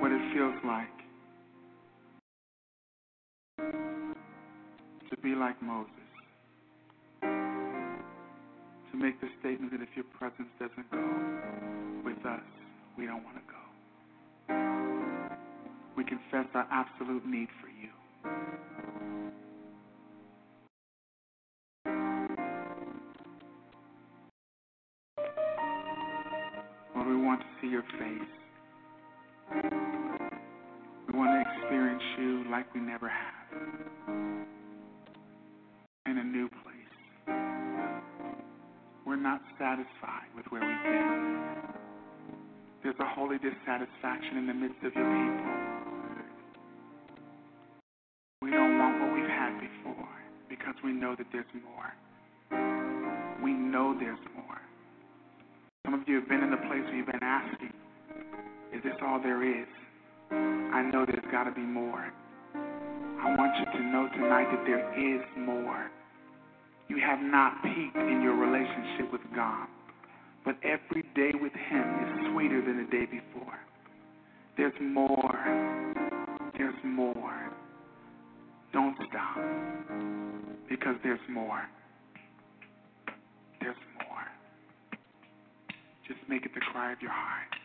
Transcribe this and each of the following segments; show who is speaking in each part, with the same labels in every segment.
Speaker 1: what it feels like to be like Moses. To make the statement that if your presence doesn't go with us, we don't want to go. We confess our absolute need for you. Lord, we want to see your face. Like we never have. In a new place. We're not satisfied with where we've been. There's a holy dissatisfaction in the midst of your people. We don't want what we've had before because we know that there's more. We know there's more. Some of you have been in the place where you've been asking, is this all there is? I know there's got to be more. I want you to know tonight that there is more. You have not peaked in your relationship with God, but every day with Him is sweeter than the day before. There's more. There's more. Don't stop because there's more. There's more. Just make it the cry of your heart.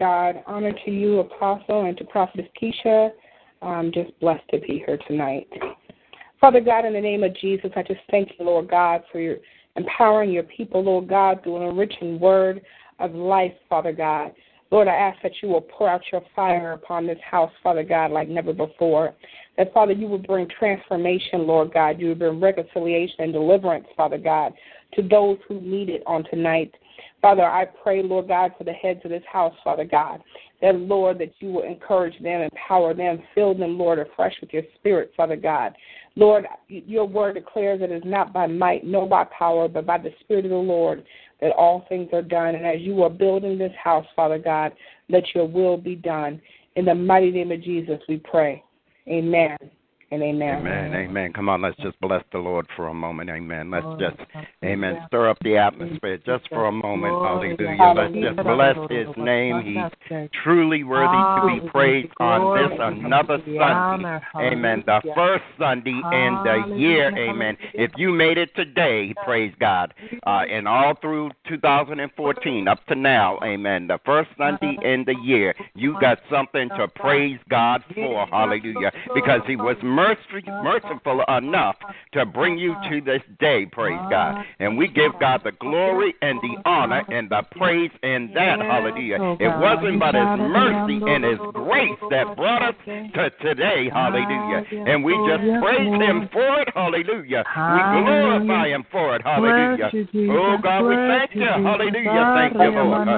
Speaker 1: God.
Speaker 2: Honor to you, Apostle, and to Prophetess Kesha. I'm just blessed to be here tonight. Father God, in the name of Jesus, I just thank you, Lord God, for your empowering your people, Lord God, through an enriching word of life, Father God. Lord, I ask that you will pour out your fire upon this house, Father God, like never before. That, Father, you will bring transformation, Lord God. You will bring reconciliation and deliverance, Father God, to those who need it on tonight. Father, I pray, Lord God, for the heads of this house, Father God, that, Lord, that you will encourage them, empower them, fill them, Lord, afresh with your spirit, Father God. Lord, your word declares that it is not by might, nor by power, but by the Spirit of the Lord that all things are done. And as you are building this house, Father God, let your will be done. In the mighty name of Jesus, we pray. Amen and amen.
Speaker 3: Amen, amen. Come on, let's just bless the Lord for a moment. Amen. Let's just, amen, stir up the atmosphere just for a moment. Hallelujah. Let's just bless his name. He's truly worthy to be praised on this another Sunday. Amen. The first Sunday in the year. Amen. If you made it today, praise God. Uh, and all through 2014 up to now, amen. The first Sunday in the year, you got something to praise God for. Hallelujah. Because he was mercy, merciful enough to bring you to this day, praise God. And we give God the glory and the honor and the praise in that, hallelujah. It wasn't but His mercy and His grace that brought us to today, hallelujah. And we just praise Him for it, hallelujah. We glorify Him for it, hallelujah. Oh, God, we thank you, hallelujah. Thank you, Lord.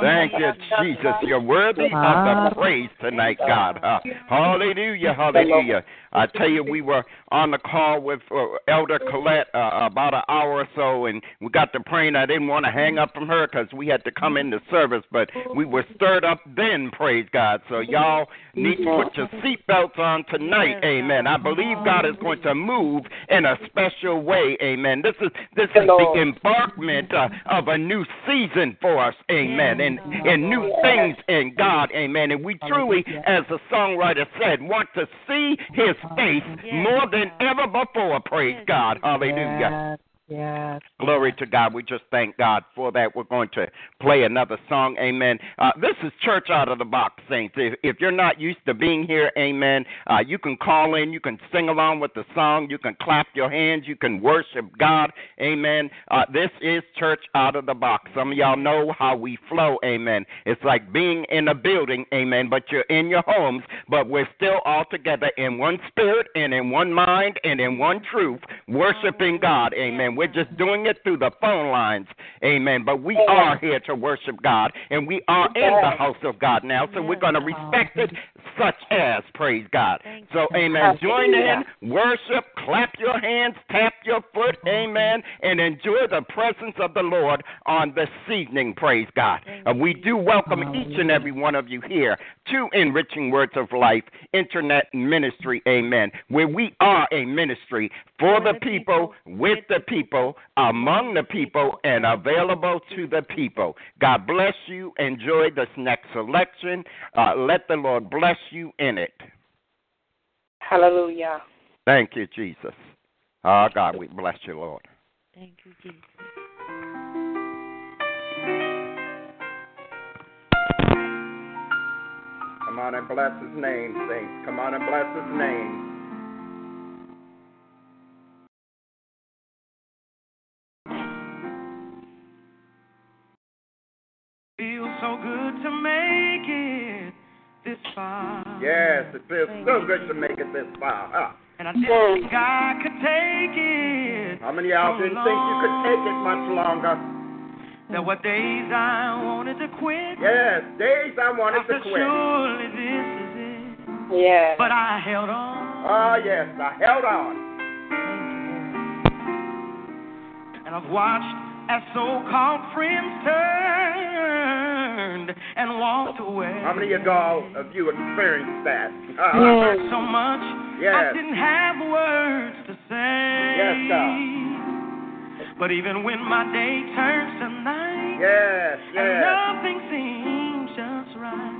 Speaker 3: Thank you, Jesus. You're worthy of the praise tonight, God. Ah, hallelujah, hallelujah. I tell you, we were on the call with uh, Elder Coylette uh, about an hour or so, and we got to praying. I didn't want to hang up from her because we had to come into service, but we were stirred up then, praise God. So y'all need to put your seatbelts on tonight, amen. I believe God is going to move in a special way, amen. This is this is the embarkment uh, of a new season for us, amen, and and new things in God, amen. And we truly, as the songwriter said, want to see His face more than ever before. Praise God, Hallelujah.
Speaker 4: Yes.
Speaker 3: Glory to God. We just thank God for that. We're going to play another song. Amen. Uh, this is Church Out of the Box, Saints. If, if you're not used to being here, amen, uh, you can call in. You can sing along with the song. You can clap your hands. You can worship God. Amen. Uh, this is Church Out of the Box. Some of y'all know how we flow. Amen. It's like being in a building. Amen. But you're in your homes, but we're still all together in one spirit and in one mind and in one truth, worshiping God. Amen. We're just doing it through the phone lines. Amen. But we are here to worship God, and we are in the house of God now, so we're going to respect it such as, praise God. So, amen. Join in, worship, clap your hands, tap your foot, amen, and enjoy the presence of the Lord on this evening, praise God. And we do welcome each and every one of you here to Enriching Words of Life Internet Ministry, amen, where we are a ministry for the people, with the people, among the people, and available to the people. God bless you. Enjoy this next selection. Uh, let the Lord bless you in it.
Speaker 2: Hallelujah.
Speaker 3: Thank you, Jesus. Oh, God, we bless you, Lord.
Speaker 5: Thank you, Jesus.
Speaker 3: Come on and bless his name, saints. Come on and bless his name.
Speaker 6: So good to make it this far.
Speaker 3: Yes, it feels so good to make it this far. Huh?
Speaker 6: And I didn't think I could take it.
Speaker 3: How many of y'all didn't think you could take it much longer?
Speaker 6: There were days I wanted to quit.
Speaker 3: Yes, days I wanted
Speaker 6: I
Speaker 3: to quit.
Speaker 6: surely this is it.
Speaker 2: Yes.
Speaker 6: But I held on.
Speaker 3: Oh, yes, I held on.
Speaker 6: And I've watched as so-called friends turned and walked away.
Speaker 3: How many of y'all of you experienced that?
Speaker 6: I
Speaker 3: Uh,
Speaker 6: hurt so much, I
Speaker 3: Yes.
Speaker 6: didn't have words to say.
Speaker 3: Yes, God.
Speaker 6: But even when my day turns to night,
Speaker 3: Yes,
Speaker 6: and
Speaker 3: yes.
Speaker 6: nothing seems just right,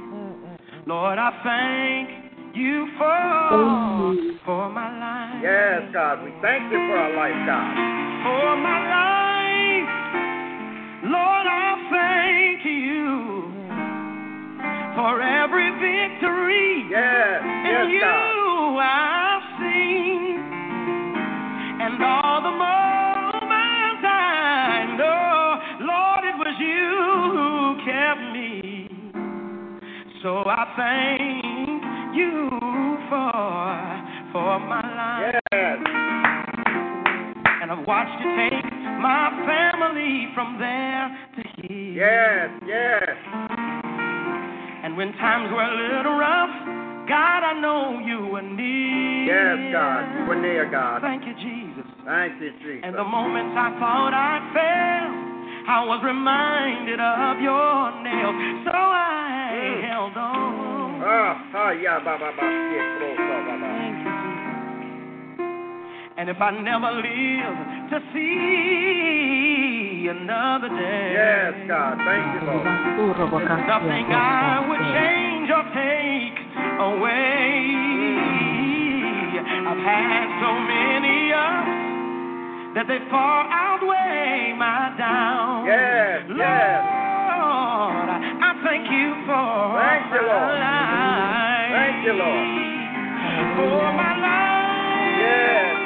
Speaker 6: Lord, I thank you for for my life,
Speaker 3: Yes, God. We thank you for our life, God.
Speaker 6: for my life, Lord, I thank you for every victory.
Speaker 3: Yes,
Speaker 6: In
Speaker 3: yes,
Speaker 6: you
Speaker 3: God.
Speaker 6: I've seen, and all the moments I know, Lord, it was you who kept me. So I thank you for for my life,
Speaker 3: Yes,
Speaker 6: and I've watched you take my family from there to here.
Speaker 3: yes, yes.
Speaker 6: And when times were a little rough, God, I know you were near.
Speaker 3: Yes, God. You were near, God.
Speaker 6: Thank you, Jesus.
Speaker 3: Thank you, Jesus.
Speaker 6: And the moments I thought I failed, I was reminded of your nails. So I
Speaker 3: Mm.
Speaker 6: held on.
Speaker 3: Ah, ah, yeah, ba, ba, ba, shit, bro, ba, ba, ba.
Speaker 6: Thank you, Jesus. And if I never live to see another day,
Speaker 3: Yes, God. Thank you, Lord.
Speaker 6: There's nothing I would change or take away. I've had so many ups that they far outweigh my downs.
Speaker 3: Yes,
Speaker 6: Lord,
Speaker 3: yes.
Speaker 6: I thank you for
Speaker 3: Thank you, Lord.
Speaker 6: my life.
Speaker 3: Thank you, Lord.
Speaker 6: For my life.
Speaker 3: Yes, yes.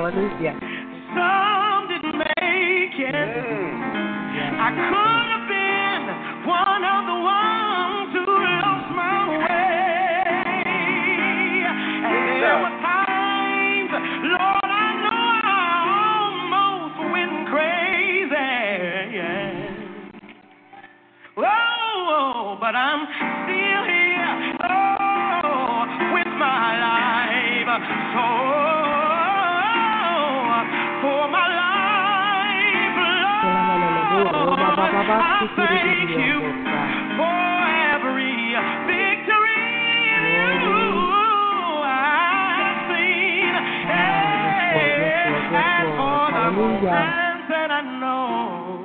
Speaker 4: Hallelujah.
Speaker 6: some didn't make it.
Speaker 3: Mm.
Speaker 6: I could have been one of the ones who lost my way. And there were times, Lord, I know I almost went crazy. Yeah. Oh, but I'm still here. Oh, with my life. So, for my life, Lord. I thank you
Speaker 3: for
Speaker 6: every victory
Speaker 4: I've
Speaker 6: seen.
Speaker 4: And for the
Speaker 6: plans that
Speaker 4: I
Speaker 6: know.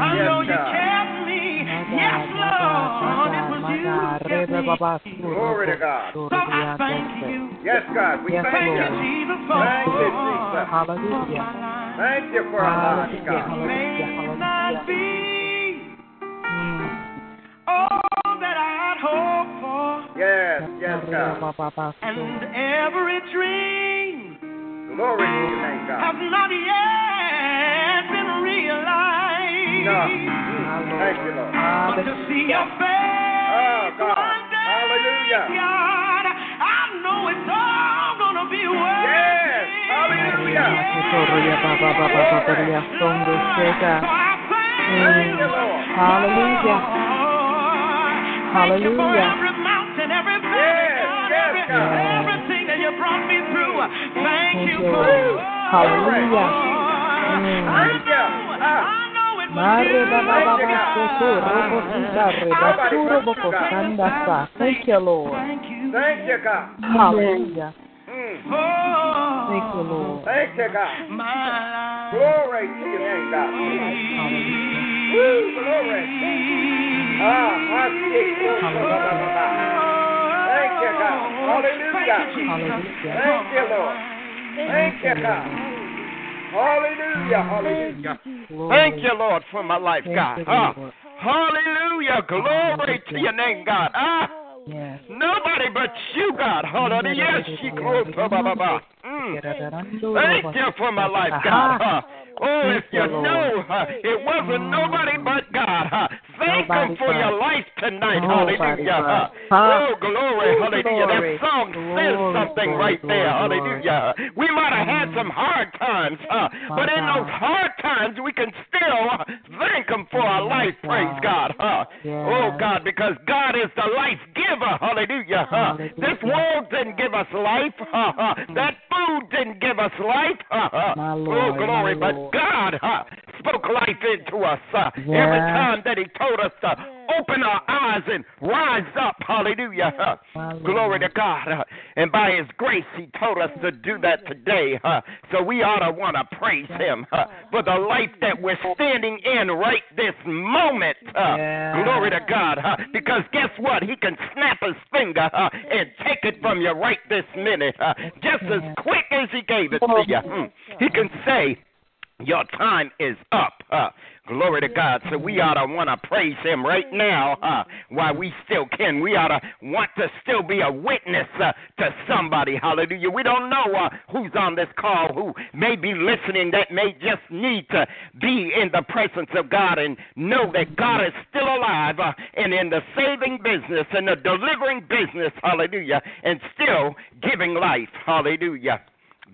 Speaker 4: I know
Speaker 6: you
Speaker 4: kept me.
Speaker 6: Yes, Lord.
Speaker 4: Reba
Speaker 6: me.
Speaker 3: Glory to God.
Speaker 6: So I thank you.
Speaker 3: Yes, God, we
Speaker 4: Yes,
Speaker 3: thank
Speaker 6: Thank you,
Speaker 3: you.
Speaker 6: Jesus, for
Speaker 3: Thank you,
Speaker 6: for
Speaker 3: Jesus.
Speaker 4: Hallelujah.
Speaker 6: my life.
Speaker 3: Thank you for our lives,
Speaker 4: Hallelujah.
Speaker 3: God.
Speaker 6: It may
Speaker 4: Hallelujah.
Speaker 6: not
Speaker 4: Hallelujah.
Speaker 6: be
Speaker 4: Mm.
Speaker 6: all that I'd hoped for,
Speaker 3: Yes, yes, God.
Speaker 6: And every dream
Speaker 3: Glory to your name,
Speaker 6: has
Speaker 3: God.
Speaker 6: not yet been realized.
Speaker 3: No. Thank you, Lord.
Speaker 6: But to see your face
Speaker 3: Oh, God.
Speaker 6: one day,
Speaker 3: Hallelujah.
Speaker 6: God, I know it's all gonna be worth
Speaker 3: Yes.
Speaker 6: it.
Speaker 3: Hallelujah.
Speaker 4: Hallelujah.
Speaker 6: Thank
Speaker 4: Hallelujah.
Speaker 6: every mountain, every valley,
Speaker 3: Yes,
Speaker 6: God,
Speaker 3: yes,
Speaker 6: everything that you brought me through. Thank
Speaker 4: Thank
Speaker 6: you
Speaker 4: you,
Speaker 6: for
Speaker 4: Lord. Hallelujah.
Speaker 6: I.
Speaker 3: Thank you.
Speaker 6: know,
Speaker 3: ah.
Speaker 4: Mare
Speaker 6: you.
Speaker 4: Baba
Speaker 3: Thank
Speaker 4: Baba
Speaker 3: you, God.
Speaker 4: Soko Robo Sika Reba
Speaker 3: Nobody
Speaker 4: Suro
Speaker 3: but
Speaker 4: Boko
Speaker 3: you, God.
Speaker 4: Sanda Sa. Thank you, Lord.
Speaker 6: Thank you.
Speaker 3: Thank you, God.
Speaker 4: Hallelujah.
Speaker 3: Mm.
Speaker 6: Oh,
Speaker 4: Thank you, Lord.
Speaker 3: Thank you, God.
Speaker 6: My life.
Speaker 3: Glory to your name, God.
Speaker 4: Hallelujah.
Speaker 3: Woo, glory. Ah, I see. Thank you, God. Hallelujah.
Speaker 4: Hallelujah.
Speaker 3: Thank you, Lord. Thank you, God. Hallelujah. Hallelujah. Thank you, Lord, for my life, God. Ah, hallelujah. Glory to your name, God. Ah,
Speaker 4: Yes.
Speaker 3: nobody but you, God. Hallelujah. Yes, she close. Mm. Thank you for my life, God. Huh? Oh, if you know huh, it wasn't nobody but God. Huh? Thank
Speaker 4: Nobody
Speaker 3: Him for your life tonight. Hallelujah. Huh?
Speaker 4: but- Huh?
Speaker 3: Oh, glory.
Speaker 4: Ooh,
Speaker 3: Hallelujah. That song says something right there. Hallelujah. We might have had some hard times, huh? But in those hard times, we can still thank Him for our life. Praise God. Oh, God, because God is the life giver. Hallelujah. This world didn't give us life. That food didn't give us life. Huh? Huh?
Speaker 4: My
Speaker 3: oh, glory.
Speaker 4: my
Speaker 3: But
Speaker 4: Lord.
Speaker 3: God spoke life into us uh, every time that He told us to open our eyes and rise up. Hallelujah. Glory to God. And by His grace, He told us to do that today. huh? So we ought to want to praise Him for the life that we're standing in right this moment.
Speaker 4: Yes.
Speaker 3: Glory to God. huh? Because guess what? He can snap His finger and take it from you right this minute, just as quick as He gave it to you. Hmm. He can say, your time is up. Uh, glory to God. So we ought to want to praise Him right now uh, while we still can. We ought to want to still be a witness uh, to somebody. Hallelujah. We don't know uh, who's on this call who may be listening that may just need to be in the presence of God and know that God is still alive uh, and in the saving business and the delivering business. Hallelujah. And still giving life. Hallelujah.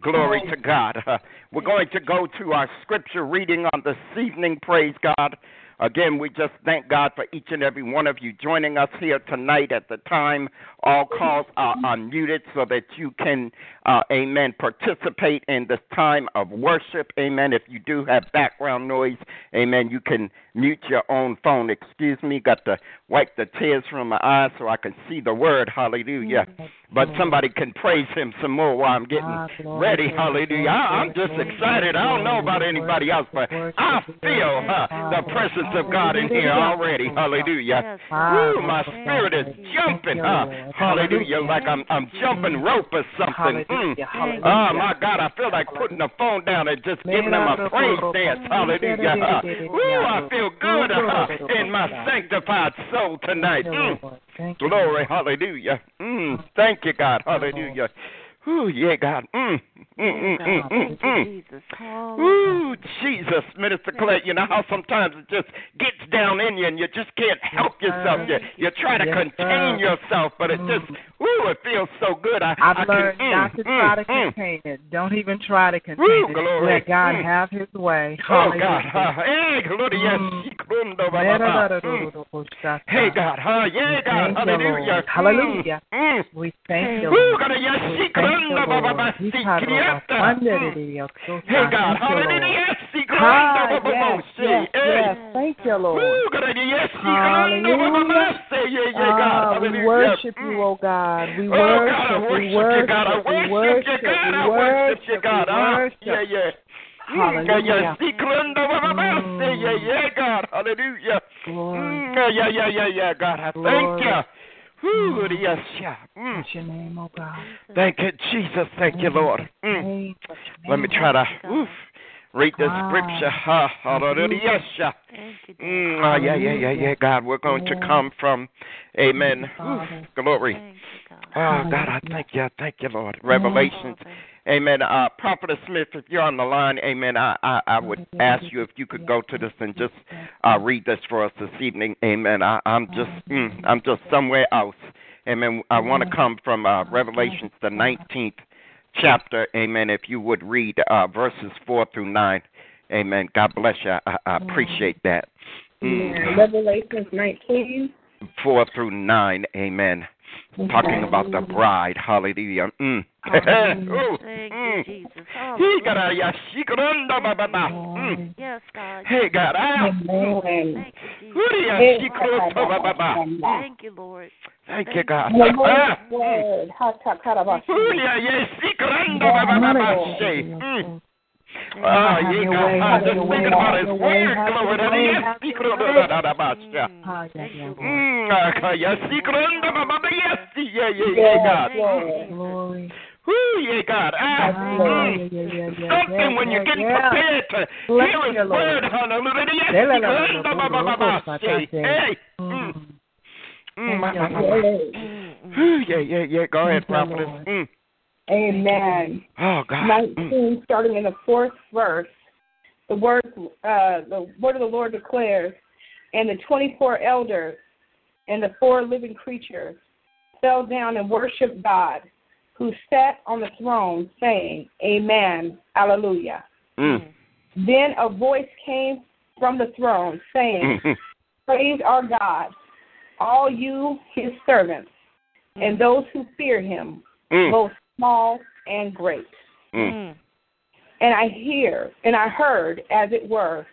Speaker 3: Glory to God. Uh, we're going to go to our scripture reading on this evening. Praise God. Again, we just thank God for each and every one of you joining us here tonight at the time. All calls are unmuted so that you can, uh, amen, participate in this time of worship. Amen. If you do have background noise, amen, you can mute your own phone. Excuse me, got to wipe the tears from my eyes so I can see the word. Hallelujah. But somebody can praise him some more while I'm getting
Speaker 4: Ah,
Speaker 3: ready. Hallelujah. I, I'm just excited. I don't know about anybody else, but I feel uh, the presence of God in here already. Hallelujah.
Speaker 4: Ah,
Speaker 3: Woo, my spirit is jumping. Huh? Hallelujah. Like I'm I'm jumping rope or something. Mm. Oh my God, I feel like putting the phone down and just giving them a praise dance. Hallelujah. Huh? Woo, I feel good uh, in my sanctified soul tonight.
Speaker 4: Thank you,
Speaker 3: Mm.
Speaker 4: Lord. Thank you,
Speaker 3: Glory, hallelujah. Mm, thank you, God, hallelujah. Ooh, yeah, God. Mm, mm, mm, mm, mm, mm. Ooh, Jesus, Minister Clay. You know how sometimes it just gets down in you and you just can't help yourself. You you try to contain yourself, but it just ooh, it feels so good. I, I
Speaker 4: I've
Speaker 3: can,
Speaker 4: learned
Speaker 3: mm,
Speaker 4: not to
Speaker 3: mm,
Speaker 4: try to
Speaker 3: mm.
Speaker 4: contain it. Don't even try to contain
Speaker 3: Woo,
Speaker 4: it.
Speaker 3: glory.
Speaker 4: Let God
Speaker 3: Mm.
Speaker 4: have His way.
Speaker 3: Oh God, hey, glory, yes,
Speaker 4: Mm.
Speaker 3: Mm. Hey God, huh? Yeah, God, hallelujah.
Speaker 4: Hallelujah.
Speaker 3: Mm, mm.
Speaker 4: We thank you, Lord.
Speaker 3: God, yes, Mm. Hey God,
Speaker 4: Thank you, Lord.
Speaker 3: hallelujah,
Speaker 4: Ah, yes, yes, yes. Thank you, Lord. Hallelujah.
Speaker 3: si. Yeah, yeah, God,
Speaker 4: Ah, we
Speaker 3: hallelujah.
Speaker 4: worship
Speaker 3: Mm.
Speaker 4: you, oh God. We worship, we
Speaker 3: worship you, God.
Speaker 4: We
Speaker 3: worship you, God.
Speaker 4: We
Speaker 3: worship you, God.
Speaker 4: we
Speaker 3: Ah,
Speaker 4: worship.
Speaker 3: Mm, yeah, yeah,
Speaker 4: Hallelujah.
Speaker 3: yeah, God, hallelujah.
Speaker 4: Glory.
Speaker 3: Mm, yeah, yeah, yeah, yeah, God, I thank you. Whew, yes, yeah. Mm.
Speaker 4: Bless your name, oh God.
Speaker 3: Thank you, Jesus. Thank you, Lord. Mm. Let me try to oof, read the scripture. Ha, hallelujah. Yes, yeah.
Speaker 7: Thank you, Dad.
Speaker 3: Mm, ah, yeah, yeah, yeah, yeah, God. We're going to come from, amen. Oof, glory.
Speaker 7: Thank you, God.
Speaker 3: Oh, God, I thank you. I thank you, Lord. Revelations. Amen. Uh, Prophet Smith, if you're on the line, amen, I, I, I would ask you if you could go to this and just uh, read this for us this evening. Amen. I, I'm just, mm, I'm just somewhere else. Amen. I want to come from uh, Revelations, the 19th chapter. Amen. If you would read uh, verses 4 through 9. Amen. God bless you. I, I appreciate that. Mm.
Speaker 2: Revelations 19.
Speaker 3: 4 through 9. Amen. Talking about the bride. Hallelujah. Mm. Ooh,
Speaker 7: Thank
Speaker 3: mm.
Speaker 7: you, Jesus. Hallelujah.
Speaker 3: Mm.
Speaker 7: Yes, God.
Speaker 3: Hey, God. Ah.
Speaker 2: Amen.
Speaker 7: Thank you,
Speaker 3: Who
Speaker 7: Jesus.
Speaker 3: the yashikurunda ba ba ba.
Speaker 7: Thank you, Lord.
Speaker 3: Thank you, God.
Speaker 2: The
Speaker 3: Ah. The. Mm. Ah, yeah, God. I'm just
Speaker 4: your
Speaker 3: thinking about His word.
Speaker 4: have
Speaker 3: Glory
Speaker 4: your
Speaker 3: to the
Speaker 4: way, have your
Speaker 3: yashikurunda ba ba ba. Yeah.
Speaker 4: Ah, yeah,
Speaker 7: Thank
Speaker 4: yeah,
Speaker 7: you,
Speaker 4: Lord.
Speaker 3: Mm, ah, ka- yashikurunda ba ba ba. Yes, yeah, yeah, yeah, God.
Speaker 2: Lord.
Speaker 4: Glory.
Speaker 3: Whoo, yeah, God. Ah,
Speaker 4: Yes,
Speaker 3: mm.
Speaker 4: Yeah, yeah, yeah, yeah,
Speaker 3: Something when you're getting prepared to hear His word. Hallelujah. Yes,
Speaker 4: la,
Speaker 3: ba, ba, ba, ba, ba.
Speaker 4: la,
Speaker 3: Hey.
Speaker 4: Mm.
Speaker 3: Mm. Mm,
Speaker 4: Thank
Speaker 3: ma,
Speaker 4: you,
Speaker 3: ma, ma,
Speaker 4: Lord.
Speaker 3: ma.
Speaker 2: Yes.
Speaker 3: Whew, Yeah, yeah, yeah. Go ahead,
Speaker 4: Thank you,
Speaker 3: prophetess. Mm.
Speaker 2: Amen.
Speaker 3: Oh, God. Mm.
Speaker 2: 19, starting in the fourth verse, the word, uh, the word of the Lord declares, and the 24 elders and the four living creatures fell down and worshiped God, who sat on the throne, saying, Amen, Alleluia.
Speaker 3: Mm.
Speaker 2: Then a voice came from the throne, saying,
Speaker 3: Mm.
Speaker 2: Praise our God, all you his servants, and those who fear him,
Speaker 3: Mm.
Speaker 2: both small and great.
Speaker 3: Mm.
Speaker 2: And I hear, and I heard, as it were,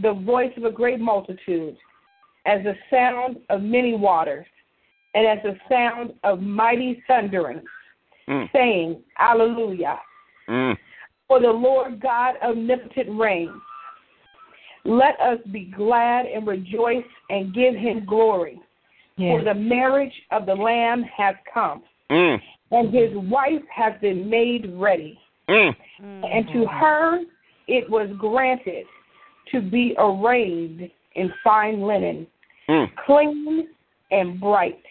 Speaker 2: the voice of a great multitude, as the sound of many waters, and as the sound of mighty thunderings,
Speaker 3: Mm.
Speaker 2: saying, Alleluia.
Speaker 3: Mm.
Speaker 2: For the Lord God omnipotent reigns. Let us be glad and rejoice and give him glory. For the marriage of the Lamb has come,
Speaker 3: Mm.
Speaker 2: And his wife has been made ready.
Speaker 3: Mm.
Speaker 2: And to her it was granted to be arrayed in fine linen,
Speaker 3: Mm.
Speaker 2: clean and bright.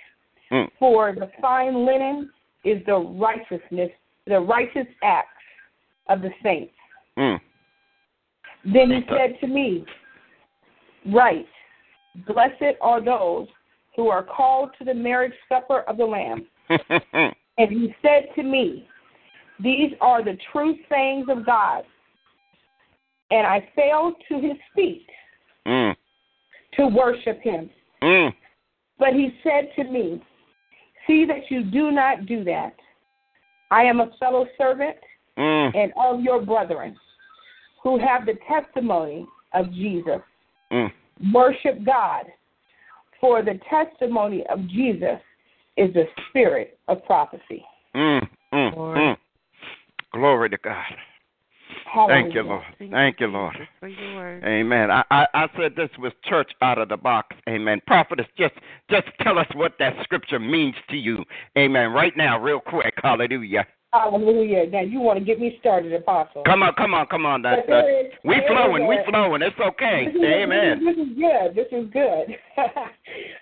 Speaker 3: Mm.
Speaker 2: For the fine linen is the righteousness, the righteous acts of the saints.
Speaker 3: Mm.
Speaker 2: Then he said to me, Right, blessed are those who are called to the marriage supper of the Lamb. And he said to me, These are the true sayings of God. And I fell to his feet
Speaker 3: Mm.
Speaker 2: to worship him.
Speaker 3: Mm.
Speaker 2: But he said to me, See that you do not do that. I am a fellow servant
Speaker 3: Mm.
Speaker 2: and of your brethren who have the testimony of Jesus.
Speaker 3: Mm.
Speaker 2: Worship God, for the testimony of Jesus is the spirit of prophecy.
Speaker 3: Mm. Mm.
Speaker 4: Lord.
Speaker 3: Mm. Glory to God. Thank you, Lord. Thank you, Lord.
Speaker 7: For your word.
Speaker 3: Amen. I, I, I said this was church out of the box. Amen. Prophetess, just just tell us what that scripture means to you. Amen. Right now, real quick. Hallelujah.
Speaker 2: Hallelujah. Now you want to get me started, Apostle.
Speaker 3: Come on, come on, come on. That,
Speaker 2: But there
Speaker 3: that,
Speaker 2: is-
Speaker 3: we
Speaker 2: there
Speaker 3: flowing, we
Speaker 2: a-
Speaker 3: flowing. It's okay.
Speaker 2: This is-
Speaker 3: Amen.
Speaker 2: This is good. This is good.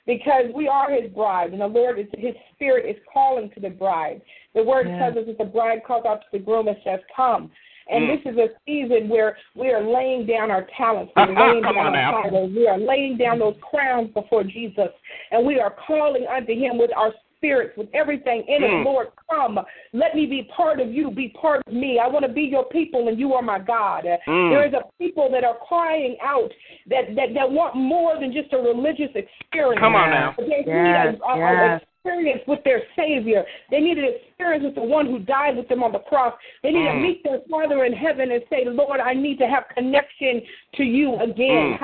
Speaker 2: because we are his bride, and the Lord is his spirit is calling to the bride. The word
Speaker 4: Yeah.
Speaker 2: tells us that the bride calls out to the groom and says, Come. And
Speaker 3: Mm.
Speaker 2: this is a season where we are laying down our talents. We're laying
Speaker 3: Come
Speaker 2: down
Speaker 3: on now.
Speaker 2: our titles. We are laying down those crowns before Jesus. And we are calling unto him with our spirits, with everything in
Speaker 3: Mm.
Speaker 2: us. Lord, come. Let me be part of you. Be part of me. I want to be your people, and you are my God.
Speaker 3: Mm.
Speaker 2: There is a people that are crying out that, that, that want more than just a religious experience.
Speaker 3: Come on now.
Speaker 2: They
Speaker 4: Yes,
Speaker 2: need a, a, a
Speaker 4: yes.
Speaker 2: Experience with their Savior. They need an experience with the one who died with them on the cross. They need to
Speaker 3: Mm.
Speaker 2: meet their Father in heaven and say, Lord, I need to have connection to you again.
Speaker 3: Mm.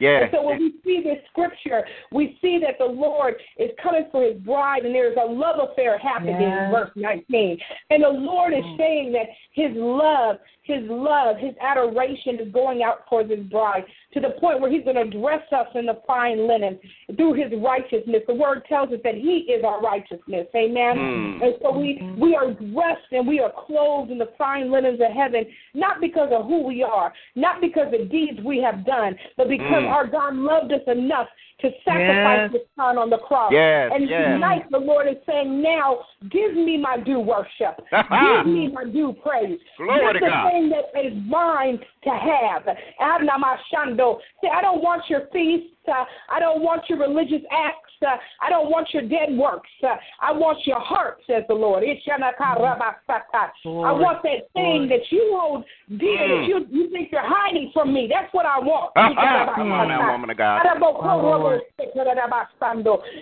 Speaker 3: Yeah.
Speaker 2: And so when we see this scripture, we see that the Lord is coming for his bride, and there's a love affair happening in verse 19. And the Lord is saying that his love, his love, his adoration is going out towards his bride to the point where he's going to dress us in the fine linen through his righteousness. The word tells us that he is our righteousness. Amen.
Speaker 3: Mm.
Speaker 2: And so we, we are dressed and we are clothed in the fine linens of heaven, not because of who we are, not because of deeds we have done, but because
Speaker 3: Mm.
Speaker 2: our God loved us enough to sacrifice
Speaker 4: Yes.
Speaker 2: his son on the cross.
Speaker 3: Yes,
Speaker 2: and
Speaker 3: yes.
Speaker 2: tonight the Lord is saying, now give me my due worship. give me my due praise.
Speaker 3: Glory to
Speaker 2: the
Speaker 3: God.
Speaker 2: thing that is mine to have. Adnamashando. Say, I don't want your feasts. Uh, I don't want your religious acts. Uh, I don't want your dead works. Uh, I want your heart, says the Lord. Ishanakarabasata. I want that thing that you hold dear, that you, you think you're hiding from me. That's what I want.
Speaker 3: Come on now, woman of God.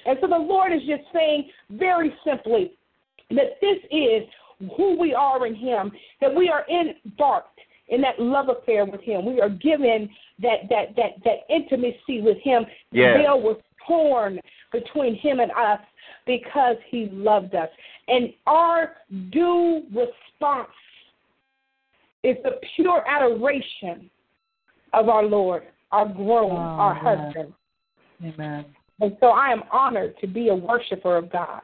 Speaker 2: And so the Lord is just saying very simply that this is who we are in Him, that we are embarked in that love affair with Him. We are given that that that that intimacy with Him.
Speaker 3: Yes.
Speaker 2: The veil was torn between Him and us because He loved us, and our due response is the pure adoration of our Lord, our groom, our
Speaker 4: Oh, yeah.
Speaker 2: husband.
Speaker 4: Amen.
Speaker 2: And so I am honored to be a worshiper of God.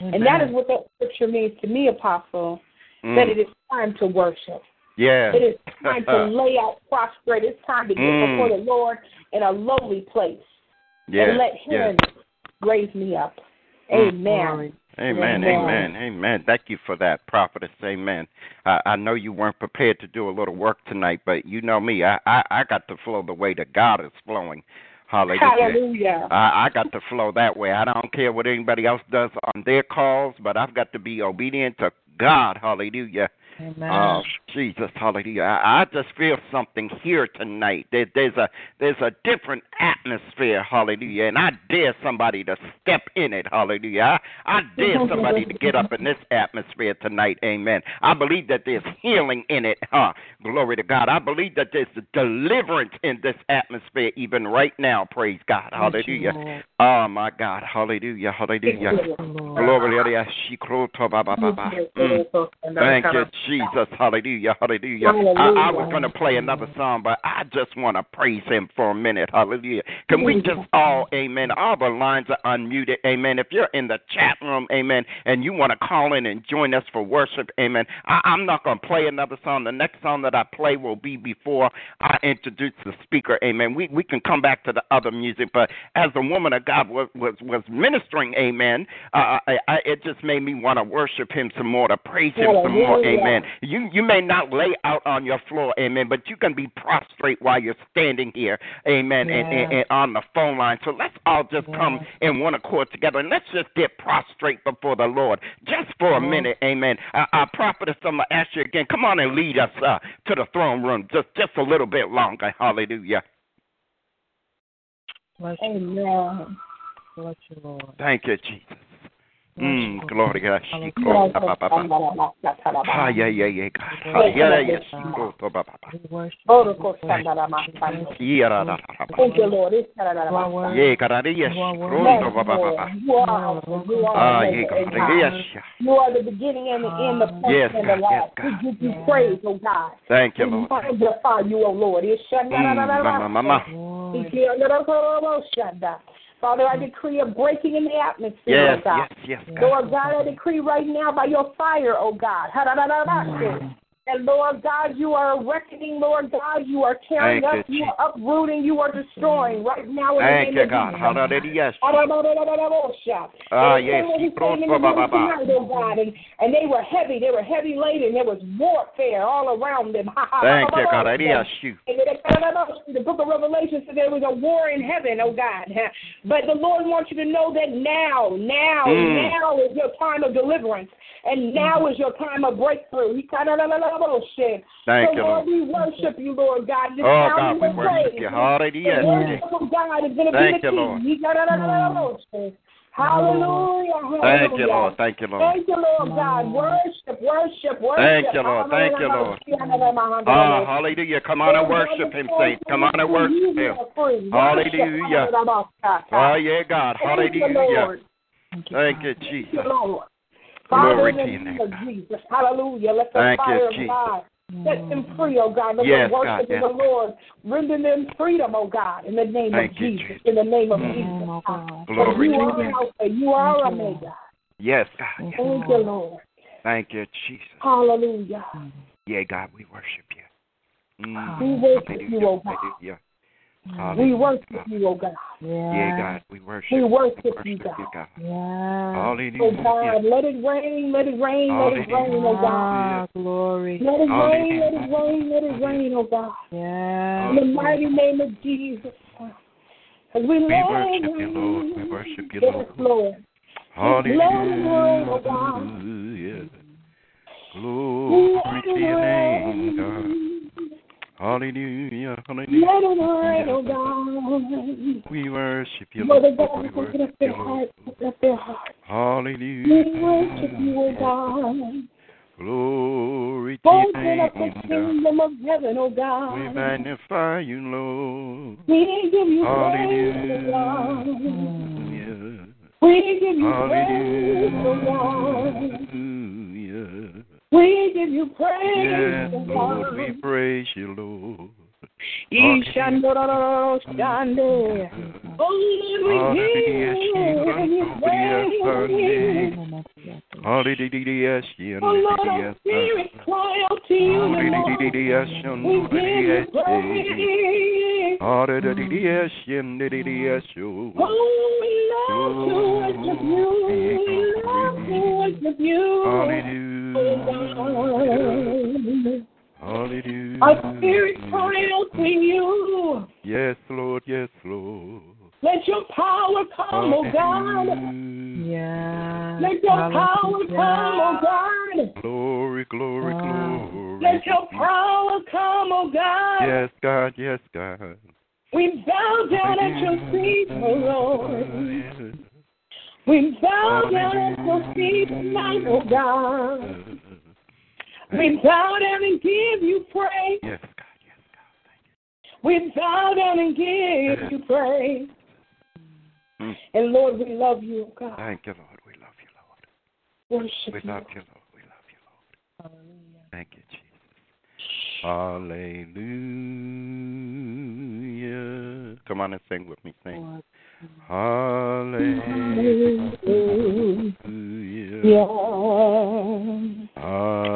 Speaker 2: And that is what that scripture means to me, Apostle,
Speaker 3: Mm.
Speaker 2: that it is time to worship.
Speaker 3: Yeah.
Speaker 2: It is time to lay out prostrate. It's time to get
Speaker 3: Mm.
Speaker 2: before the Lord in a lowly place
Speaker 3: yeah.
Speaker 2: and let
Speaker 3: yeah.
Speaker 2: Him raise me up.
Speaker 3: Mm.
Speaker 2: Amen.
Speaker 3: Amen,
Speaker 2: Amen.
Speaker 3: amen, amen. Thank you for that, prophetess. Amen. I, I know you weren't prepared to do a little work tonight, but you know me. I, I, I got to flow the way that God is flowing. Hallelujah.
Speaker 2: Hallelujah.
Speaker 3: I, I got to flow that way. I don't care what anybody else does on their calls, but I've got to be obedient to God. Hallelujah.
Speaker 4: Amen.
Speaker 3: Oh, Jesus, hallelujah. I, I just feel something here tonight. There, there's a there's a different atmosphere, hallelujah. And I dare somebody to step in it, hallelujah. I, I dare somebody to get up in this atmosphere tonight, amen. I believe that there's healing in it, huh? Glory to God. I believe that there's deliverance in this atmosphere even right now, praise God, hallelujah. Oh my God, hallelujah, hallelujah. Glory to God. Mm. Thank you, Jesus. Hallelujah. Hallelujah. I, I was going to play another song, but I just want to praise him for a minute. Hallelujah. Can we just all, amen, all the lines are unmuted, amen. If you're in the chat room, amen, and you want to call in and join us for worship, amen, I, I'm not going to play another song. The next song that I play will be before I introduce the speaker, amen. We, we can come back to the other music, but as the woman of God was, was, was ministering, amen, uh, I, I, it just made me want to worship him some more, to praise him some more,
Speaker 2: Hallelujah.
Speaker 3: Amen. You you may not lay out on your floor, amen, but you can be prostrate while you're standing here, amen, and, and, and on the phone line. So let's all just come in one accord together and let's just get prostrate before the Lord just for a minute, amen. Uh, our prophetess, I'm going to ask you again, come on and lead us uh, to the throne room just, just a little bit longer. Hallelujah.
Speaker 4: Bless you,
Speaker 2: Amen.
Speaker 4: bless you, Lord.
Speaker 3: Thank you, Jesus. Mm, glory to God. Ah, yeah, yeah, yeah, Ah, yeah,
Speaker 2: Oh. Thank you, Lord.
Speaker 4: You are.
Speaker 3: Yeah, God, ah, Ah, yes.
Speaker 2: You the beginning and the end, the first
Speaker 3: Yes,
Speaker 2: and the
Speaker 3: God, yes,
Speaker 2: last.
Speaker 3: God.
Speaker 2: We give you praise, oh God.
Speaker 3: Thank you,
Speaker 2: We magnify you, oh Lord.
Speaker 3: Mm, mama, mama.
Speaker 2: Father, I decree a breaking in the atmosphere,
Speaker 3: Yes,
Speaker 2: oh God.
Speaker 3: yes, yes, God.
Speaker 2: Lord God, I decree right now by your fire, oh God. And Lord God, you are reckoning, Lord God, you are tearing
Speaker 3: Thank
Speaker 2: up,
Speaker 3: you,
Speaker 2: you are uprooting, you are destroying right now in
Speaker 3: Thank
Speaker 2: the
Speaker 3: you,
Speaker 2: name
Speaker 3: God.
Speaker 2: of Jesus.
Speaker 3: Hallelujah.
Speaker 2: Ah,
Speaker 3: Ah, yes.
Speaker 2: Oh God, and, and they were heavy. They were heavy laden. There was warfare all around them.
Speaker 3: Thank you, God.
Speaker 2: And the book of Revelation said there was a war in heaven, oh God. But the Lord wants you to know that now, now,
Speaker 3: Mm.
Speaker 2: now is your time of deliverance. And now is your time of breakthrough.
Speaker 3: Thank
Speaker 2: so,
Speaker 3: you,
Speaker 2: Lord,
Speaker 3: Lord.
Speaker 2: we worship you, Lord God. This
Speaker 3: Oh, God, we worship you.
Speaker 2: The
Speaker 3: Hallelujah.
Speaker 2: worship of God is going to
Speaker 3: Thank
Speaker 2: be the
Speaker 3: you, Lord.
Speaker 2: Hallelujah. Hallelujah.
Speaker 3: Thank you, Lord. Thank you, Lord.
Speaker 2: Thank you, Lord God. Worship, worship, worship.
Speaker 3: Thank you, Lord. Thank you, Lord. Ah, hallelujah. Come on and worship him, saints. Come on and worship him. Hallelujah. Oh, yeah, God. Hallelujah. Thank you,
Speaker 2: Thank you,
Speaker 3: Jesus.
Speaker 2: Lord.
Speaker 3: Glory
Speaker 2: Father, in
Speaker 3: to
Speaker 2: the name
Speaker 3: name,
Speaker 2: of Jesus. Hallelujah. Let the
Speaker 3: Thank
Speaker 2: fire of God Set them free, oh God. Let
Speaker 3: Yes,
Speaker 2: them worship in
Speaker 3: yes.
Speaker 2: the Lord. Render them freedom, oh God, in the name
Speaker 3: Thank
Speaker 2: of
Speaker 3: you,
Speaker 2: Jesus.
Speaker 3: Jesus.
Speaker 2: In the name of
Speaker 3: Mm.
Speaker 2: Jesus.
Speaker 4: Oh, God.
Speaker 3: Glory
Speaker 2: you
Speaker 3: to
Speaker 2: are
Speaker 3: you.
Speaker 2: Alpha, you are Omega.
Speaker 3: Yes, God. Yes.
Speaker 2: Thank you, Lord.
Speaker 3: Thank you, Jesus.
Speaker 2: Hallelujah.
Speaker 3: Yeah, God, we worship you. Mm.
Speaker 2: We worship
Speaker 3: Hallelujah.
Speaker 2: you, oh God.
Speaker 3: Hallelujah.
Speaker 2: We worship you, oh God.
Speaker 3: Yeah, God, we worship
Speaker 2: We
Speaker 3: you.
Speaker 2: worship
Speaker 3: We
Speaker 2: you,
Speaker 3: worship you,
Speaker 2: God.
Speaker 3: God.
Speaker 4: Yeah.
Speaker 2: Oh
Speaker 3: Hallelujah.
Speaker 2: God, let it rain, let it rain, let it rain, oh God.
Speaker 4: Ah, glory.
Speaker 2: Let it rain, let it rain, let it rain, oh God.
Speaker 4: Yeah.
Speaker 2: In the mighty name of Jesus. As we,
Speaker 3: We worship you, Lord. We worship you, Lord.
Speaker 2: Yes,
Speaker 3: Lord.
Speaker 2: Lord.
Speaker 3: Hallelujah. Glory to your name, God. Hallelujah.
Speaker 2: Let it rain, oh
Speaker 3: Hallelujah.
Speaker 2: God.
Speaker 3: We worship you,
Speaker 2: Mother
Speaker 3: Lord.
Speaker 2: God,
Speaker 3: We
Speaker 2: open
Speaker 3: worship
Speaker 2: up their
Speaker 3: you, Lord.
Speaker 2: hearts, open up their hearts. We
Speaker 3: Hallelujah.
Speaker 2: worship you, oh God.
Speaker 3: Glory to your
Speaker 2: Open up the kingdom of heaven, oh
Speaker 3: We
Speaker 2: God.
Speaker 3: magnify you, Lord.
Speaker 2: We give you praise, oh God.
Speaker 3: Hallelujah.
Speaker 2: We give you praise, oh God. We give you praise,
Speaker 3: Yes, Lord, we praise you, Lord.
Speaker 2: Ishandorororoshande. Oh, Lord, we you.
Speaker 3: Hallelujah.
Speaker 2: Oh, Lord, spirit cry out to you, Lord. We give you praise. Oh, we love to worship you. We love to worship you. Oh,
Speaker 3: Hallelujah.
Speaker 2: God. Our spirit cry out to you.
Speaker 3: Yes, Lord. Yes, Lord.
Speaker 2: Let your power come, oh God.
Speaker 4: Yeah.
Speaker 2: Let your power come, oh God.
Speaker 3: Glory, glory,
Speaker 4: Wow.
Speaker 3: glory.
Speaker 2: Let your power come, oh God.
Speaker 3: Yes, God. Yes, God.
Speaker 2: We bow down at your feet, oh Lord. We bow down at your feet tonight, oh God. We bow down and give you praise.
Speaker 3: Yes, God. Yes, God. Thank you.
Speaker 2: We bow down and give you praise.
Speaker 3: Mm.
Speaker 2: And Lord, we love you, oh God.
Speaker 3: Thank you, Lord. We love you, Lord.
Speaker 2: Worship
Speaker 3: We
Speaker 2: you.
Speaker 3: love you, Lord. We love you, Lord. Hallelujah. Thank you, Jesus. Hallelujah. Come on and sing with me. Sing. Hallelujah. Hallelujah.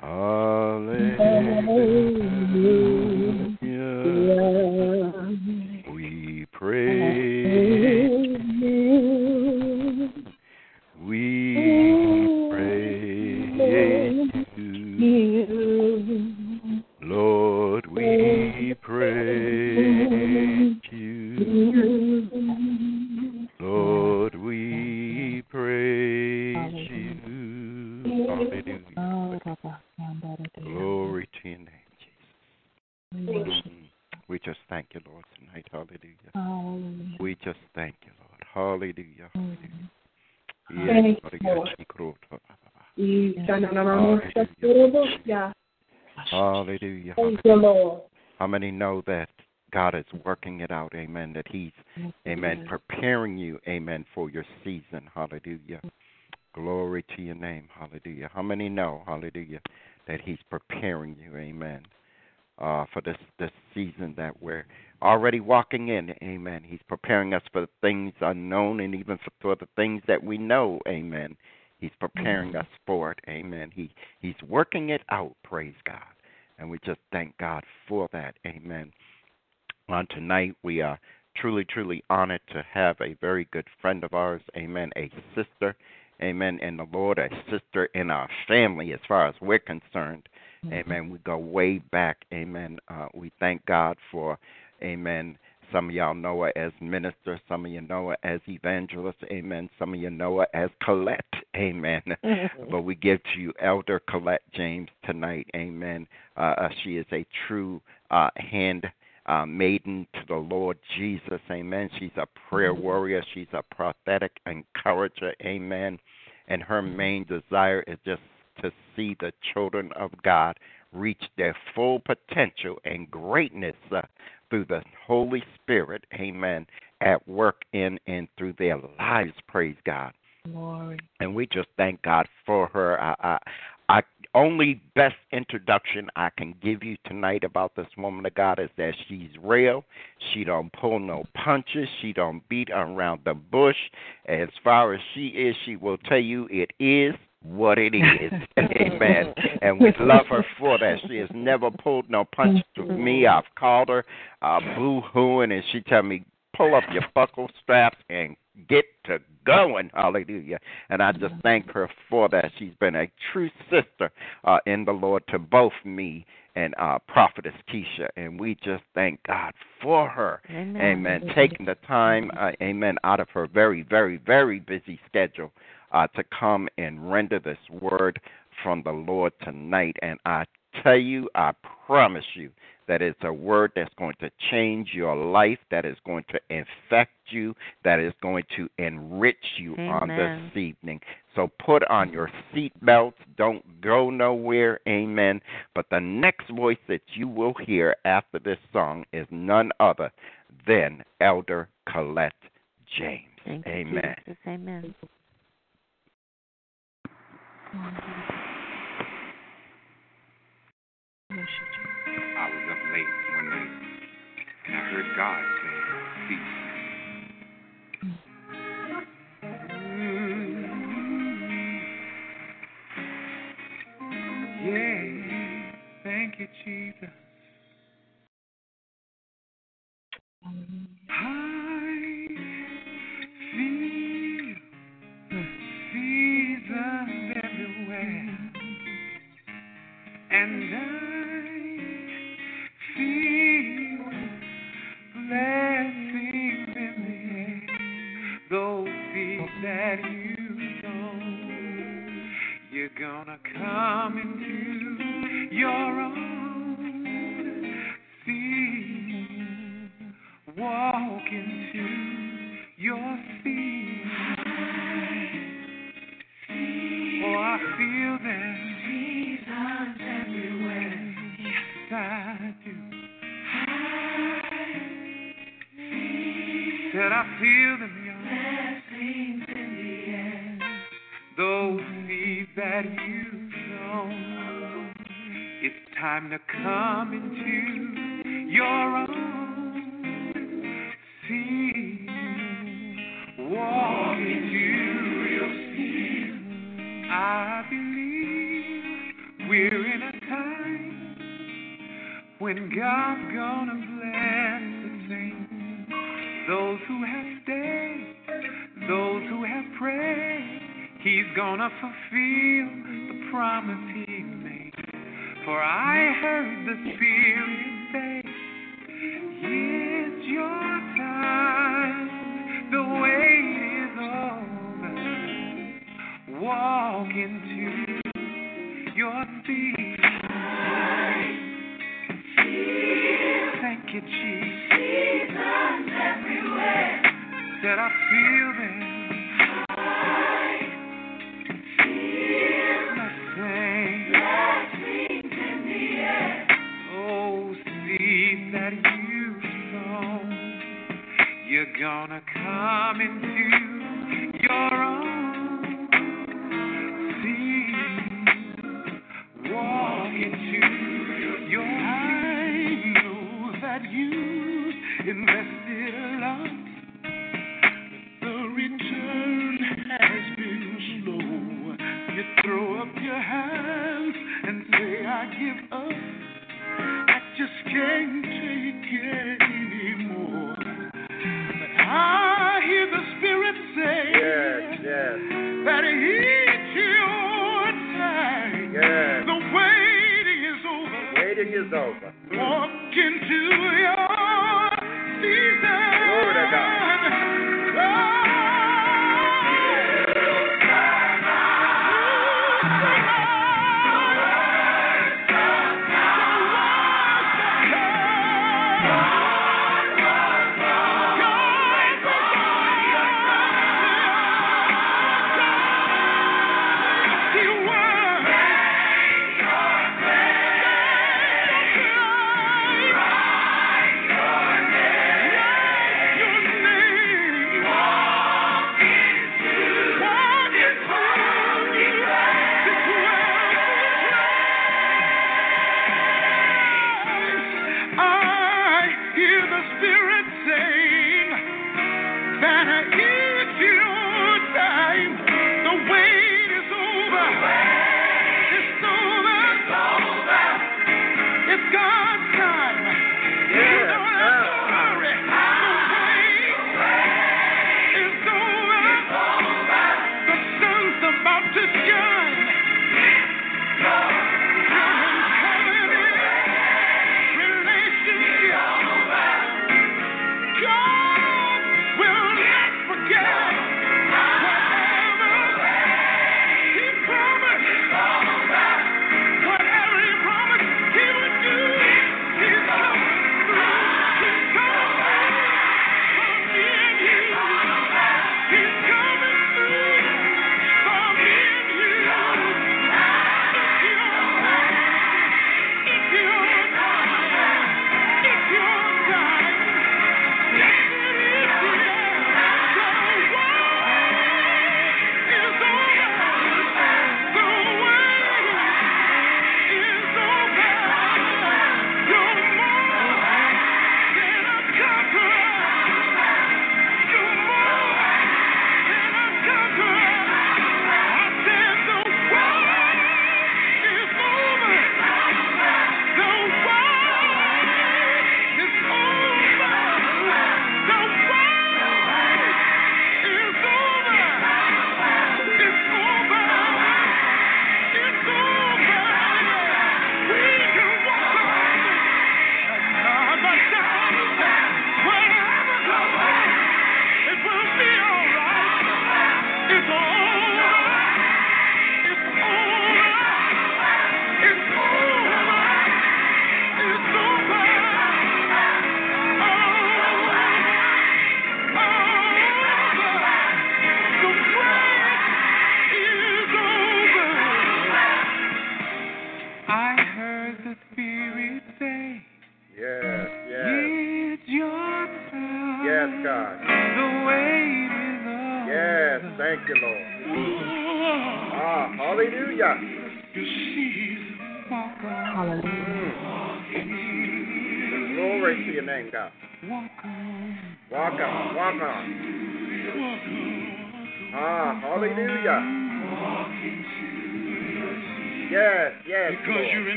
Speaker 3: Hallelujah. We praise, just thank you, Lord, tonight. Hallelujah. We just thank you, Lord. Hallelujah. Hallelujah.
Speaker 2: Thank
Speaker 3: Yes,
Speaker 2: Lord.
Speaker 3: Hallelujah. Hallelujah.
Speaker 2: Thank you, Lord.
Speaker 3: How many know that God is working it out? Amen. That He's, amen, preparing you, amen, for your season. Hallelujah. Glory to your name. Hallelujah. How many know, hallelujah, that He's preparing you, amen, uh, for this, this season that we're already walking in, amen. He's preparing us for the things unknown and even for, for the things that we know, amen. He's preparing us for it, amen. He He's working it out, praise God. And we just thank God for that, amen. On tonight, we are truly, truly honored to have a very good friend of ours, amen, a sister, amen, in the Lord, a sister in our family as far as we're concerned, amen. We go way back, amen. Uh, we thank God for, amen. Some of y'all know her as minister, some of you know her as evangelist, amen. Some of you know her as Coylette, amen. but we give to you Elder Coylette James tonight, amen. Uh, uh, she is a true uh, hand uh, maiden to the Lord Jesus. Amen. She's a prayer warrior. She's a prophetic encourager. Amen. And her main desire is just to see the children of God reach their full potential and greatness uh, through the Holy Spirit. Amen. At work in and through their lives. Praise God.
Speaker 4: Glory.
Speaker 3: and we just thank God for her. I, I, I only best introduction I can give you tonight about this woman of God is that she's real. She don't pull no punches. She don't beat around the bush. As far as she is, she will tell you it is what it is. Amen. And we love her for that. She has never pulled no punch to me. I've called her uh, boo hooing, and she tell me pull up your buckle straps and get to going. Hallelujah. And I just thank her for that. She's been a true sister uh, in the Lord to both me and uh, Prophetess Kesha. And we just thank God for her.
Speaker 7: Amen.
Speaker 3: Amen. Taking the time, uh, amen, out of her very, very, very busy schedule uh, to come and render this word from the Lord tonight. And I tell you, I promise you, that it's a word that's going to change your life, that is going to infect you, that is going to enrich you on this evening. So put on your seatbelts. Don't go nowhere. Amen. But the next voice that you will hear after this song is none other than Elder Coylette James.
Speaker 7: Thank you,
Speaker 3: Amen.
Speaker 7: Jesus. Amen.
Speaker 1: I was up late one night and I heard God say, Cease. Mm-hmm. Yeah, thank you, Jesus. Mm-hmm. I and I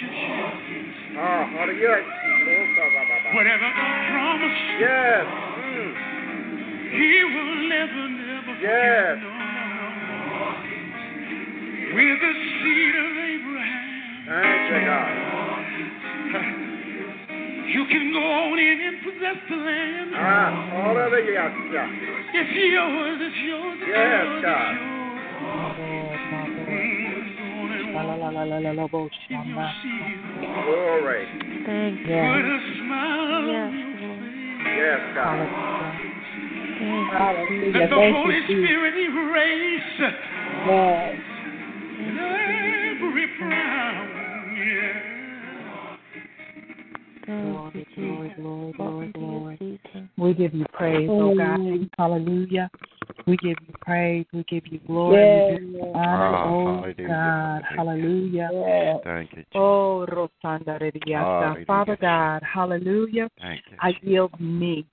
Speaker 3: Ah. Oh,
Speaker 1: Whatever God promised,
Speaker 3: Yes. Mm.
Speaker 1: He will never, never
Speaker 3: Yes.
Speaker 1: forget. No, no. The seed of Abraham.
Speaker 3: Thank you, God.
Speaker 1: You can go on in and possess the land.
Speaker 3: Ah, hallelujah.
Speaker 1: It's yours, it's yours, it's
Speaker 3: Yes,
Speaker 1: yours,
Speaker 3: God.
Speaker 1: it's yours.
Speaker 3: Glory.
Speaker 8: Thank you.
Speaker 4: Yes.
Speaker 1: Put a
Speaker 8: Yes, Lord.
Speaker 1: face.
Speaker 3: God.
Speaker 4: Hallelujah.
Speaker 8: Thank you.
Speaker 1: Let the Holy. Spirit erase
Speaker 2: Yes.
Speaker 1: every frown. Yeah.
Speaker 4: Glory,
Speaker 8: you,
Speaker 4: glory,
Speaker 8: Jesus.
Speaker 4: glory,
Speaker 8: Walk
Speaker 4: glory, glory. We give you praise, oh God. Hallelujah. We give you praise. We give you glory. We give you
Speaker 2: Yes.
Speaker 4: honor,
Speaker 3: Ah,
Speaker 4: oh
Speaker 3: hallelujah,
Speaker 4: God.
Speaker 3: hallelujah.
Speaker 4: Hallelujah.
Speaker 2: Yes.
Speaker 3: Thank you, Jesus.
Speaker 4: Oh, Rosanda Rediasa.
Speaker 3: Hallelujah.
Speaker 4: Father God, hallelujah.
Speaker 3: Thank you.
Speaker 4: I yield me.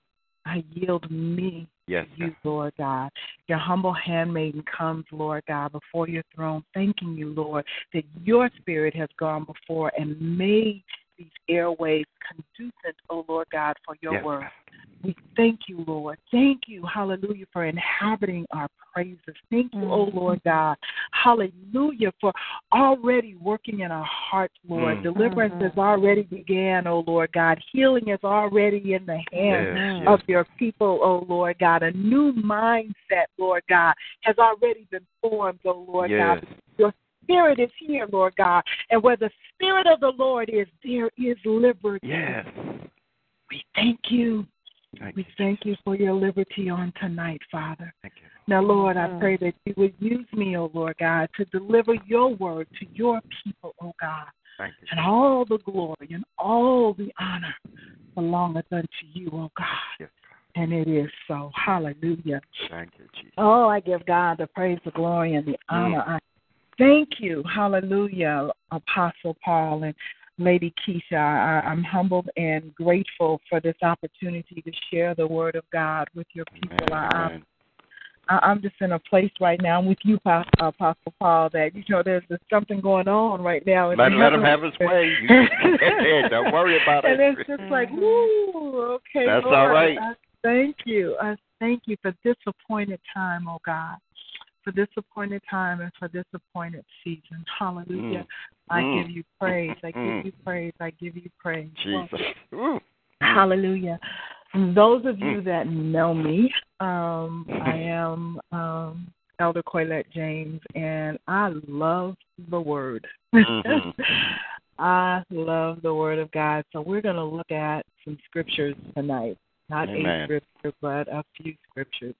Speaker 4: I yield me
Speaker 3: Yes,
Speaker 4: to you,
Speaker 3: God.
Speaker 4: Lord God. Your humble handmaiden comes, Lord God, before your throne, thanking you, Lord, that your spirit has gone before and made these airways conducive, oh Lord God, for your
Speaker 3: Yes,
Speaker 4: word.
Speaker 3: God.
Speaker 4: We thank you, Lord. Thank you, hallelujah, for inhabiting our praises. Thank you, oh
Speaker 8: Mhm.
Speaker 4: Lord God. Hallelujah, for already working in our hearts, Lord.
Speaker 3: Mm.
Speaker 4: Deliverance
Speaker 8: Mhm.
Speaker 4: has already began, oh Lord God. Healing is already in the hands
Speaker 3: Yes, yes.
Speaker 4: of your people, oh Lord God. A new mindset, Lord God, has already been formed, oh Lord
Speaker 3: yes.
Speaker 4: God. Your spirit is here, Lord God. And where the spirit of the Lord is, there is liberty.
Speaker 3: Yes.
Speaker 4: We thank you.
Speaker 3: Thank
Speaker 4: We
Speaker 3: you.
Speaker 4: thank you for your liberty on tonight, Father.
Speaker 3: Thank you.
Speaker 4: Now, Lord, I
Speaker 8: Mhm.
Speaker 4: pray that you would use me, oh Lord God, to deliver your word to your people, oh God.
Speaker 3: Thank you.
Speaker 4: And all the glory and all the honor belongeth unto you, oh God.
Speaker 3: Yes,
Speaker 4: And it is so. Hallelujah.
Speaker 3: Thank you, Jesus.
Speaker 4: Oh, I give God the praise, the glory, and the honor. I thank you. Hallelujah, Apostle Paul. And Lady Kesha. I, I'm humbled and grateful for this opportunity to share the word of God with your people. I, I'm, I- I'm just in a place right now with you, Pa- uh, Apostle Paul, that you know there's, there's something going on right now.
Speaker 3: Let, let him have his way. Don't worry about
Speaker 4: and
Speaker 3: it.
Speaker 4: And it's just like, woo, okay,
Speaker 3: That's
Speaker 4: Lord,
Speaker 3: all right.
Speaker 4: I thank you. I thank you for this appointed time, oh God, for this appointed time and for this appointed season. Hallelujah.
Speaker 3: Mm.
Speaker 4: I
Speaker 3: Mm.
Speaker 4: give you praise. I
Speaker 3: Mm.
Speaker 4: give you praise. I give you praise.
Speaker 3: Jesus.
Speaker 4: Hallelujah. Those of you
Speaker 3: Mm.
Speaker 4: that know me, um, I am um, Elder Coylette James, and I love the Word.
Speaker 3: Mhm.
Speaker 4: I love the Word of God. So we're going to look at some scriptures tonight. Not
Speaker 3: Amen.
Speaker 4: a scripture, but a few scriptures.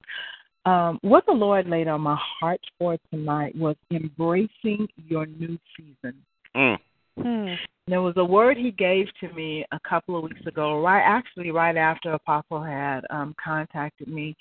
Speaker 4: Um, what the Lord laid on my heart for tonight was embracing your new season.
Speaker 3: Mm.
Speaker 7: Hmm.
Speaker 4: There was a word he gave to me a couple of weeks ago, right actually right after Apostle had um contacted me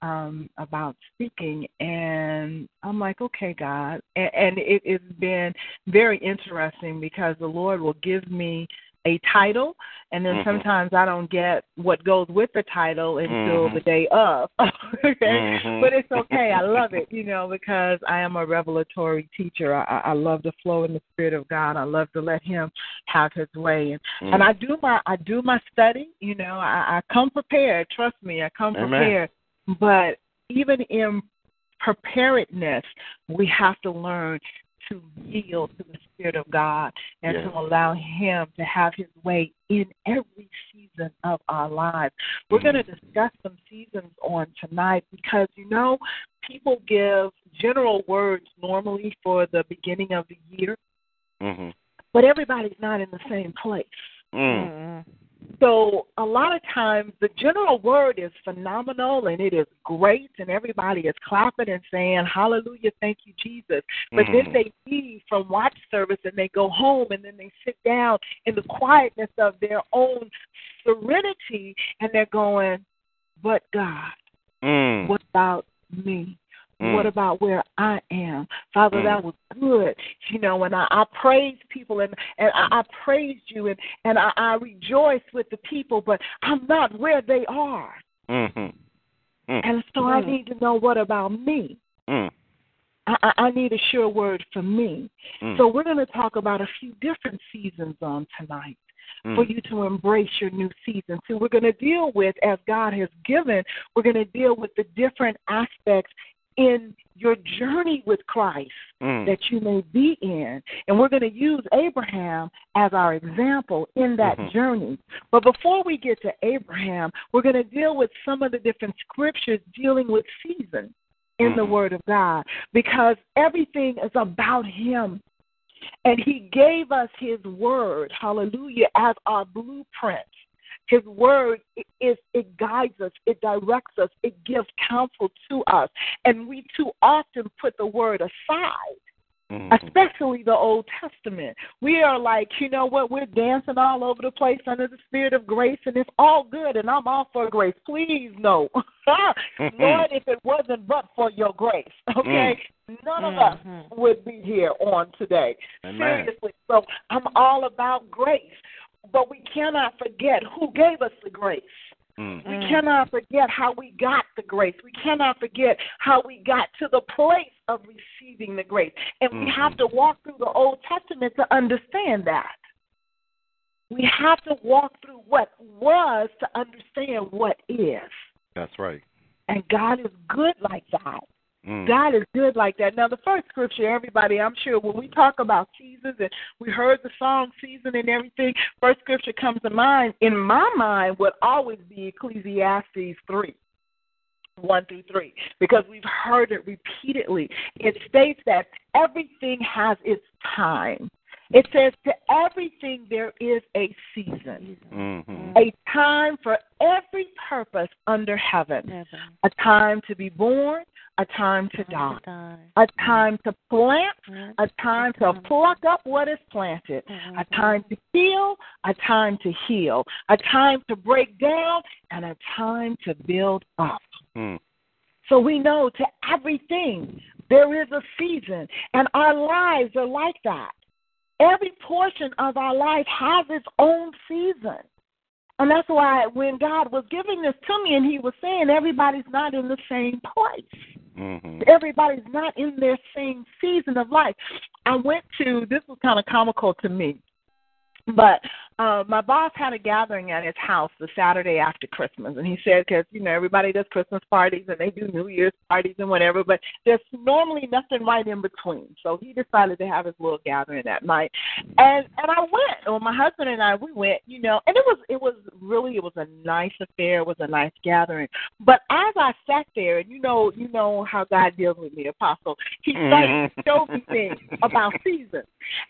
Speaker 4: um about speaking and I'm like, Okay, God and, and it, it's been very interesting because the Lord will give me a title and then
Speaker 3: Mhm.
Speaker 4: sometimes I don't get what goes with the title until
Speaker 3: Mhm.
Speaker 4: the day of. okay.
Speaker 3: Mhm.
Speaker 4: But it's okay. I love it, you know, because I am a revelatory teacher. I, I love to flow in the spirit of God. I love to let Him have His way, and
Speaker 3: Mm.
Speaker 4: and I do my I do my study. You know, I, I come prepared. Trust me, I come
Speaker 3: Amen.
Speaker 4: prepared. But even in preparedness, we have to learn to yield to the Spirit of God and
Speaker 3: Yes.
Speaker 4: to allow Him to have His way in every season of our lives. We're going to discuss some seasons on tonight because, you know, people give general words normally for the beginning of the year,
Speaker 3: Mhm.
Speaker 4: but everybody's not in the same place.
Speaker 3: Mm.
Speaker 7: Mm-mm.
Speaker 4: So a lot of times the general word is phenomenal and it is great and everybody is clapping and saying, Hallelujah, thank you, Jesus. But then
Speaker 3: Mhm.
Speaker 4: they leave from watch service and they go home and then they sit down in the quietness of their own serenity and they're going, But God,
Speaker 3: Mm.
Speaker 4: what about me?
Speaker 3: Mm.
Speaker 4: What about where I am? Father,
Speaker 3: Mm.
Speaker 4: that was good. You know, and I, I praise people and, and I, I praised you and, and I, I rejoice with the people, but I'm not where they are.
Speaker 3: Mhm. Mm.
Speaker 4: And so I
Speaker 7: Mm.
Speaker 4: need to know what about me?
Speaker 3: Mm.
Speaker 4: I, I I need a sure word for me.
Speaker 3: Mm.
Speaker 4: So we're going to talk about a few different seasons on tonight for you to embrace your new season. So we're going to deal with, as God has given, we're going to deal with the different aspects in your journey with Christ
Speaker 3: Mm.
Speaker 4: that you may be in. And we're going to use Abraham as our example in that
Speaker 3: Mhm.
Speaker 4: journey. But before we get to Abraham, we're going to deal with some of the different scriptures dealing with seasons in the
Speaker 3: Mhm.
Speaker 4: Word of God because everything is about Him. And He gave us His Word, hallelujah, as our blueprint. His word is it guides us, it directs us, it gives counsel to us. And we too often put the word aside,
Speaker 3: Mhm.
Speaker 4: especially the Old Testament. We are like, you know what, we're dancing all over the place under the spirit of grace and it's all good and I'm all for grace. Please no. Lord, if it wasn't but for your grace, okay? None of us
Speaker 7: Mhm.
Speaker 4: would be here on today.
Speaker 3: Amen.
Speaker 4: Seriously. So I'm all about grace. But we cannot forget who gave us the grace.
Speaker 3: Mm.
Speaker 4: We cannot forget how we got the grace. We cannot forget how we got to the place of receiving the grace. And we
Speaker 3: Mhm.
Speaker 4: have to walk through the Old Testament to understand that. We have to walk through what was to understand what is.
Speaker 3: That's right.
Speaker 4: And God is good like that.
Speaker 3: Mm.
Speaker 4: God is good like that. Now, the first scripture, everybody, I'm sure when we talk about seasons and we heard the song season and everything, first scripture comes to mind. In my mind, would always be Ecclesiastes 3. 1 through 3, because we've heard it repeatedly. It states that everything has its time. It says, To everything there is a season,
Speaker 3: Mhm.
Speaker 4: a time for every purpose under heaven,
Speaker 7: Heaven.
Speaker 4: a time to be born, a time to die,
Speaker 7: Die.
Speaker 4: a time to plant,
Speaker 7: Yeah.
Speaker 4: a time to pluck up what is planted, a time to heal, a time to heal, a time to break down, and a time to build up.
Speaker 3: Mm.
Speaker 4: So we know to everything there is a season, and our lives are like that. Every portion of our life has its own season. And that's why when God was giving this to me and he was saying everybody's not in the same place.
Speaker 3: Mm-hmm.
Speaker 4: Everybody's not in their same season of life. I went to this was kind of comical to me. But uh, my boss had a gathering at his house the Saturday after Christmas, and he said because you know everybody does Christmas parties and they do New Year's parties and whatever, but there's normally nothing right in between. So he decided to have his little gathering that night, and and I went. Well, my husband and I we went, you know, and it was it was really it was a nice affair. It was a nice gathering. But as I sat there, and you know you know how God deals with me, Apostle, he started to show me things about seasons,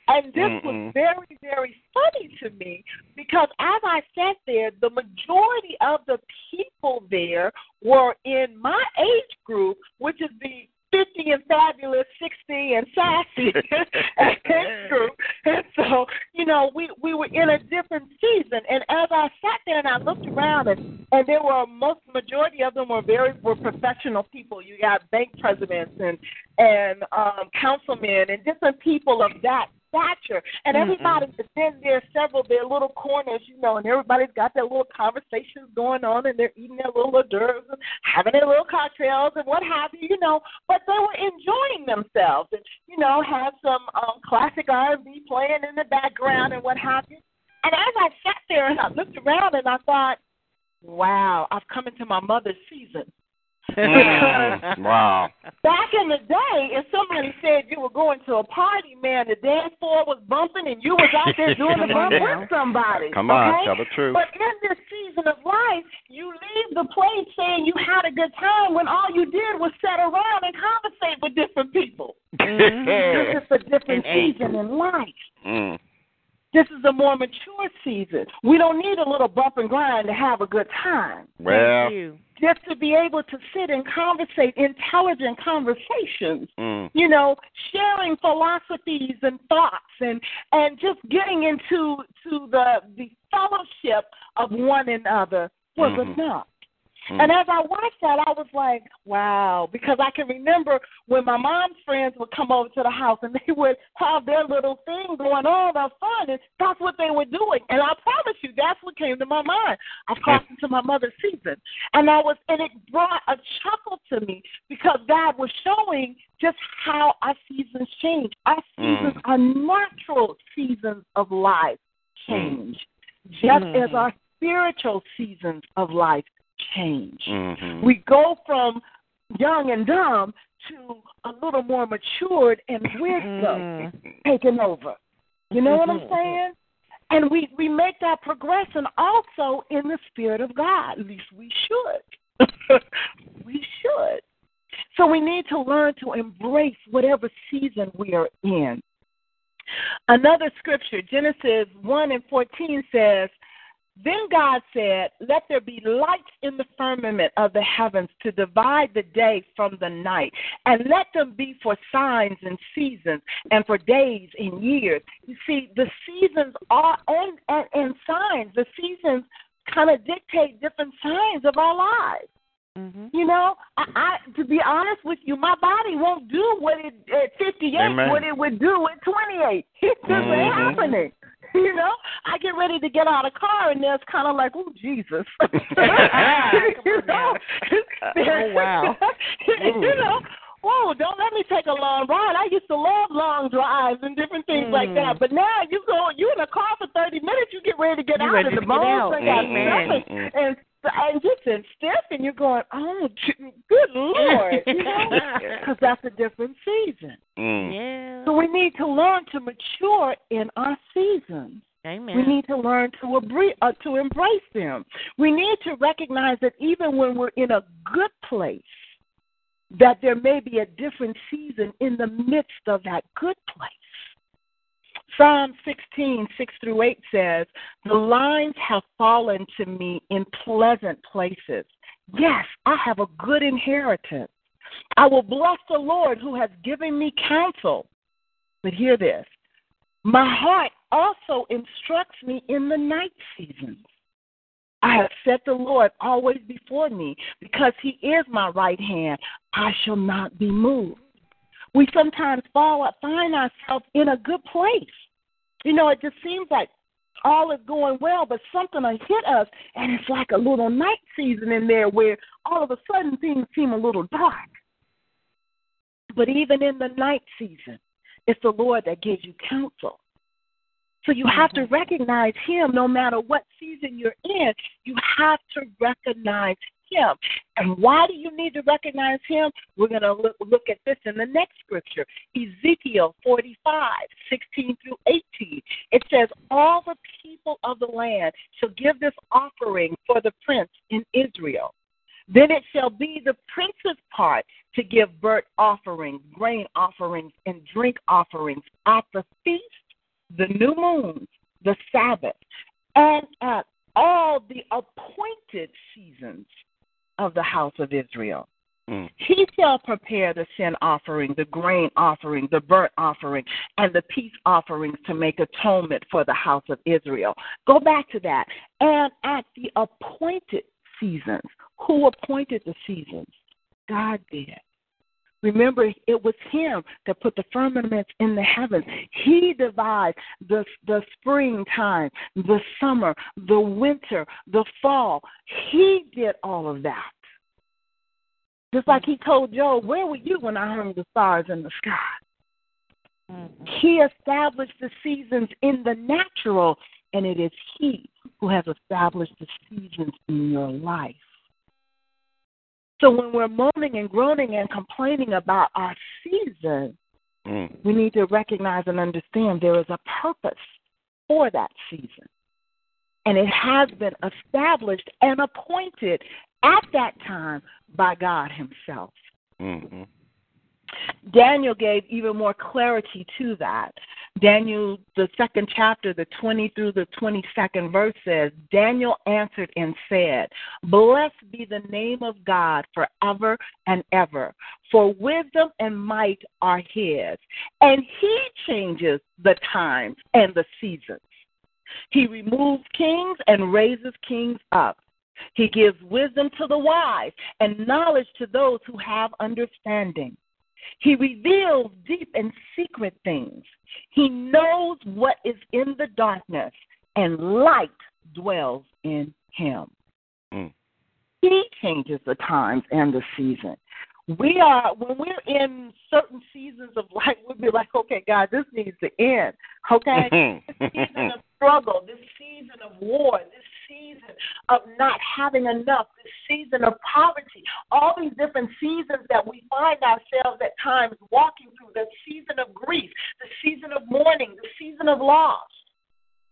Speaker 4: and this was
Speaker 3: Mm-mm.
Speaker 4: very very funny to me because as I sat there, the majority of the people there were in my age group, which is the 50 and fabulous, 60 and sassy age group. And so, you know, we, we were in a different season. And as I sat there and I looked around, and, and there were most majority of them were very were professional people. You got bank presidents and and um, councilmen and different people of that stature. And everybody is in their several their little corners, you know, and everybody's got their little conversations going on and they're eating their little hors d'oeuvres and having their little cocktails and what have you, you know. But they were enjoying themselves and, you know, had some um classic R and B playing in the background and what have you. And as I sat there and I looked around and I thought, Wow, I've come into my mother's season.
Speaker 3: Mm. wow.
Speaker 4: Back in the day, if somebody said you were going to a party, man, the dance floor was bumping and you was out there doing the bump with somebody.
Speaker 3: Come on,
Speaker 4: okay?
Speaker 3: tell the truth.
Speaker 4: But in this season of life, you leave the place saying you had a good time when all you did was sit around and conversate with different people. This is a different season in life.
Speaker 3: Mm.
Speaker 4: This is a more mature season. We don't need a little bump and grind to have a good time
Speaker 3: Well,
Speaker 4: just to be able to sit and conversate intelligent conversations
Speaker 3: mm.
Speaker 4: you know sharing philosophies and thoughts and and just getting into to the the fellowship of one another was
Speaker 3: Mhm.
Speaker 4: enough
Speaker 3: Mm.
Speaker 4: and as I watched that, I was like, wow, because I can remember when my mom's friends would come over to the house and they would have their little thing going on of fun, and that's what they were doing. And I promise you, that's what came to my mind. I've crossed into my mother's season. And I was and it brought a chuckle to me because God was showing just how our seasons change. Our seasons
Speaker 3: Mm.
Speaker 4: are natural seasons of life change. Just as our spiritual seasons of life change.
Speaker 3: Mhm.
Speaker 4: We go from young and dumb to a little more matured and wisdom taking over. You know what I'm saying? And we we make that progression also in the spirit of God. At least we should. we should. So we need to learn to embrace whatever season we are in. Another scripture, Genesis 1 and 14 says, Then God said, Let there be lights in the firmament of the heavens to divide the day from the night, and let them be for signs and seasons, and for days and years. You see, the seasons are, and, and, and signs, the seasons kind of dictate different signs of our lives. You know, I, I to be honest with you, my body won't do what it at 58
Speaker 3: Amen.
Speaker 4: what it would do at 28. It just ain't
Speaker 3: Mhm.
Speaker 4: happening. You know, I get ready to get out of the car, and there's kind of like, oh Jesus, you know,
Speaker 8: Oh, wow.
Speaker 4: you know. Whoa, don't let me take a long ride. I used to love long drives and different things like that. But now you go, you in a car for thirty minutes, you get ready to get
Speaker 8: You
Speaker 4: out, and the bones got stuffing and and just in stiff, and you're going, oh, good lord, you know, because that's a different season.
Speaker 3: Mm.
Speaker 7: Yeah.
Speaker 4: So we need to learn to mature in our seasons.
Speaker 7: Amen.
Speaker 4: We need to learn to abre- uh, to embrace them. We need to recognize that even when we're in a good place, that there may be a different season in the midst of that good place. Psalm 16, 6 through 8 says, The lines have fallen to me in pleasant places. Yes, I have a good inheritance. I will bless the Lord who has given me counsel. But hear this my heart also instructs me in the night seasons. I have set the Lord always before me because he is my right hand. I shall not be moved. We sometimes fall, find ourselves in a good place, You know, it just seems like all is going well, but something will hit us, and it's like a little night season in there where all of a sudden things seem a little dark. But even in the night season, it's the Lord that gives you counsel. So you have to mm-hmm. recognize Him no matter what season you're in. You have to recognize Him. And why do you need to recognize Him? We're going to look, look at this in the next scripture Ezekiel 45, 16 through 18. It says, All the people of the land shall give this offering for the prince in Israel. Then it shall be the prince's part to give burnt offerings, grain offerings, and drink offerings at the feast the new moons, the Sabbath, and at all the appointed seasons of the house of Israel.
Speaker 3: Mm.
Speaker 4: He shall prepare the sin offering, the grain offering, the burnt offering, and the peace offerings to make atonement for the house of Israel. Go back to that. And at the appointed seasons. Who appointed the seasons? God did. Remember, it was Him that put the firmaments in the heavens. He devised the the springtime, the summer, the winter, the fall. He did all of that. Just like He told Job, "Where were you when I hung the stars in the sky?"
Speaker 7: Mm-hmm.
Speaker 4: He established the seasons in the natural, and it is He who has established the seasons in your life. So when we're moaning and groaning and complaining about our season,
Speaker 3: Mm.
Speaker 4: we need to recognize and understand there is a purpose for that season. And it has been established and appointed at that time by God Himself.
Speaker 3: hmm
Speaker 4: Daniel gave even more clarity to that. Daniel, the second chapter, the 20 through the 22nd verse says, Daniel answered and said, Blessed be the name of God forever and ever, for wisdom and might are his, and he changes the times and the seasons. He removes kings and raises kings up. He gives wisdom to the wise and knowledge to those who have understanding. He reveals deep and secret things. He knows what is in the darkness, and light dwells in him.
Speaker 3: Mm.
Speaker 4: He changes the times and the season. We are when we're in certain seasons of life, we'll be like, okay, God, this needs to end. Okay, this season of struggle, this season of war, this season of not having enough, this season of poverty, all these different seasons that we find ourselves at times walking through, the season of grief, the season of mourning, the season of loss.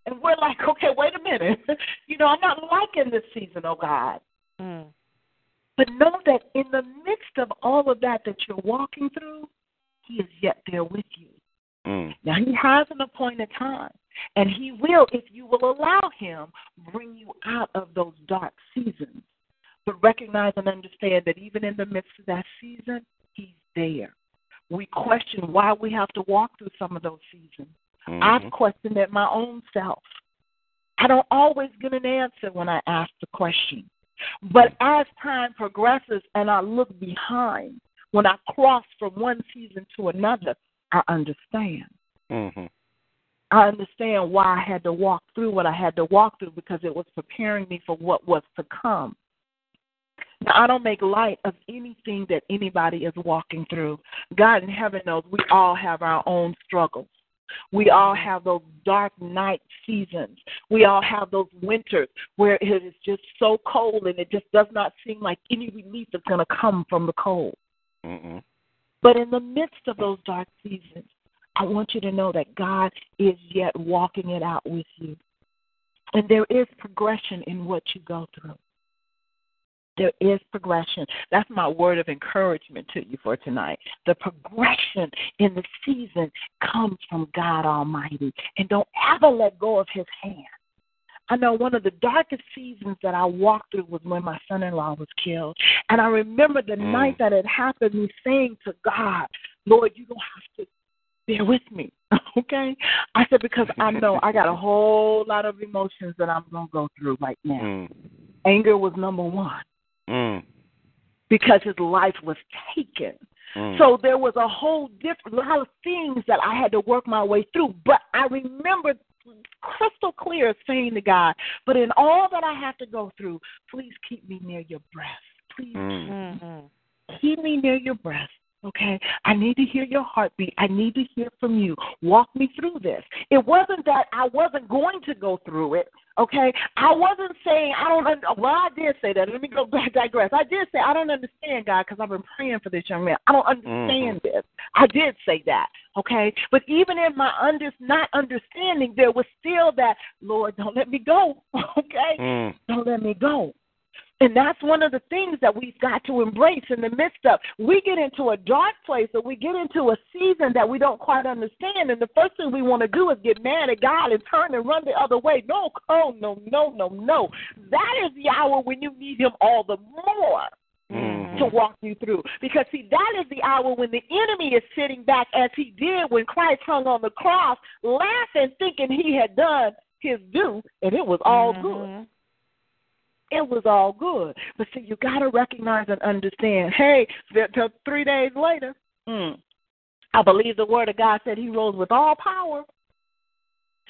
Speaker 4: And we're like, okay, wait a minute. you know, I'm not liking this season, oh God.
Speaker 7: Mm.
Speaker 4: But know that in the midst of all of that that you're walking through, He is yet there with you.
Speaker 3: Mm.
Speaker 4: Now, He has an appointed time, and He will, if you will allow Him, bring you out of those dark seasons. But recognize and understand that even in the midst of that season, He's there. We question why we have to walk through some of those seasons.
Speaker 3: Mhm.
Speaker 4: I've questioned it my own self. I don't always get an answer when I ask the question. But as time progresses and I look behind, when I cross from one season to another, I understand.
Speaker 3: Mhm.
Speaker 4: I understand why I had to walk through what I had to walk through because it was preparing me for what was to come. Now, I don't make light of anything that anybody is walking through. God in heaven knows we all have our own struggles. We all have those dark night seasons. We all have those winters where it is just so cold and it just does not seem like any relief is going to come from the cold.
Speaker 3: Mhm.
Speaker 4: But in the midst of those dark seasons, I want you to know that God is yet walking it out with you. And there is progression in what you go through. There is progression. That's my word of encouragement to you for tonight. The progression in the season comes from God Almighty. And don't ever let go of His hand. I know one of the darkest seasons that I walked through was when my son in law was killed. And I remember the
Speaker 3: Mm.
Speaker 4: night that it happened, me saying to God, Lord, you don't have to bear with me. Okay? I said, because I know I got a whole lot of emotions that I'm going to go through right now.
Speaker 3: Mm.
Speaker 4: Anger was number one
Speaker 3: Mm.
Speaker 4: because his life was taken.
Speaker 3: Mm.
Speaker 4: So there was a whole different lot of things that I had to work my way through. But I remember crystal clear saying to God, but in all that I have to go through, please keep me near your breast. Please
Speaker 3: Mm.
Speaker 4: Keep me near your breast. Okay, I need to hear your heartbeat. I need to hear from you. Walk me through this. It wasn't that I wasn't going to go through it. Okay, I wasn't saying I don't. un- Well, I did say that. Let me go back. Digress. I did say I don't understand God because I've been praying for this young man. I don't understand this. I did say that. Okay, but even in my under not understanding, there was still that Lord, don't let me go. Okay,
Speaker 3: Mm.
Speaker 4: don't let me go. And that's one of the things that we've got to embrace in the midst of. We get into a dark place or we get into a season that we don't quite understand. And the first thing we want to do is get mad at God and turn and run the other way. No, oh, no, no, no, no. That is the hour when you need Him all the more
Speaker 3: Mhm.
Speaker 4: to walk you through. Because, see, that is the hour when the enemy is sitting back as he did when Christ hung on the cross, laughing, thinking he had done his due, and it was all good
Speaker 7: Mhm.
Speaker 4: It was all good. But see, you got to recognize and understand. Hey, th- th- three days later, mm, I believe the word of God said He rose with all power.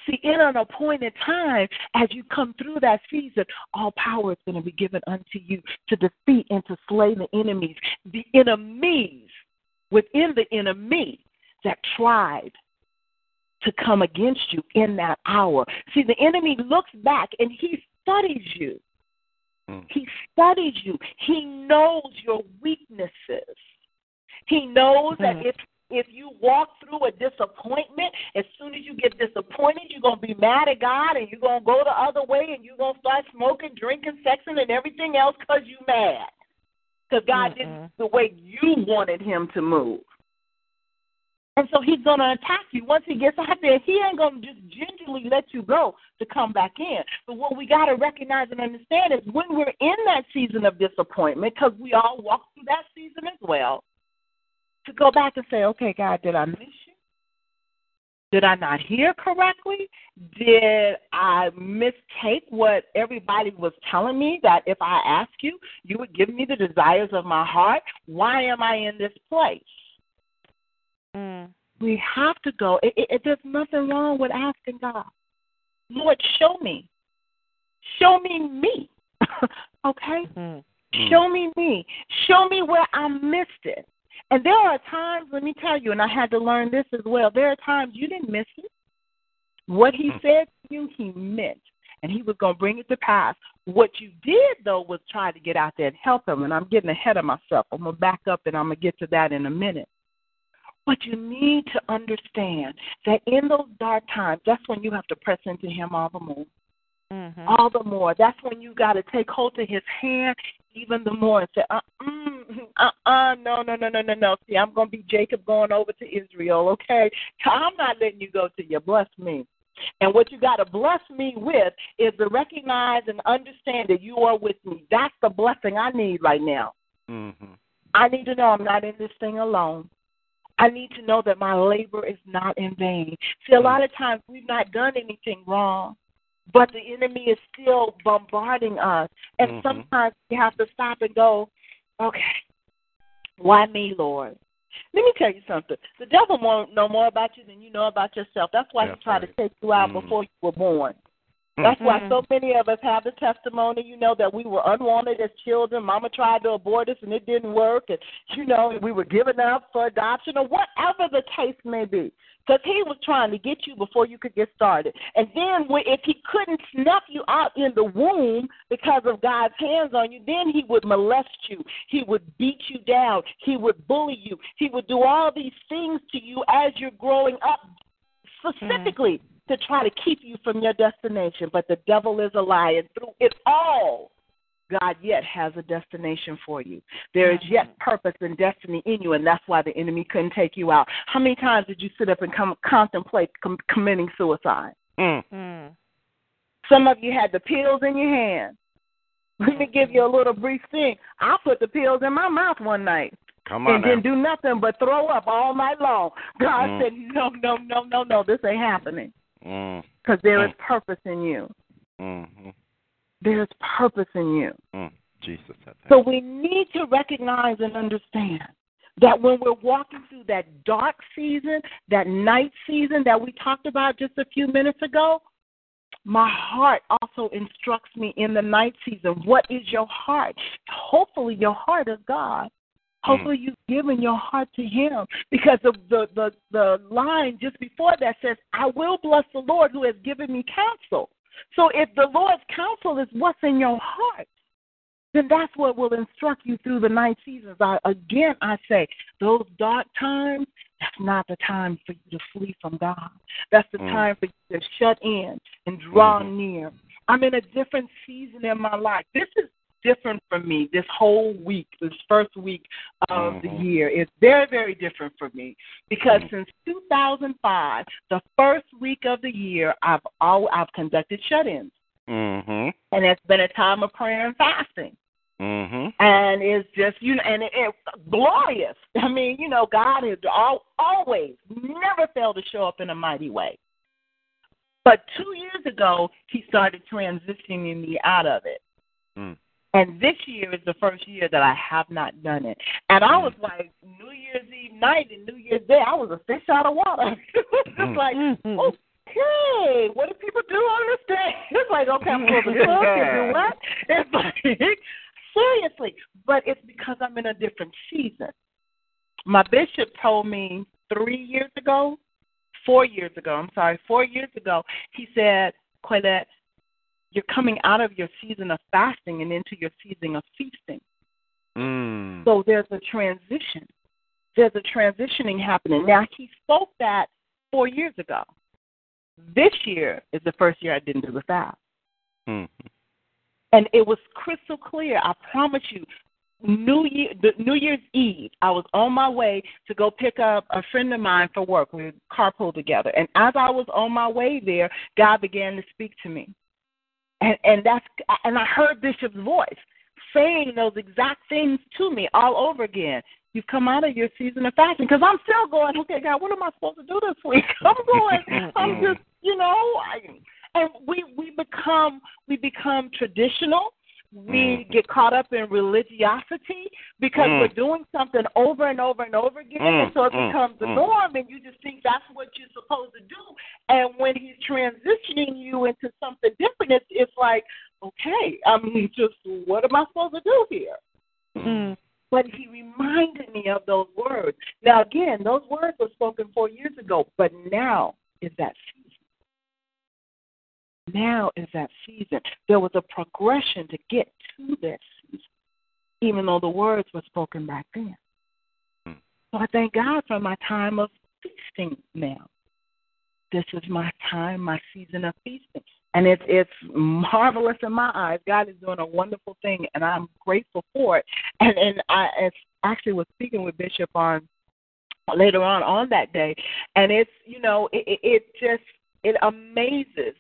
Speaker 4: See, in an appointed time, as you come through that season, all power is going to be given unto you to defeat and to slay the enemies, the enemies within the enemy that tried to come against you in that hour. See, the enemy looks back and he studies you.
Speaker 3: Mm.
Speaker 4: He studies you. He knows your weaknesses. He knows that
Speaker 7: Mhm.
Speaker 4: if if you walk through a disappointment, as soon as you get disappointed, you're gonna be mad at God and you're gonna go the other way and you're gonna start smoking, drinking, sexing, and everything else because you're mad. Because God didn't the way you wanted Him to move. And so he's going to attack you. Once he gets out there, he ain't going to just gingerly let you go to come back in. But what we got to recognize and understand is when we're in that season of disappointment, because we all walk through that season as well, to go back and say, okay, God, did I miss you? Did I not hear correctly? Did I mistake what everybody was telling me that if I ask you, you would give me the desires of my heart? Why am I in this place?
Speaker 7: Mm.
Speaker 4: We have to go. It, it, it, there's nothing wrong with asking God, Lord, show me. Show me me. okay?
Speaker 7: Mm.
Speaker 4: Show me me. Show me where I missed it. And there are times, let me tell you, and I had to learn this as well. There are times you didn't miss it. What he said to you, he meant. And he was going to bring it to pass. What you did, though, was try to get out there and help him. And I'm getting ahead of myself. I'm going to back up and I'm going to get to that in a minute. But you need to understand that in those dark times, that's when you have to press into him all the more
Speaker 7: Mhm.
Speaker 4: all the more. That's when you got to take hold of his hand even the more and say, uh, mm, uh, uh, no, no, no, no, no, no. See, I'm going to be Jacob going over to Israel, okay? I'm not letting you go till you bless me. And what you got to bless me with is to recognize and understand that you are with me. That's the blessing I need right now.
Speaker 3: Mm-hmm.
Speaker 4: I need to know I'm not in this thing alone. I need to know that my labor is not in vain. See, a lot of times we've not done anything wrong, but the enemy is still bombarding us. And
Speaker 3: Mhm.
Speaker 4: sometimes we have to stop and go, okay, why me, Lord? Let me tell you something. The devil won't know more about you than you know about yourself. That's why
Speaker 3: That's
Speaker 4: he tried
Speaker 3: right.
Speaker 4: to take you out
Speaker 3: Mhm.
Speaker 4: before you were born. Mm. That's why so mm. many of us have the testimony, you know, that we were unwanted as children. Mama tried to abort us and it didn't work. And, you know, we were given up for adoption or whatever the case may be. Because he was trying to get you before you could get started. And then when, if he couldn't snuff you out in the womb because of God's hands on you, then he would molest you. He would beat you down. He would bully you. He would do all these things to you as you're growing up, specifically mm. To try to keep you from your destination. But the devil is a liar. And through it all, God yet has a destination for you. There is yet purpose and destiny in you, and that's why the enemy couldn't take you out. How many times did you sit up and com- contemplate com- committing suicide?
Speaker 3: Mm.
Speaker 7: Mm.
Speaker 4: Some of you had the pills in your hand. Let me give you a little brief thing. I put the pills in my mouth one night
Speaker 3: Come on
Speaker 4: and didn't do nothing but throw up all night long. God
Speaker 3: Mm.
Speaker 4: said, no, no, no, no, no, this ain't happening. Because there
Speaker 3: Mm.
Speaker 4: is purpose in you.
Speaker 3: Mm-hmm.
Speaker 4: There's purpose in you.
Speaker 3: Mm. Jesus said that.
Speaker 4: So we need to recognize and understand That when we're walking through that dark season, that night season that we talked about just a few minutes ago, my heart also instructs me in the night season. What is your heart? Hopefully, your heart is God. Hopefully, you've given your heart to Him because the, the the the line just before that says, "I will bless the Lord who has given me counsel." So, if the Lord's counsel is what's in your heart, then that's what will instruct you through the night seasons. I, again, I say those dark times. That's not the time for you to flee from God. That's the
Speaker 3: Mm.
Speaker 4: time for you to shut in and draw
Speaker 3: Mhm.
Speaker 4: near. I'm in a different season in my life. This is different for me. This whole week, this first week of the
Speaker 3: Mhm.
Speaker 4: year, is very, very different for me because
Speaker 3: Mhm.
Speaker 4: since 2005, the first week of the year, I've all I've conducted shut-ins,
Speaker 3: Mhm.
Speaker 4: and it's been a time of prayer and fasting
Speaker 3: Mhm.
Speaker 4: and it's just you know, and it, it's glorious. I mean, you know, God has all, always never failed to show up in a mighty way. But two years ago, He started transitioning me out of it,
Speaker 3: Mm.
Speaker 4: And this year is the first year that I have not done it. And I was
Speaker 3: Mm.
Speaker 4: like, New Year's Eve night and New Year's Day, I was a fish out of water. it's
Speaker 3: Mm.
Speaker 4: like,
Speaker 7: Mhm.
Speaker 4: okay, what do people do on this day? It's like, okay, I'm supposed to cook and do what? It's like, seriously. But it's because I'm in a different season. My bishop told me three years ago, four years ago, I'm sorry, four years ago, he said, Coylette, you're coming out of your season of fasting and into your season of feasting.
Speaker 3: Mm.
Speaker 4: So there's a transition. There's a transitioning happening. Now, he spoke that four years ago. This year is the first year I didn't do the fast.
Speaker 3: Mhm.
Speaker 4: And it was crystal clear. I promise you. New Year, the New Year's Eve, I was on my way to go pick up a friend of mine for work. We carpool together, and as I was on my way there, God began to speak to me, and and that's and I heard Bishop's voice saying those exact things to me all over again. You've come out of your season of fasting because I'm still going. Okay, God, what am I supposed to do this week? I'm going. I'm just, you know, I, and we we become we become traditional. We
Speaker 3: Mm.
Speaker 4: get caught up in religiosity because
Speaker 3: Mm.
Speaker 4: we're doing something over and over and over again,
Speaker 3: Mm,
Speaker 4: and so it
Speaker 3: mm,
Speaker 4: becomes the
Speaker 3: mm.
Speaker 4: norm, and you just think that's what you're supposed to do. And when he's transitioning you into something different, it's it's like, okay, I mean, just what am I supposed to do here?
Speaker 7: Mm.
Speaker 4: But he reminded me of those words. Now, again, those words were spoken four years ago, but now is that. Now is that season. There was a progression to get to that season, even though the words were spoken back then.
Speaker 3: Hmm.
Speaker 4: So I thank God for my time of feasting now. This is my time, my season of feasting. And it's it's marvelous in my eyes. God is doing a wonderful thing and I'm grateful for it. And and I actually was speaking with Bishop on later on on that day and it's you know, it it, it just it amazes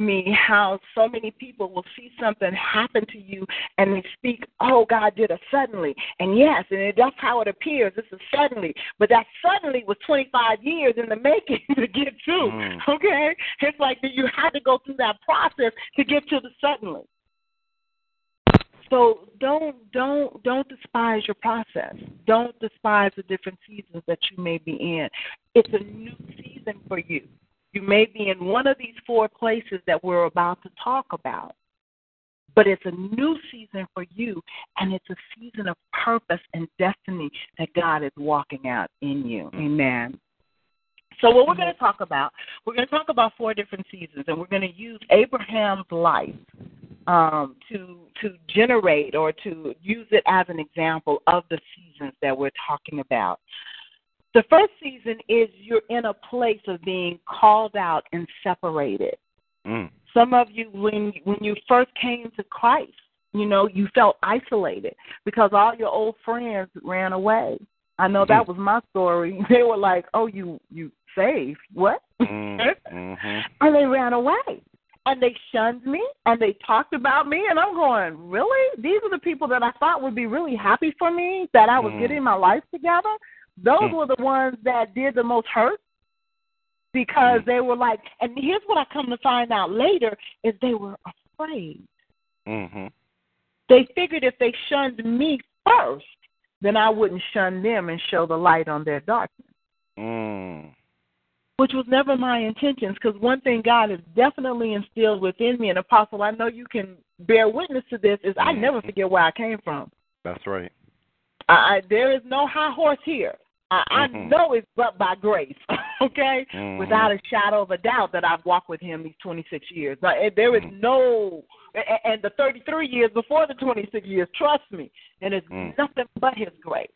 Speaker 4: me how so many people will see something happen to you and they speak, oh, God did it suddenly. And yes, and that's how it appears. This is suddenly. But that suddenly was 25 years in the making to get to.
Speaker 3: Mm.
Speaker 4: Okay? It's like that you had to go through that process to get to the suddenly. So don't don't don't despise your process. Don't despise the different seasons that you may be in. It's a new season for you. You may be in one of these four places that we're about to talk about. But it's a new season for you, and it's a season of purpose and destiny that God is walking out in you. Amen. So, what we're going to talk about, we're going to talk about four different seasons, and we're going to use Abraham's life um, to to generate or to use it as an example of the seasons that we're talking about. The first season is you're in a place of being called out and separated.
Speaker 3: Mm.
Speaker 4: Some of you, when when you first came to Christ, you know you felt isolated because all your old friends ran away. I know that was my story. They were like, "Oh, you you saved what?"
Speaker 3: Mm. Mhm.
Speaker 4: and they ran away and they shunned me and they talked about me and I'm going, Really? These are the people that I thought would be really happy for me, that I was
Speaker 3: Mm.
Speaker 4: getting my life together. Those
Speaker 3: Mm.
Speaker 4: were the ones that did the most hurt because
Speaker 3: Mm.
Speaker 4: they were like and here's what I come to find out later is they were afraid.
Speaker 3: Mhm.
Speaker 4: They figured if they shunned me first, then I wouldn't shun them and show the light on their darkness.
Speaker 3: Mm.
Speaker 4: Which was never my intentions, because one thing God has definitely instilled within me, and Apostle, I know you can bear witness to this, is I never forget where I came from.
Speaker 3: That's right.
Speaker 4: I there is no high horse here. I, I know it's but by grace, okay,
Speaker 3: Mhm.
Speaker 4: without a shadow of a doubt that I've walked with Him these 26 years. But there is no, a- and the 33 years before the 26 years, trust me, and it's
Speaker 3: Mm.
Speaker 4: nothing but His grace.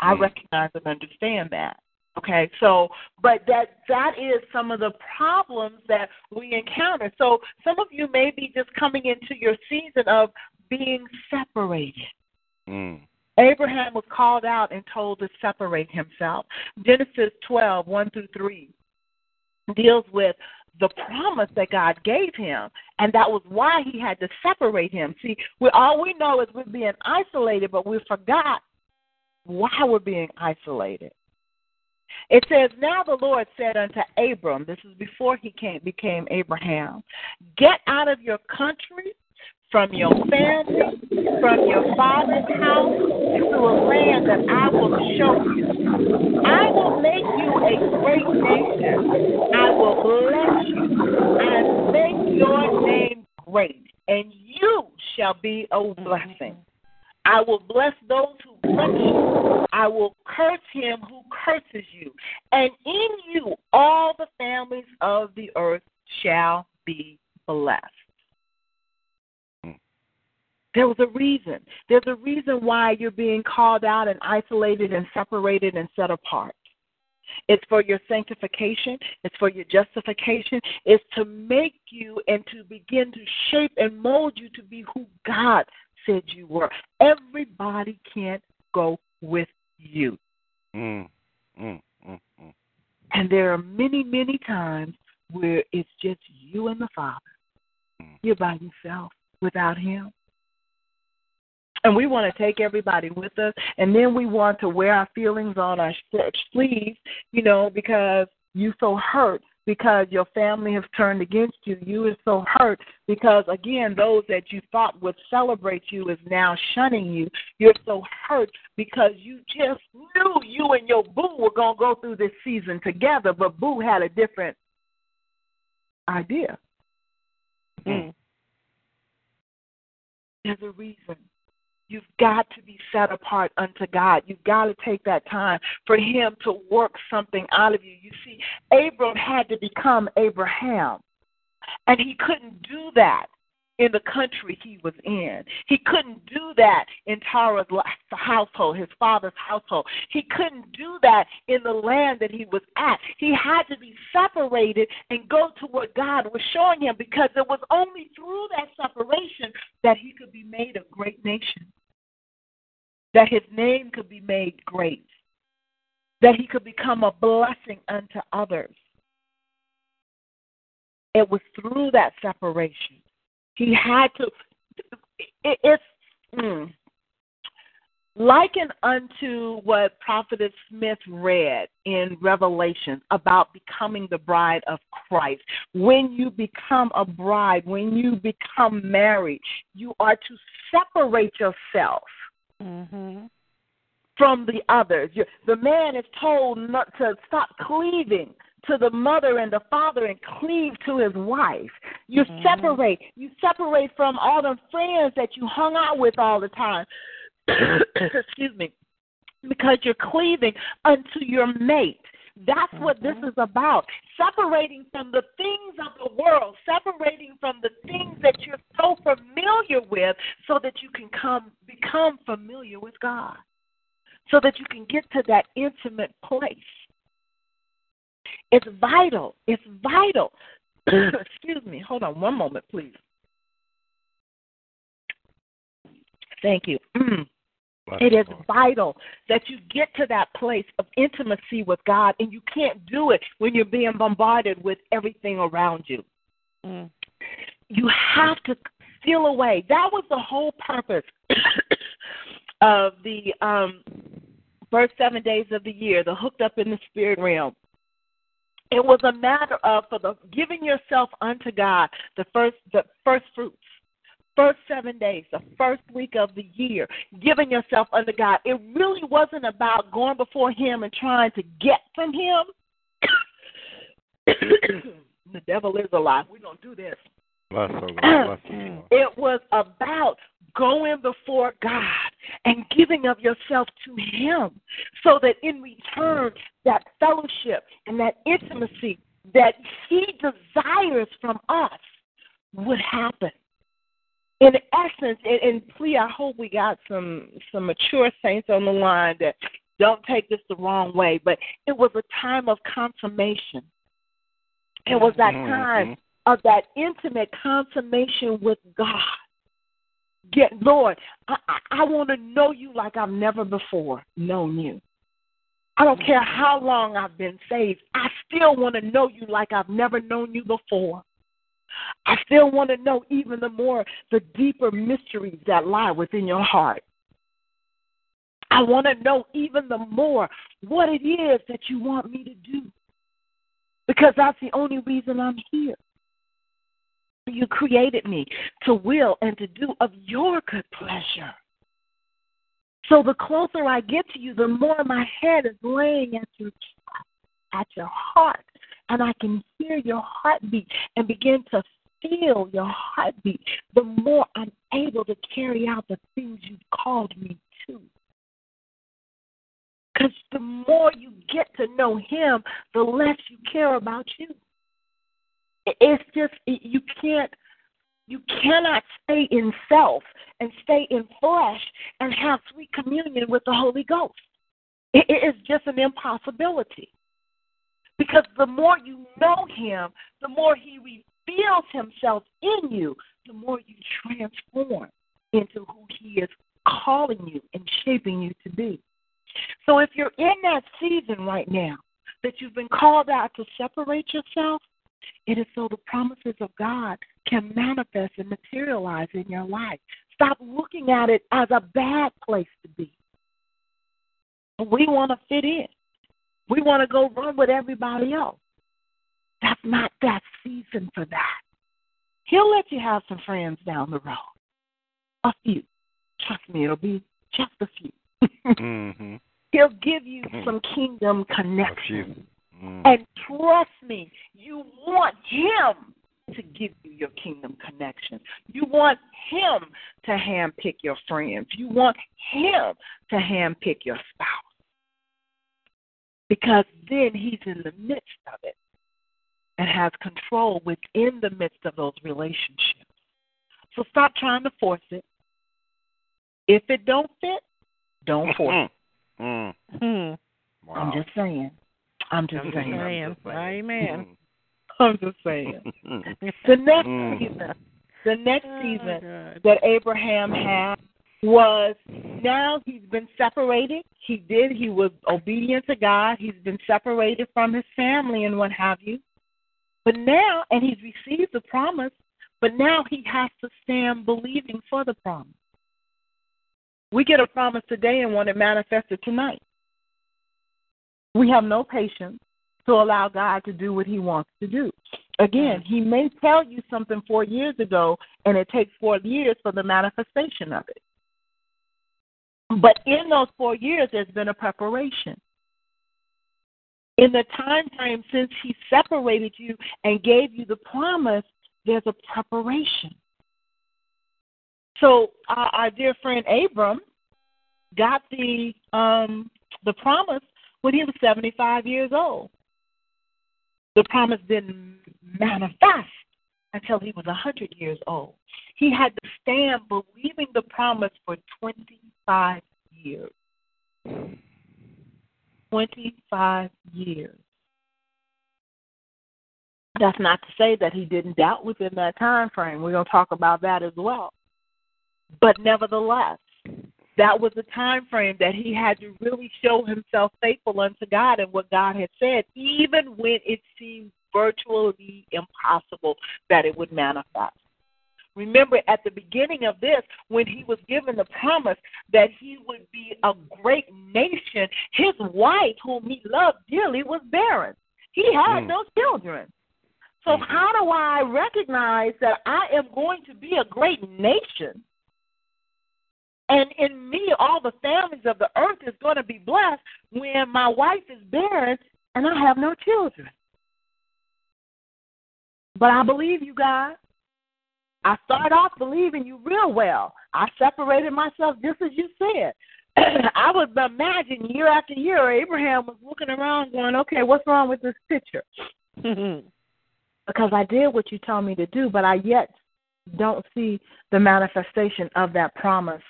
Speaker 4: I
Speaker 3: Mm.
Speaker 4: recognize and understand that. Okay, so but that that is some of the problems that we encounter. So some of you may be just coming into your season of being separated.
Speaker 3: Mm.
Speaker 4: Abraham was called out and told to separate himself. Genesis 12, 1 through 3, deals with the promise that God gave him, and that was why he had to separate him. See, we all we know is we're being isolated, but we forgot why we're being isolated. It says, Now the Lord said unto Abram, this is before he came, became Abraham, get out of your country, from your family, from your father's house, to a land that I will show you. I will make you a great nation. I will bless you and make your name great, and you shall be a blessing. I will bless those who bless you. I will curse him who curses you. And in you all the families of the earth shall be blessed. There was a reason. There's a reason why you're being called out and isolated and separated and set apart. It's for your sanctification. It's for your justification. It's to make you and to begin to shape and mold you to be who God said you were. Everybody can't go with you.
Speaker 3: Mm. Mm. Mm. Mm.
Speaker 4: And there are many, many times where it's just you and the Father.
Speaker 3: Mm.
Speaker 4: You're by yourself without Him. And we want to take everybody with us, and then we want to wear our feelings on our sleeves, you know, because you so hurt because your family has turned against you. You are so hurt because again, those that you thought would celebrate you is now shunning you. You're so hurt because you just knew you and your boo were gonna go through this season together, but boo had a different idea.
Speaker 7: Mm.
Speaker 4: There's a reason. You've got to be set apart unto God. You've got to take that time for Him to work something out of you. You see, Abram had to become Abraham, and he couldn't do that in the country he was in. He couldn't do that in Terah's household, his father's household. He couldn't do that in the land that he was at. He had to be separated and go to what God was showing him because it was only through that separation that he could be made a great nation, that his name could be made great, that he could become a blessing unto others. It was through that separation. He had to. It, it's mm, likened unto what Prophetess Smith read in Revelation about becoming the bride of Christ. When you become a bride, when you become married, you are to separate yourself
Speaker 7: Mhm.
Speaker 4: from the others. You- The man is told not to stop cleaving to the mother and the father and cleave to his wife. You
Speaker 7: Mhm.
Speaker 4: separate. You separate from all the friends that you hung out with all the time. Excuse me. Because you're cleaving unto your mate. That's what this is about. Separating from the things of the world, separating from the things that you're so familiar with so that you can come become familiar with God. So that you can get to that intimate place. It's vital. It's vital. Excuse me. Hold on one moment, please. Thank you.
Speaker 3: Bless
Speaker 4: It
Speaker 3: the
Speaker 4: is
Speaker 3: Lord.
Speaker 4: vital that you get to that place of intimacy with God, and you can't do it when you're being bombarded with everything around you.
Speaker 7: Mm.
Speaker 4: You have to steal away. That was the whole purpose of the um, first seven days of the year, the hooked up in the spirit realm. It was a matter of for the giving yourself unto God, the first the first fruits, first seven days, the first week of the year, giving yourself unto God. It really wasn't about going before Him and trying to get from Him. the devil is alive. We don't do this.
Speaker 3: Bless the Lord. Bless the
Speaker 4: It was about going before God and giving of yourself to Him so that in return, that fellowship and that intimacy that He desires from us would happen. In essence, and, and please, I hope we got some some mature saints on the line that don't take this the wrong way, but it was a time of consummation. It was that mm-hmm. time of that intimate consummation with God. Get Lord, I, I, I want to know you like I've never before known you. I don't mm. care how long I've been saved. I still want to know you like I've never known you before. I still want to know even the more the deeper mysteries that lie within your heart. I want to know even the more what it is that you want me to do. Because that's the only reason I'm here. You created me to will and to do of your good pleasure. So the closer I get to you, the more my head is laying at your at your heart, and I can hear your heartbeat and begin to feel your heartbeat, the more I'm able to carry out the things you've called me to. Because the more you get to know Him, the less you care about you. It's just you can't you cannot stay in self and stay in flesh and have sweet communion with the Holy Ghost. It is just an impossibility. Because the more you know Him, the more He reveals Himself in you, the more you transform into who He is calling you and shaping you to be. So if you're in that season right now that you've been called out to separate yourself, it is so the promises of God can manifest and materialize in your life. Stop looking at it as a bad place to be. We want to fit in. We want to go run with everybody else. That's not that season for that. He'll let you have some friends down the road. A few. Trust me, it'll be just a few.
Speaker 3: mm-hmm.
Speaker 4: He'll give you some kingdom connections.
Speaker 3: Mm.
Speaker 4: And trust me, you want him to give you your kingdom connection. You want him to handpick your friends. You want him to handpick your spouse. Because then he's in the midst of it and has control within the midst of those relationships. So stop trying to force it. If it don't fit, don't force it.
Speaker 3: Mm.
Speaker 7: Hmm.
Speaker 3: Wow.
Speaker 4: I'm just saying. I'm just saying.
Speaker 7: Amen. Amen.
Speaker 4: I'm just saying. The next
Speaker 3: Mm.
Speaker 4: season, the next
Speaker 7: Oh,
Speaker 4: season
Speaker 7: God.
Speaker 4: that Abraham had was now he's been separated. He did. He was obedient to God. He's been separated from his family and what have you. But now, and he's received the promise, but now he has to stand believing for the promise. We get a promise today and want it manifested tonight. We have no patience to allow God to do what he wants to do. Again, he may tell you something four years ago, and it takes four years for the manifestation of it. But in those four years, there's been a preparation. In the time frame since he separated you and gave you the promise, there's a preparation. So our, our dear friend Abram got the um, the promise when he was 75 years old. The promise didn't manifest until he was 100 years old. He had to stand believing the promise for 25 years. 25 years. That's not to say that he didn't doubt within that time frame. We're going to talk about that as well. But nevertheless, that was the time frame that he had to really show himself faithful unto God and what God had said, even when it seemed virtually impossible that it would manifest. Remember at the beginning of this, when he was given the promise that he would be a great nation, his wife, whom he loved dearly, was barren. He had
Speaker 3: Mm.
Speaker 4: no children. So,
Speaker 3: Mhm.
Speaker 4: how do I recognize that I am going to be a great nation? And in me, all the families of the earth is going to be blessed when my wife is barren and I have no children. But I believe you, God. I start off believing you real well. I separated myself just as you said. I would imagine year after year, Abraham was looking around going, okay, what's wrong with this picture? because I did what you told me to do, but I yet don't see the manifestation of that promise.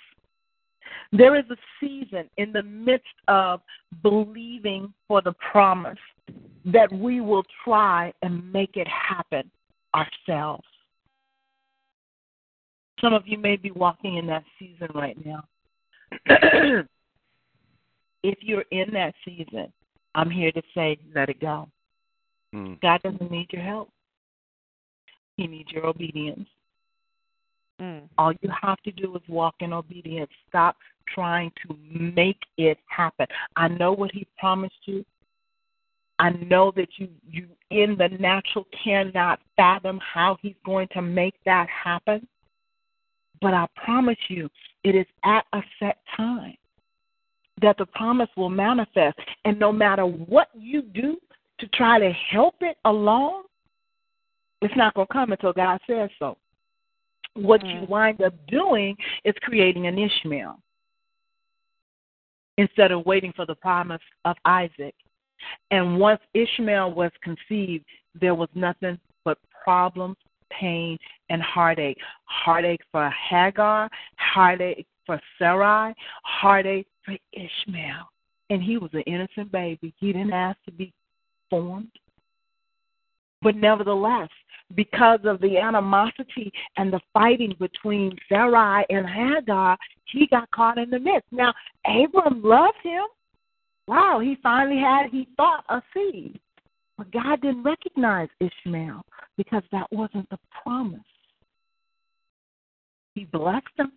Speaker 4: There is a season in the midst of believing for the promise that we will try and make it happen ourselves. Some of you may be walking in that season right now. if you're in that season, I'm here to say, let it go.
Speaker 3: Mm.
Speaker 4: God doesn't need your help. He needs your obedience.
Speaker 7: Mm.
Speaker 4: All you have to do is walk in obedience. Stop trying to make it happen. I know what he promised you. I know that you you in the natural cannot fathom how he's going to make that happen. But I promise you, it is at a set time that the promise will manifest. And no matter what you do to try to help it along, it's not going to come until God says so. What you
Speaker 7: Mm.
Speaker 4: wind up doing is creating an Ishmael instead of waiting for the promise of Isaac. And once Ishmael was conceived, there was nothing but problems, pain, and heartache. Heartache for Hagar, heartache for Sarai, heartache for Ishmael. And he was an innocent baby. He didn't ask to be formed. But nevertheless, because of the animosity and the fighting between Sarai and Hagar, he got caught in the midst. Now, Abram loved him. Wow, he finally had, he thought, a seed. But God didn't recognize Ishmael because that wasn't the promise. He blessed him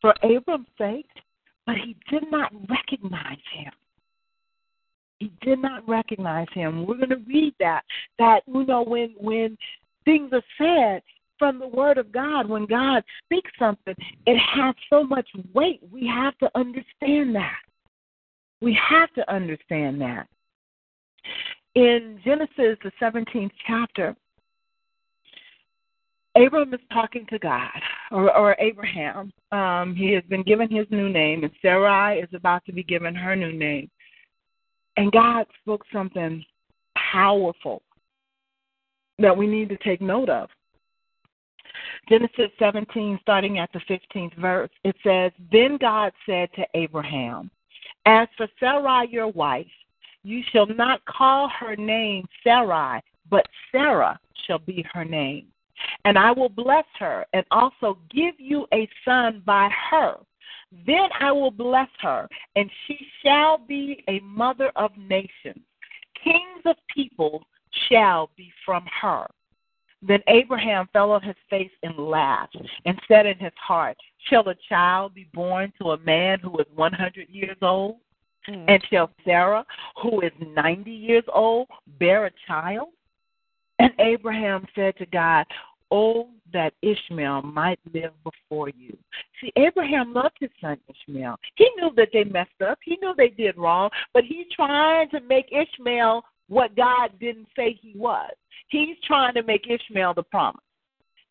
Speaker 4: for Abram's sake, but he did not recognize him. He did not recognize him. We're going to read that. That you know, when when things are said from the Word of God, when God speaks something, it has so much weight. We have to understand that. We have to understand that. In Genesis, the 17th chapter, Abram is talking to God, or, or Abraham. Um, he has been given his new name, and Sarai is about to be given her new name. And God spoke something powerful that we need to take note of. Genesis 17, starting at the 15th verse, it says, Then God said to Abraham, As for Sarai your wife, you shall not call her name Sarai, but Sarah shall be her name. And I will bless her and also give you a son by her. Then I will bless her, and she shall be a mother of nations. Kings of peoples shall be from her. Then Abraham fell on his face and laughed, and said in his heart, Shall a child be born to a man who is 100 years old?
Speaker 7: Mm.
Speaker 4: And shall Sarah, who is 90 years old, bear a child? And Abraham said to God, Oh, that Ishmael might live before you. See, Abraham loved his son Ishmael. He knew that they messed up. He knew they did wrong, but he's trying to make Ishmael what God didn't say he was. He's trying to make Ishmael the promise.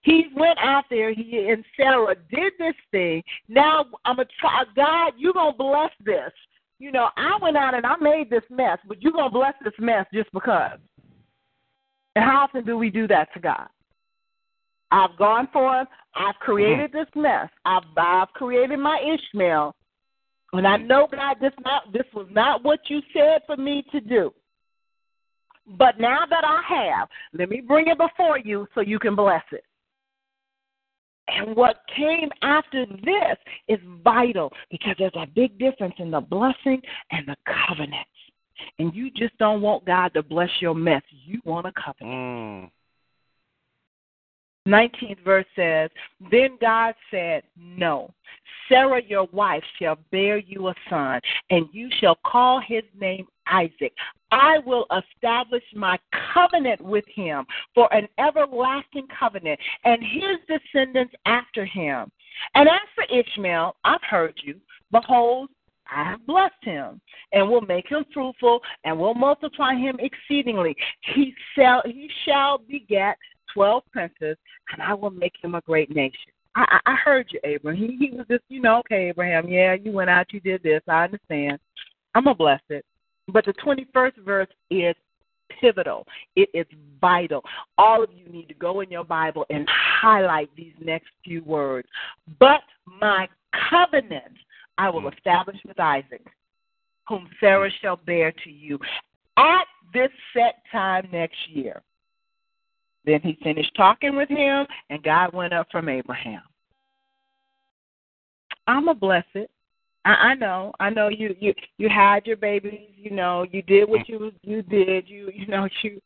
Speaker 4: He went out there, he and Sarah did this thing. Now I'm a try God, you're gonna bless this. You know, I went out and I made this mess, but you're gonna bless this mess just because. And how often do we do that to God? I've gone for him. I've created this mess. I've I've created my Ishmael, and I know God, this not this was not what you said for me to do. But now that I have, let me bring it before you so you can bless it. And what came after this is vital because there's a big difference in the blessing and the covenant. And you just don't want God to bless your mess. You want a covenant.
Speaker 3: Mm.
Speaker 4: 19th verse says, Then God said, No. Sarah your wife shall bear you a son, and you shall call his name Isaac. I will establish my covenant with him for an everlasting covenant, and his descendants after him. And as for Ishmael, I've heard you. Behold, I have blessed him, and will make him fruitful, and will multiply him exceedingly. He shall he shall beget twelve princes, and I will make him a great nation. I, I, I heard you, Abraham. He, he was just, you know, okay, Abraham. Yeah, you went out, you did this. I understand. I'm gonna bless it. But the 21st verse is pivotal. It is vital. All of you need to go in your Bible and highlight these next few words. But my covenant I will mm. establish with Isaac, whom Sarah shall bear to you at this set time next year. Then he finished talking with him, and God went up from Abraham. I'm a blessed. I, I know, I know you you you had your babies. You know, you did what you you did. You you know you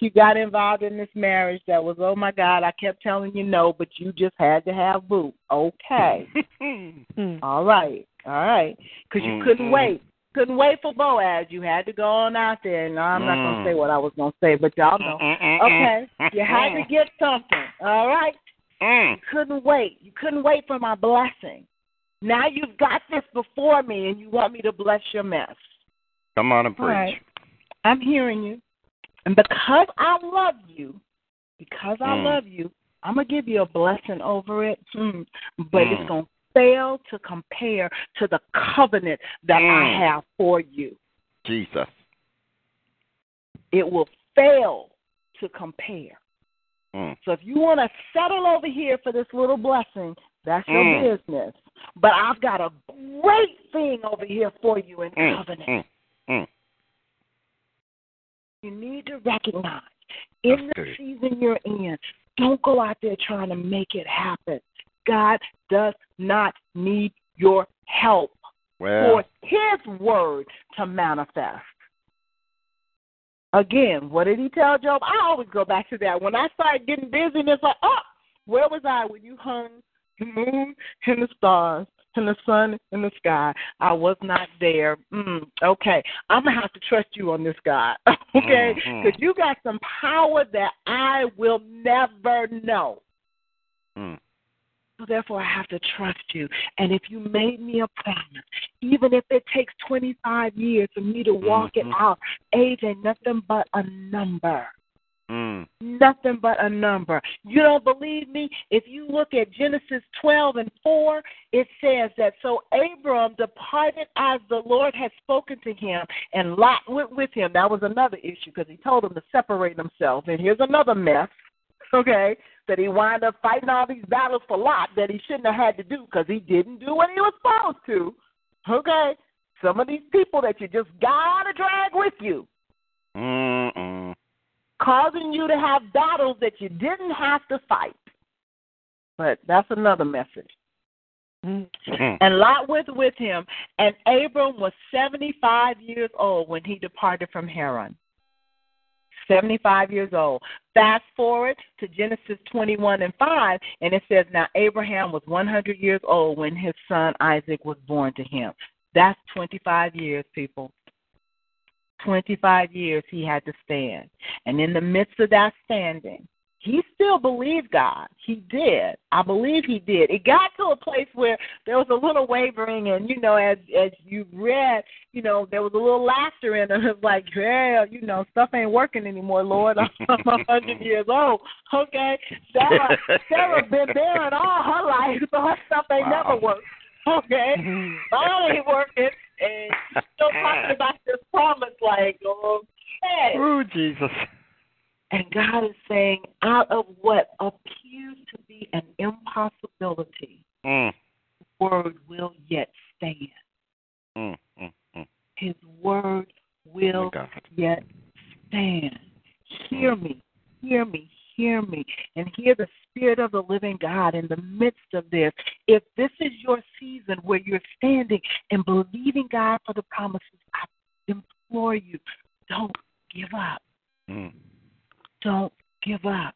Speaker 4: you got involved in this marriage that was oh my God. I kept telling you no, but you just had to have boo. Okay, all right, all right, because you couldn't
Speaker 3: Mhm.
Speaker 4: wait. Couldn't wait for Boaz. You had to go on out there. No, I'm not gonna
Speaker 3: Mm.
Speaker 4: say what I was gonna say, but y'all know. Okay, you had to get something. All right.
Speaker 3: Mm.
Speaker 4: You couldn't wait. You couldn't wait for my blessing. Now you've got this before me, and you want me to bless your mess.
Speaker 3: Come on and preach.
Speaker 4: right. I'm hearing you. And because I love you, because I
Speaker 3: Mm.
Speaker 4: love you, I'm going to give you a blessing over it. Hmm. But
Speaker 3: Mm.
Speaker 4: it's going to fail to compare to the covenant that I
Speaker 3: Mm.
Speaker 4: have for you.
Speaker 3: Jesus.
Speaker 4: It will fail to compare.
Speaker 3: Mm.
Speaker 4: So if you want to settle over here for this little blessing, that's your
Speaker 3: Mm.
Speaker 4: business. But I've got a great thing over here for you in
Speaker 3: Mm.
Speaker 4: covenant.
Speaker 3: Mm. Mm.
Speaker 4: You need to recognize in
Speaker 3: That's
Speaker 4: the
Speaker 3: good.
Speaker 4: season you're in, don't go out there trying to make it happen. God does not need your help
Speaker 3: Well,
Speaker 4: for His word to manifest. Again, what did He tell Job? I always go back to that. When I start getting busy, and it's like, oh, where was I when you hung the moon and the stars and the sun in the sky? I was not there. Mm, okay, I'm gonna have to trust you on this, God. okay, because you got some power that I will never know.
Speaker 3: mm.
Speaker 4: So therefore, I have to trust you. And if you made me a promise, even if it takes 25 years for me to walk it
Speaker 3: Mhm.
Speaker 4: out, age ain't nothing but a number.
Speaker 3: Mm.
Speaker 4: Nothing but a number. You don't believe me? If you look at Genesis 12 and 4, it says that so Abram departed as the Lord had spoken to him, and Lot went with him. That was another issue because he told him to separate himself. And here's another mess, okay, that he wound up fighting all these battles for Lot that he shouldn't have had to do because he didn't do what he was supposed to. Okay? Some of these people that you just gotta drag with you
Speaker 3: Mm-mm.
Speaker 4: causing you to have battles that you didn't have to fight. But that's another message.
Speaker 3: Mm.
Speaker 4: And Lot went with him, and Abram was 75 years old when he departed from Haran. 75 years old. Fast forward to Genesis 21 and 5, and it says, Now Abraham was 100 years old when his son Isaac was born to him. That's 25 years, people. 25 years he had to stand. And in the midst of that standing, he still believed God. He did. I believe he did. It got to a place where there was a little wavering, and you know, as as you read, you know, there was a little laughter in it. It was like, yeah, you know, stuff ain't working anymore, Lord. I'm a hundred years old. Okay, Sarah, Sarah been there in all her life, so her stuff ain't
Speaker 3: Wow.
Speaker 4: never worked. Okay, mine ain't working, and still talking about this promise, like, okay.
Speaker 3: Ooh, Jesus.
Speaker 4: And God is saying, out of what appears to be an impossibility,
Speaker 3: Mm.
Speaker 4: the word will yet stand.
Speaker 3: Mm. Mm. Mm.
Speaker 4: His word
Speaker 3: Oh,
Speaker 4: will
Speaker 3: God.
Speaker 4: yet stand. Hear me, hear me, hear me, and hear the Spirit of the living God in the midst of this. If this is your season where you're standing and believing God for the promises, I implore you, don't give up. Don't give up.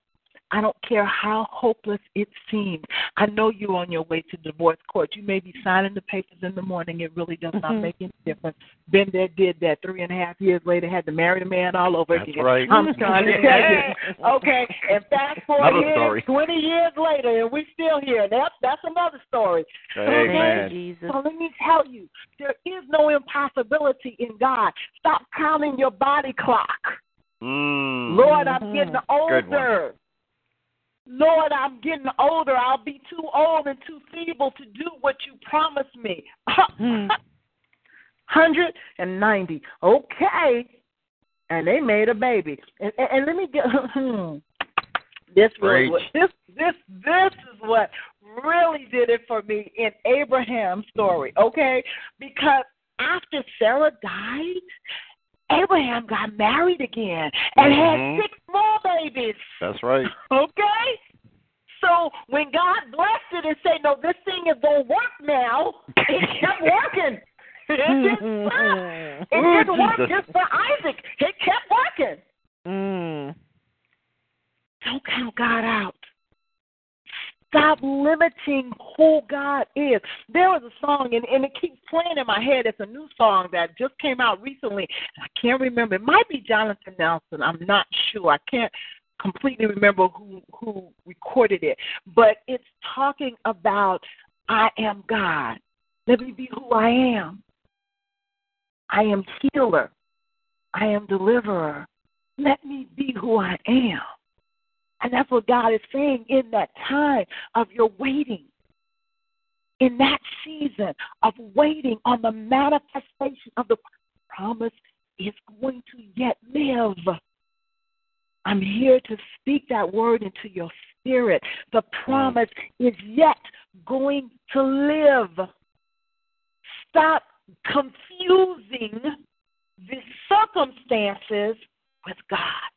Speaker 4: I don't care how hopeless it seems. I know you're on your way to divorce court. You may be signing the papers in the morning. It really does not
Speaker 3: Mm-hmm.
Speaker 4: make any difference. Been there, did that. Three and a half years later, had to marry the man all over
Speaker 3: That's
Speaker 4: again.
Speaker 3: right.
Speaker 4: I'm trying to. Okay, and fast forward
Speaker 3: Another
Speaker 4: here,
Speaker 3: story.
Speaker 4: 20 years later, and we're still here. That's, that's another story.
Speaker 3: Amen.
Speaker 8: Jesus.
Speaker 4: So let me tell you, there is no impossibility in God. Stop counting your body clock.
Speaker 3: Mm.
Speaker 4: Lord, I'm getting older. Lord, I'm getting older. I'll be too old and too feeble to do what you promised me.
Speaker 8: Hmm.
Speaker 4: 190. Okay. And they made a baby. And, and, and let me get this
Speaker 3: Preach.
Speaker 4: was this this this is what really did it for me in Abraham's story, okay? Because after Sarah died, Abraham got married again and
Speaker 3: Mhm.
Speaker 4: had six more babies.
Speaker 3: That's right.
Speaker 4: Okay? So when God blessed it and said, No, this thing is gonna work now, it kept working. It didn't stop. It
Speaker 3: Ooh,
Speaker 4: didn't work
Speaker 3: Jesus.
Speaker 4: just for Isaac. It kept working.
Speaker 8: Mm.
Speaker 4: Don't count God out. Stop limiting who God is. There was a song, and, and it keeps playing in my head. It's a new song that just came out recently. I can't remember. It might be Jonathan Nelson. I'm not sure. I can't completely remember who who recorded it. But it's talking about I am God. Let me be who I am. I am healer. I am deliverer. Let me be who I am. And that's what God is saying in that time of your waiting. In that season of waiting on the manifestation of the promise is going to yet live. I'm here to speak that word into your spirit. The promise is yet going to live. Stop confusing the circumstances with God.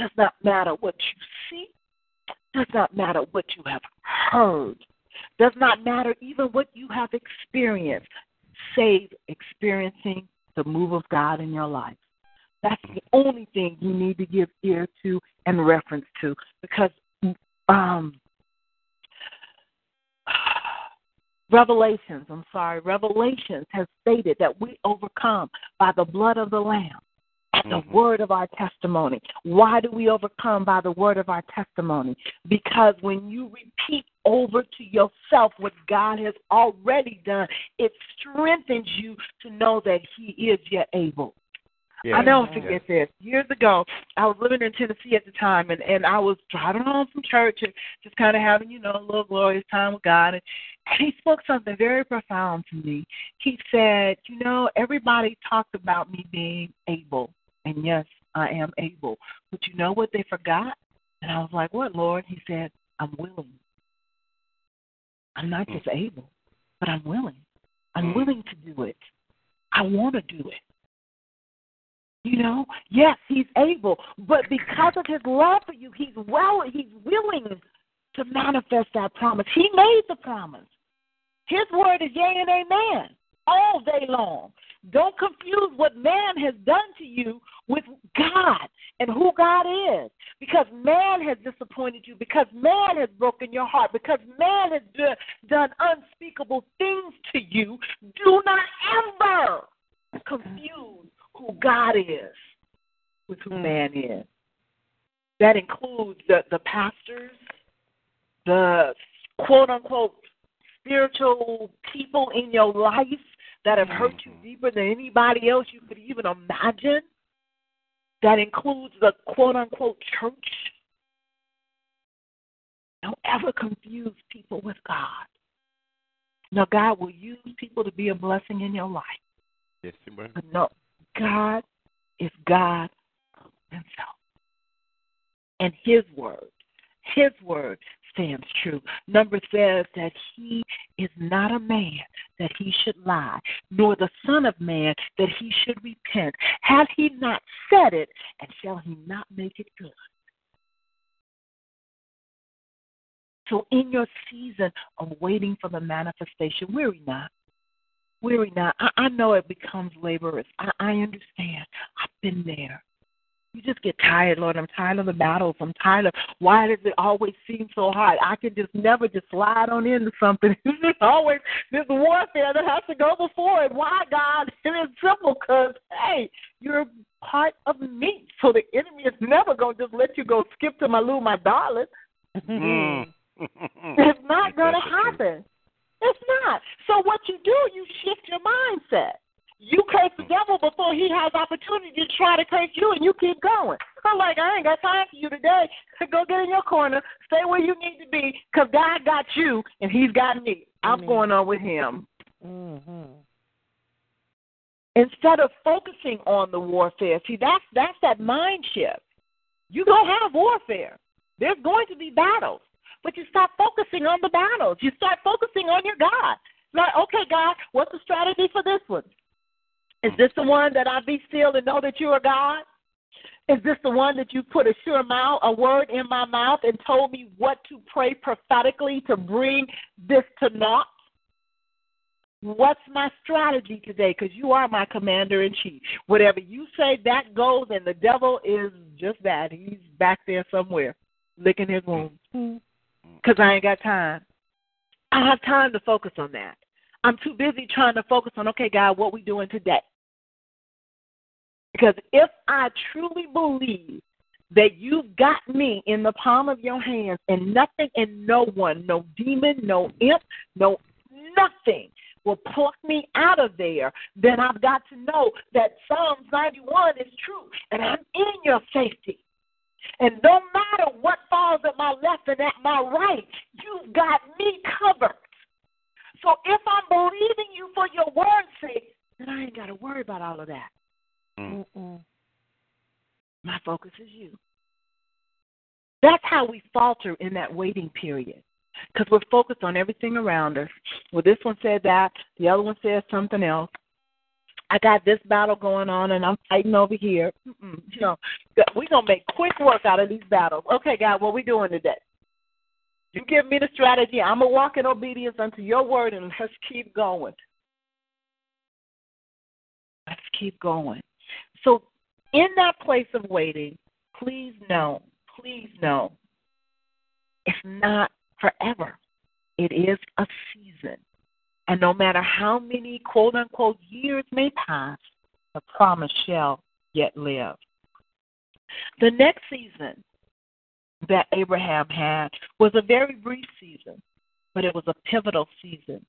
Speaker 4: Does not matter what you see, does not matter what you have heard, does not matter even what you have experienced, save experiencing the move of God in your life. That's the only thing you need to give ear to and reference to because um, Revelations, I'm sorry, Revelations has stated that we overcome by the blood of the Lamb and the mm-hmm. word of our testimony. Why do we overcome by the word of our testimony? Because when you repeat over to yourself what God has already done, it strengthens you to know that He is yet able. I never forget this. Years ago, I was living in Tennessee at the time, and and I was driving home from church and just kind of having, you know, a little glorious time with God. And, and He spoke something very profound to me. He said, "You know, everybody talked about me being able, and yes, I am able, but you know what they forgot?" And I was like, "What, Lord?" He said, "I'm willing. I'm not mm. just able, but I'm willing. I'm mm. willing to do it. I want to do it." You know, yes, he's able, but because of his love for you, he's well, he's willing to manifest that promise. He made the promise. His word is yea and amen all day long. Don't confuse what man has done to you with God and who God is. Because man has disappointed you, because man has broken your heart, because man has do, done unspeakable things to you. Do not ever confuse who God is with who hmm. man is. That includes the, the pastors, the quote unquote spiritual people in your life that have hurt you mm-hmm. deeper than anybody else you could even imagine. That includes the quote unquote church. Don't ever confuse people with God. Now, God will use people to be a blessing in your life.
Speaker 3: Yes, will.
Speaker 4: But no, God is God Himself. And His word, His word stands true. Number says that He is not a man that He should lie, nor the Son of Man that He should repent. Hath He not said it, and shall He not make it good? So, in your season of waiting for the manifestation, weary not. Weary not. I, I know it becomes laborious. I, I understand. I've been there. You just get tired, Lord. I'm tired of the battles. I'm tired of why does it always seem so hard? I can just never just slide on into something. There's always this warfare that has to go before it. Why, God? And it's simple because, hey, you're part of me. So the enemy is never going to just let you go skip to my loo, my darling.
Speaker 3: Mm.
Speaker 4: It's not going to happen. It's not. So what you do, you shift your mindset. You curse the devil before he has opportunity to try to curse you, and you keep going. I'm like, I ain't got time for you today. Go get in your corner, stay where you need to be, because God got you, and He's got me. I'm going on with Him.
Speaker 8: Mm-hmm.
Speaker 4: Instead of focusing on the warfare, see that's that's that mind shift. You gonna have warfare. There's going to be battles, but you stop focusing on the battles. You start focusing on your God. Like, okay, God, what's the strategy for this one? Is this the one that I be still and know that you are God? Is this the one that you put a sure mouth, a word in my mouth, and told me what to pray prophetically to bring this to naught? What's my strategy today? Because you are my commander in chief. Whatever you say, that goes, and the devil is just that. He's back there somewhere, licking his wounds. Mm-hmm. Because I ain't got time. I have time to focus on that. I'm too busy trying to focus on, okay, God, what we doing today? Because if I truly believe that you've got me in the palm of your hands and nothing and no one, no demon, no imp, no nothing will pluck me out of there, then I've got to know that Psalms 91 is true and I'm in your safety. And no matter what falls at my left and at my right, you've got me covered. So if I'm believing you for your word's sake, then I ain't got to worry about all of that. Mm.
Speaker 8: Mm-mm.
Speaker 4: My focus is you. That's how we falter in that waiting period because we're focused on everything around us. Well, this one said that, the other one said something else. I got this battle going on and I'm fighting over here. Mm-mm. No, we're going to make quick work out of these battles. Okay, God, what we doing today? You give me the strategy. I'm going to walk in obedience unto your word and let's keep going. Let's keep going. So, in that place of waiting, please know, please know, it's not forever. It is a season. And no matter how many quote unquote years may pass, the promise shall yet live. The next season that Abraham had was a very brief season, but it was a pivotal season.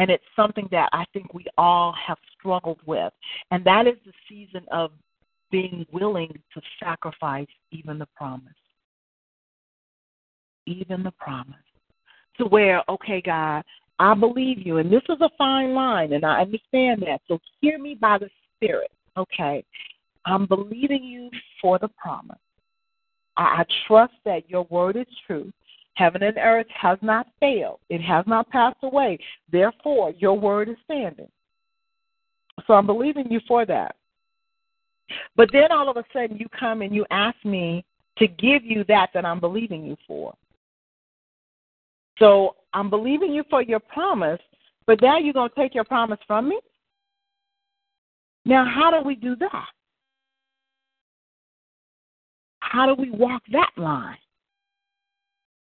Speaker 4: And it's something that I think we all have struggled with. And that is the season of being willing to sacrifice even the promise. Even the promise. To where, okay, God, I believe you. And this is a fine line, and I understand that. So hear me by the Spirit. Okay. I'm believing you for the promise. I, I trust that your word is true. Heaven and earth has not failed, it has not passed away. Therefore, your word is standing. So I'm believing you for that. But then all of a sudden, you come and you ask me to give you that that I'm believing you for. So I'm believing you for your promise, but now you're going to take your promise from me? Now, how do we do that? How do we walk that line?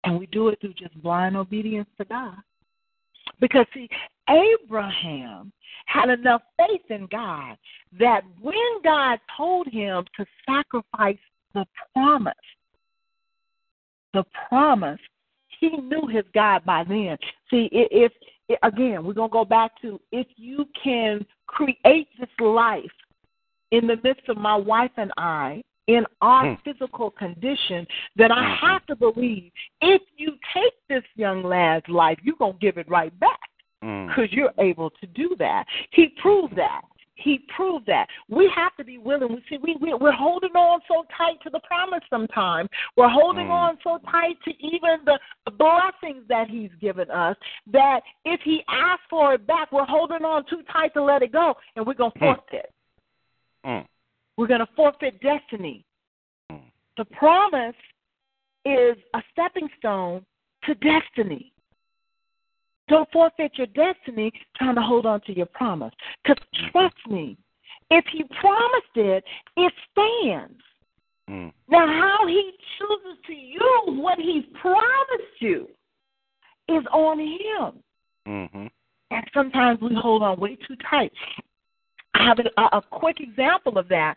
Speaker 4: And we do it through just blind obedience to God. Because, see, Abraham had enough faith in God that when God told him to sacrifice the promise, the promise, he knew his God by then. See, if, if again, we're going to go back to if you can create this life in the midst of my wife and I, in our
Speaker 3: Mm.
Speaker 4: physical condition, that I
Speaker 3: Mhm.
Speaker 4: have to believe if you take this young lad's life, you're going to give it right back
Speaker 3: Mm.
Speaker 4: because you're able to do that. He proved that. He proved that. We have to be willing. We see we, we we're holding on so tight to the promise sometimes. We're holding
Speaker 3: Mm.
Speaker 4: on so tight to even the, the blessings that he's given us that if he asks for it back, we're holding on too tight to let it go and we're gonna
Speaker 3: Hmm.
Speaker 4: forfeit.
Speaker 3: Mm.
Speaker 4: We're gonna forfeit destiny.
Speaker 3: Mm.
Speaker 4: The promise is a stepping stone to destiny. Don't forfeit your destiny trying to hold on to your promise. Because trust me, if you promised it, it stands.
Speaker 3: Mm.
Speaker 4: Now, how he chooses to use what he's promised you is on him.
Speaker 3: Mm-hmm.
Speaker 4: And sometimes we hold on way too tight. I have a, a quick example of that.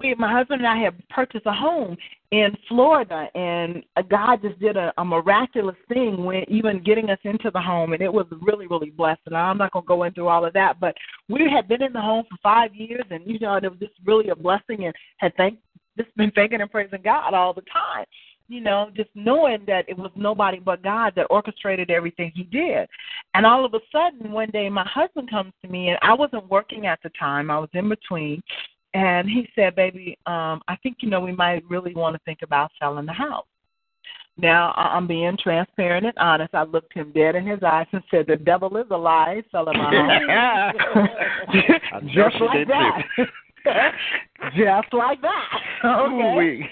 Speaker 4: We, my husband and I have purchased a home in Florida, and uh, God just did a, a miraculous thing when even getting us into the home, and it was really, really blessed. And I'm not going to go into all of that, but we had been in the home for five years, and you know, it was just really a blessing, and had thank just been thanking and praising God all the time you know, just knowing that it was nobody but God that orchestrated everything he did. And all of a sudden, one day, my husband comes to me, and I wasn't working at the time, I was in between. And he said, Baby, um, I think, you know, we might really want to think about selling the house. Now, I- I'm being transparent and honest. I looked him dead in his eyes and said, The devil is a lie, selling my house. Just like that. Just like that. Okay
Speaker 3: Ooh-wee.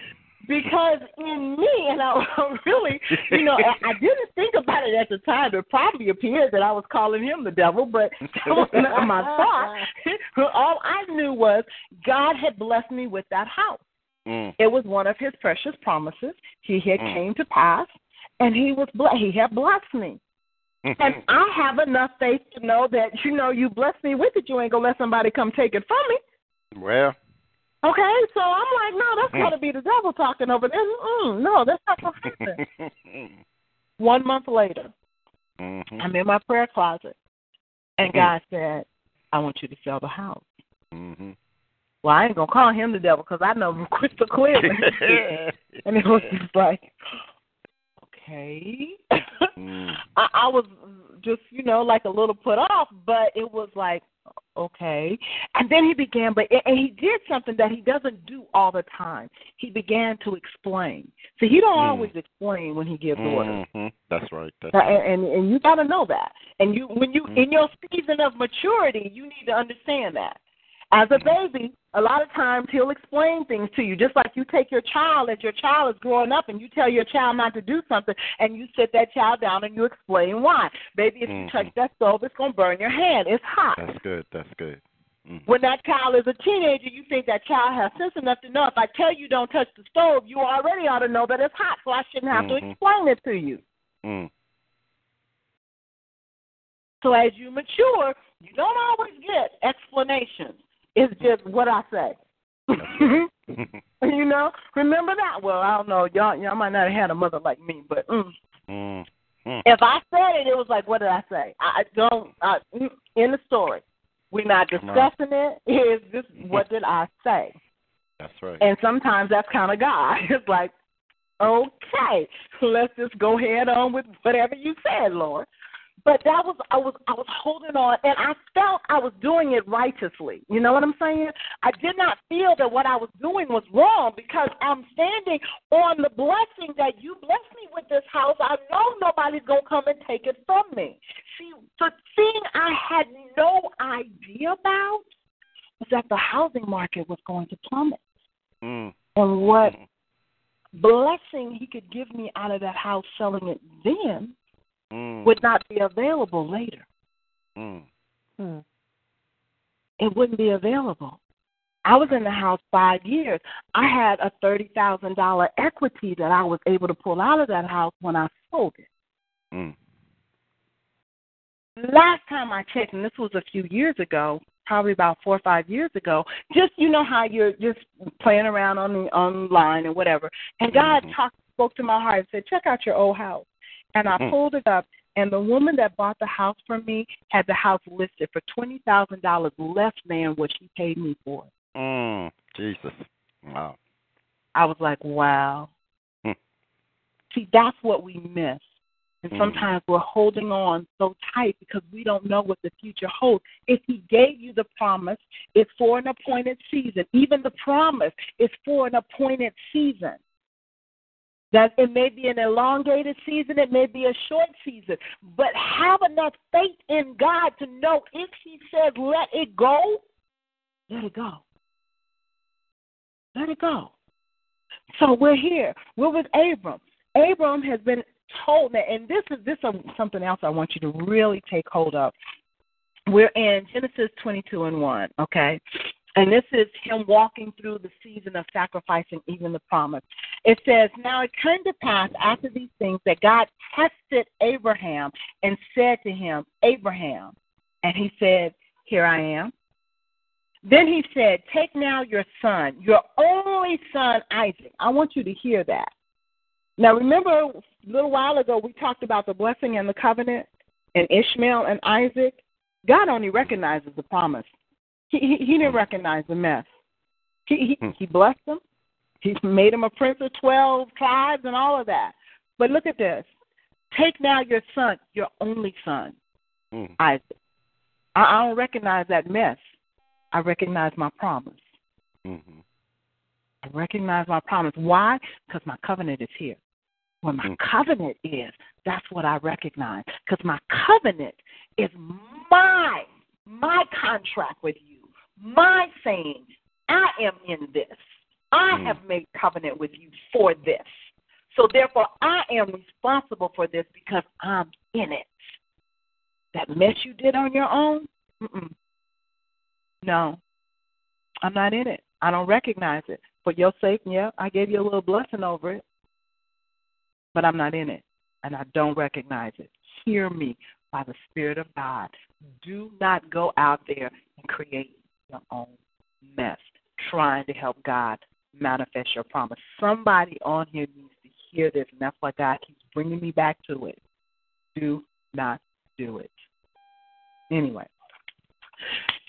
Speaker 4: Because in me, and I really, you know, I didn't think about it at the time. It probably appeared that I was calling him the devil, but that was not my thought. All I knew was God had blessed me with that house.
Speaker 3: Mm.
Speaker 4: It was one of His precious promises. He had
Speaker 3: Mm.
Speaker 4: came to pass, and He was ble- He had blessed me. And I have enough faith to know that you know you blessed me with it. You ain't gonna let somebody come take it from me.
Speaker 3: well,
Speaker 4: Okay, so I'm like, no, that's got to be the devil talking over there. Mm-mm, no, that's not going to happen. One month later,
Speaker 3: mm-hmm.
Speaker 4: I'm in my prayer closet, and God said, I want you to sell the house.
Speaker 3: Mm-hmm.
Speaker 4: Well, I ain't going to call him the devil because I know him crystal clearly. and it was just like, okay.
Speaker 3: Mm.
Speaker 4: I, I was just, you know, like a little put off, but it was like, okay. And then he began, but and he did something that he doesn't do all the time. He began to explain. So he don't
Speaker 3: Mm.
Speaker 4: always explain when he gives orders.
Speaker 3: Mm-hmm. That's right. That's right.
Speaker 4: And, and and you got to know that. And you when you
Speaker 3: Mhm.
Speaker 4: in your season of maturity, you need to understand that. As a baby, a lot of times he'll explain things to you, just like you take your child as your child is growing up, and you tell your child not to do something, and you sit that child down and you explain why. Baby, if you
Speaker 3: Mhm.
Speaker 4: touch that stove, it's gonna burn your hand. It's hot.
Speaker 3: That's good. That's good. Mhm.
Speaker 4: When that child is a teenager, you think that child has sense enough to know if I tell you don't touch the stove, you already ought to know that it's hot, so I shouldn't have to
Speaker 3: Mhm.
Speaker 4: explain it to you.
Speaker 3: Mm.
Speaker 4: So as you mature, you don't always get explanations. It's just what I say. you know, remember that? Well, I don't know. Y'all, y'all might not have had a mother like me, but mm,
Speaker 3: Mm. Mm.
Speaker 4: if I said it, it was like, what did I say? I don't. I, mm, in the story, we're not discussing it. It's just what did I say?
Speaker 3: That's right.
Speaker 4: And sometimes that's kind of God. It's like, okay, let's just go head on with whatever you said, Lord. But that was I was I was holding on, and I felt I was doing it righteously. You know what I'm saying? I did not feel that what I was doing was wrong because I'm standing on the blessing that you blessed me with this house. I know nobody's gonna come and take it from me. See, the thing I had no idea about was that the housing market was going to plummet
Speaker 3: Mm.
Speaker 4: and what
Speaker 3: Mm.
Speaker 4: blessing he could give me out of that house selling it then
Speaker 3: Mm.
Speaker 4: would not be available later.
Speaker 3: Mm.
Speaker 8: Hmm.
Speaker 4: It wouldn't be available. I was in the house five years. I had a thirty thousand dollar equity that I was able to pull out of that house when I sold it.
Speaker 3: Mm.
Speaker 4: Last time I checked, and this was a few years ago, probably about four or five years ago, just you know how you're just playing around on the online and whatever. And God
Speaker 3: Mhm.
Speaker 4: talked spoke to my heart and said, Check out your old house. And I
Speaker 3: Mm.
Speaker 4: pulled it up and the woman that bought the house from me had the house listed for twenty thousand dollars less than what she paid me for.
Speaker 3: Mm. Jesus. Wow.
Speaker 4: I was like, Wow.
Speaker 3: Hmm.
Speaker 4: See, that's what we miss. And
Speaker 3: Mhm.
Speaker 4: sometimes we're holding on so tight because we don't know what the future holds. If He gave you the promise, it's for an appointed season. Even the promise is for an appointed season. That it may be an elongated season, it may be a short season, but have enough faith in God to know if He says let it go, let it go. Let it go. So we're here. We're with Abram. Abram has been told that, and this is this is something else I want you to really take hold of. We're in Genesis 22 and 1, okay? And this is him walking through the season of sacrificing even the promise. It says, Now it came to pass after these things that God tested Abraham and said to him, Abraham. And he said, Here I am. Then he said, Take now your son, your only son, Isaac. I want you to hear that. Now, remember a little while ago we talked about the blessing and the covenant and Ishmael and Isaac? God only recognizes the promise. He, he, he didn't recognize the mess. He, he, he blessed them. He made him a prince of 12 tribes and all of that. But look at this. Take now your son, your only son,
Speaker 3: Mm.
Speaker 4: Isaac. I, I don't recognize that mess. I recognize my promise.
Speaker 3: Mm-hmm.
Speaker 4: I recognize my promise. Why? Because my covenant is here. When my
Speaker 3: Mm.
Speaker 4: covenant is, that's what I recognize. Because my covenant is my my contract with you, my saying, I am in this. I
Speaker 3: Mm.
Speaker 4: have made covenant with you for this. So therefore, I am responsible for this because I'm in it. That mess you did on your own, mm-mm. no, I'm not in it. I don't recognize it. For your sake, yeah, I gave you a little blessing over it, but I'm not in it, and I don't recognize it. Hear me by the Spirit of God. Do not go out there and create your own mess trying to help God manifest your promise. Somebody on here needs to hear this, and that's why God keeps bringing me back to it. Do not do it. Anyway,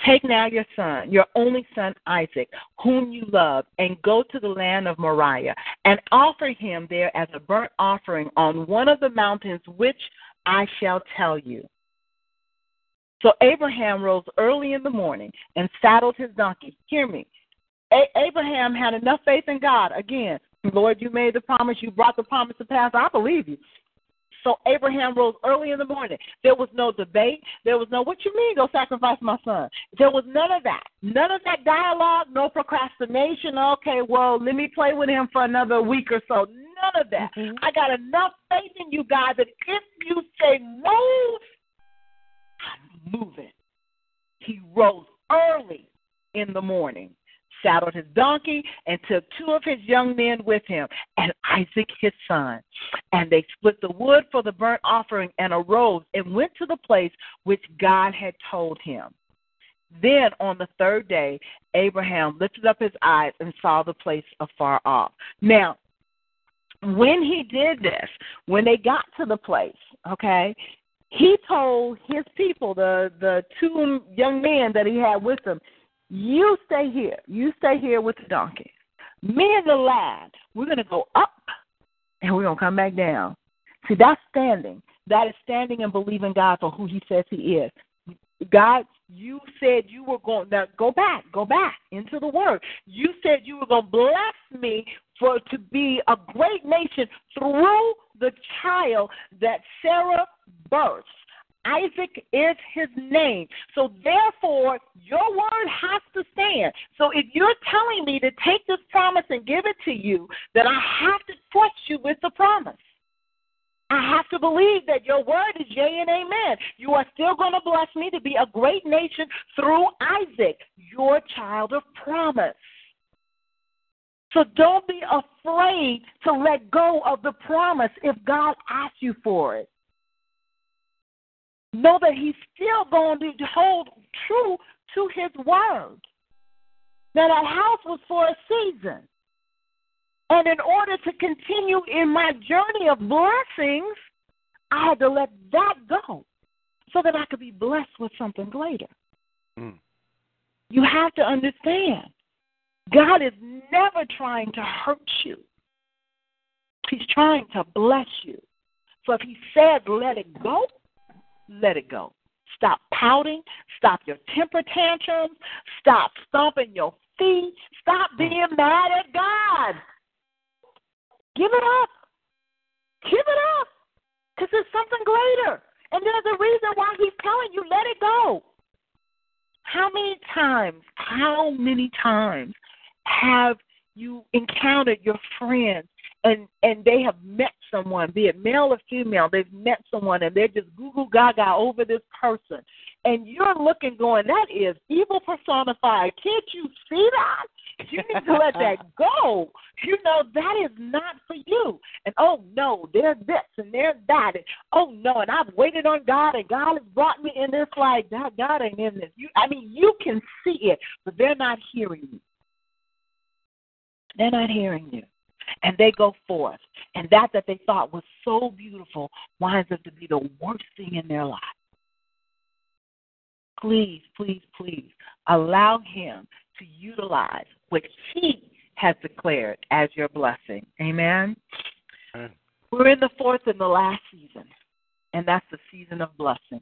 Speaker 4: take now your son, your only son Isaac, whom you love, and go to the land of Moriah, and offer him there as a burnt offering on one of the mountains which I shall tell you. So Abraham rose early in the morning and saddled his donkey. Hear me. A- Abraham had enough faith in God. Again, Lord, you made the promise, you brought the promise to pass. I believe you. So Abraham rose early in the morning. There was no debate. There was no, what you mean, go sacrifice my son? There was none of that. None of that dialogue, no procrastination. Okay, well, let me play with him for another week or so. None of that. Mm-hmm. I got enough faith in you, God, that if you say move, moving. He rose early in the morning, saddled his donkey, and took two of his young men with him, and Isaac his son. And they split the wood for the burnt offering and arose and went to the place which God had told him. Then on the third day, Abraham lifted up his eyes and saw the place afar off. Now, when he did this, when they got to the place, okay, he told his people, the the two young men that he had with him, you stay here. You stay here with the donkey. Me and the lad, we're gonna go up and we're gonna come back down. See, that's standing. That is standing and believing God for who He says He is. God, you said you were going now go back, go back into the word. You said you were going to bless me for to be a great nation through the child that Sarah births. Isaac is his name. So therefore, your word has to stand. So if you're telling me to take this promise and give it to you, then I have to trust you with the promise. I have to believe that your word is yea and amen. You are still going to bless me to be a great nation through Isaac, your child of promise. So don't be afraid to let go of the promise if God asks you for it. Know that He's still going to hold true to His word. Now, that house was for a season. And in order to continue in my journey of blessings, I had to let that go so that I could be blessed with something greater.
Speaker 3: Mm.
Speaker 4: You have to understand God is never trying to hurt you, He's trying to bless you. So if He said let it go, let it go. Stop pouting. Stop your temper tantrums. Stop stomping your feet. Stop being mad at God. Give it up. Give it up. Because there's something greater. And there's a reason why he's telling you, let it go. How many times, how many times have you encountered your friends and and they have met someone, be it male or female, they've met someone and they're just goo goo gaga over this person. And you're looking going, that is evil personified. Can't you see that? You need to let that go. You know that is not for you. And oh no, there's this and there's that. And oh no, and I've waited on God and God has brought me in this like that. God ain't in this. You, I mean, you can see it, but they're not hearing you. They're not hearing you. And they go forth. And that that they thought was so beautiful winds up to be the worst thing in their life. Please, please, please allow him to utilize what he has declared as your blessing. Amen.
Speaker 3: Amen.
Speaker 4: We're in the fourth and the last season, and that's the season of blessing.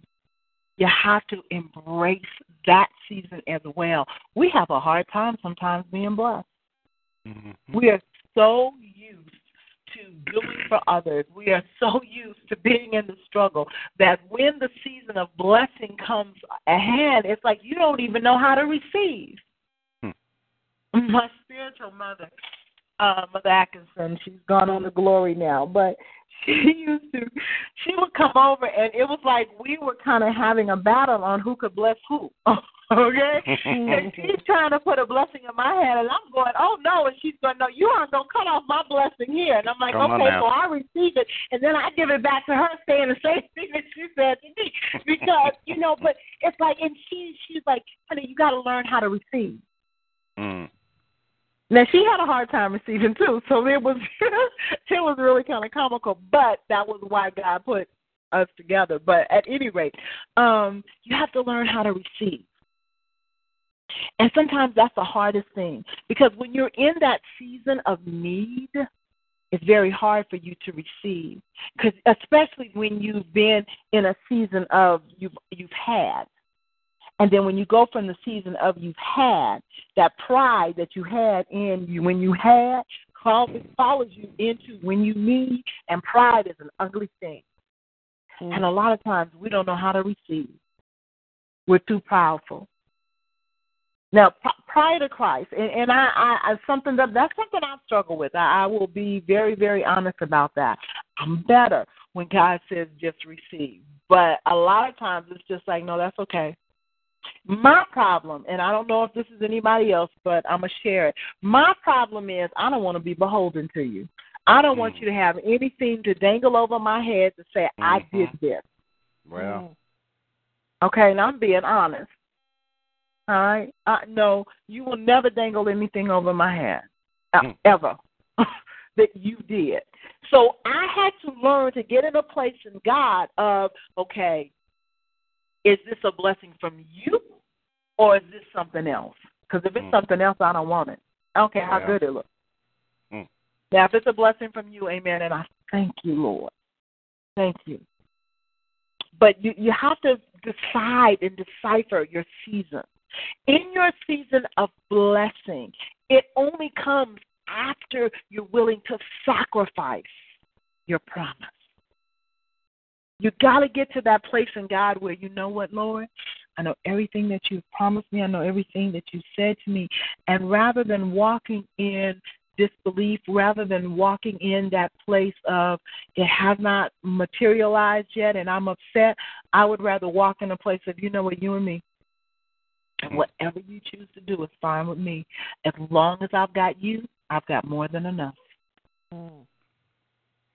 Speaker 4: You have to embrace that season as well. We have a hard time sometimes being blessed.
Speaker 3: Mm-hmm.
Speaker 4: We are so used to doing for others. We are so used to being in the struggle that when the season of blessing comes ahead, it's like you don't even know how to receive.
Speaker 3: Hmm.
Speaker 4: My spiritual mother, uh, Mother Atkinson, she's gone on to glory now, but she used to, she would come over and it was like we were kind of having a battle on who could bless who. okay? and she's trying to put a blessing in my head, and I'm going, oh no, and she's going, no, you aren't going to cut off my blessing here. And I'm like,
Speaker 3: Come
Speaker 4: okay, so I receive it, and then I give it back to her, saying the same thing that she said to me, because you know, but it's like, and she, she's like, honey, you got to learn how to receive.
Speaker 3: Mm.
Speaker 4: Now she had a hard time receiving too, so it was it was really kind of comical. But that was why God put us together. But at any rate, um, you have to learn how to receive. And sometimes that's the hardest thing because when you're in that season of need, it's very hard for you to receive. Because especially when you've been in a season of you've you've had, and then when you go from the season of you've had, that pride that you had in you when you had follows follows you into when you need, and pride is an ugly thing. Mm. And a lot of times we don't know how to receive. We're too powerful. Now, p- prior to Christ, and, and I, I, I something that that's something I struggle with. I, I will be very, very honest about that. I'm better when God says just receive, but a lot of times it's just like, no, that's okay. My problem, and I don't know if this is anybody else, but I'm gonna share it. My problem is I don't want to be beholden to you. I don't want mm. you to have anything to dangle over my head to say I mm-hmm. did this.
Speaker 3: Well, mm.
Speaker 4: Okay, and I'm being honest. All right. Uh, no, you will never dangle anything over my head, uh,
Speaker 3: Mm.
Speaker 4: ever, that you did. So I had to learn to get in a place in God of, okay, is this a blessing from you or is this something else? Because if it's
Speaker 3: Mm.
Speaker 4: something else, I don't want it. I don't care how
Speaker 3: Yeah.
Speaker 4: good it looks.
Speaker 3: Mm.
Speaker 4: Now, if it's a blessing from you, amen, and I thank you, Lord. Thank you. But you, you have to decide and decipher your season. In your season of blessing, it only comes after you're willing to sacrifice your promise. You got to get to that place in God where you know what, Lord? I know everything that you've promised me. I know everything that you said to me. And rather than walking in disbelief, rather than walking in that place of it has not materialized yet and I'm upset, I would rather walk in a place of, you know what, you and me. And whatever you choose to do is fine with me. As long as I've got you, I've got more than enough. Mm.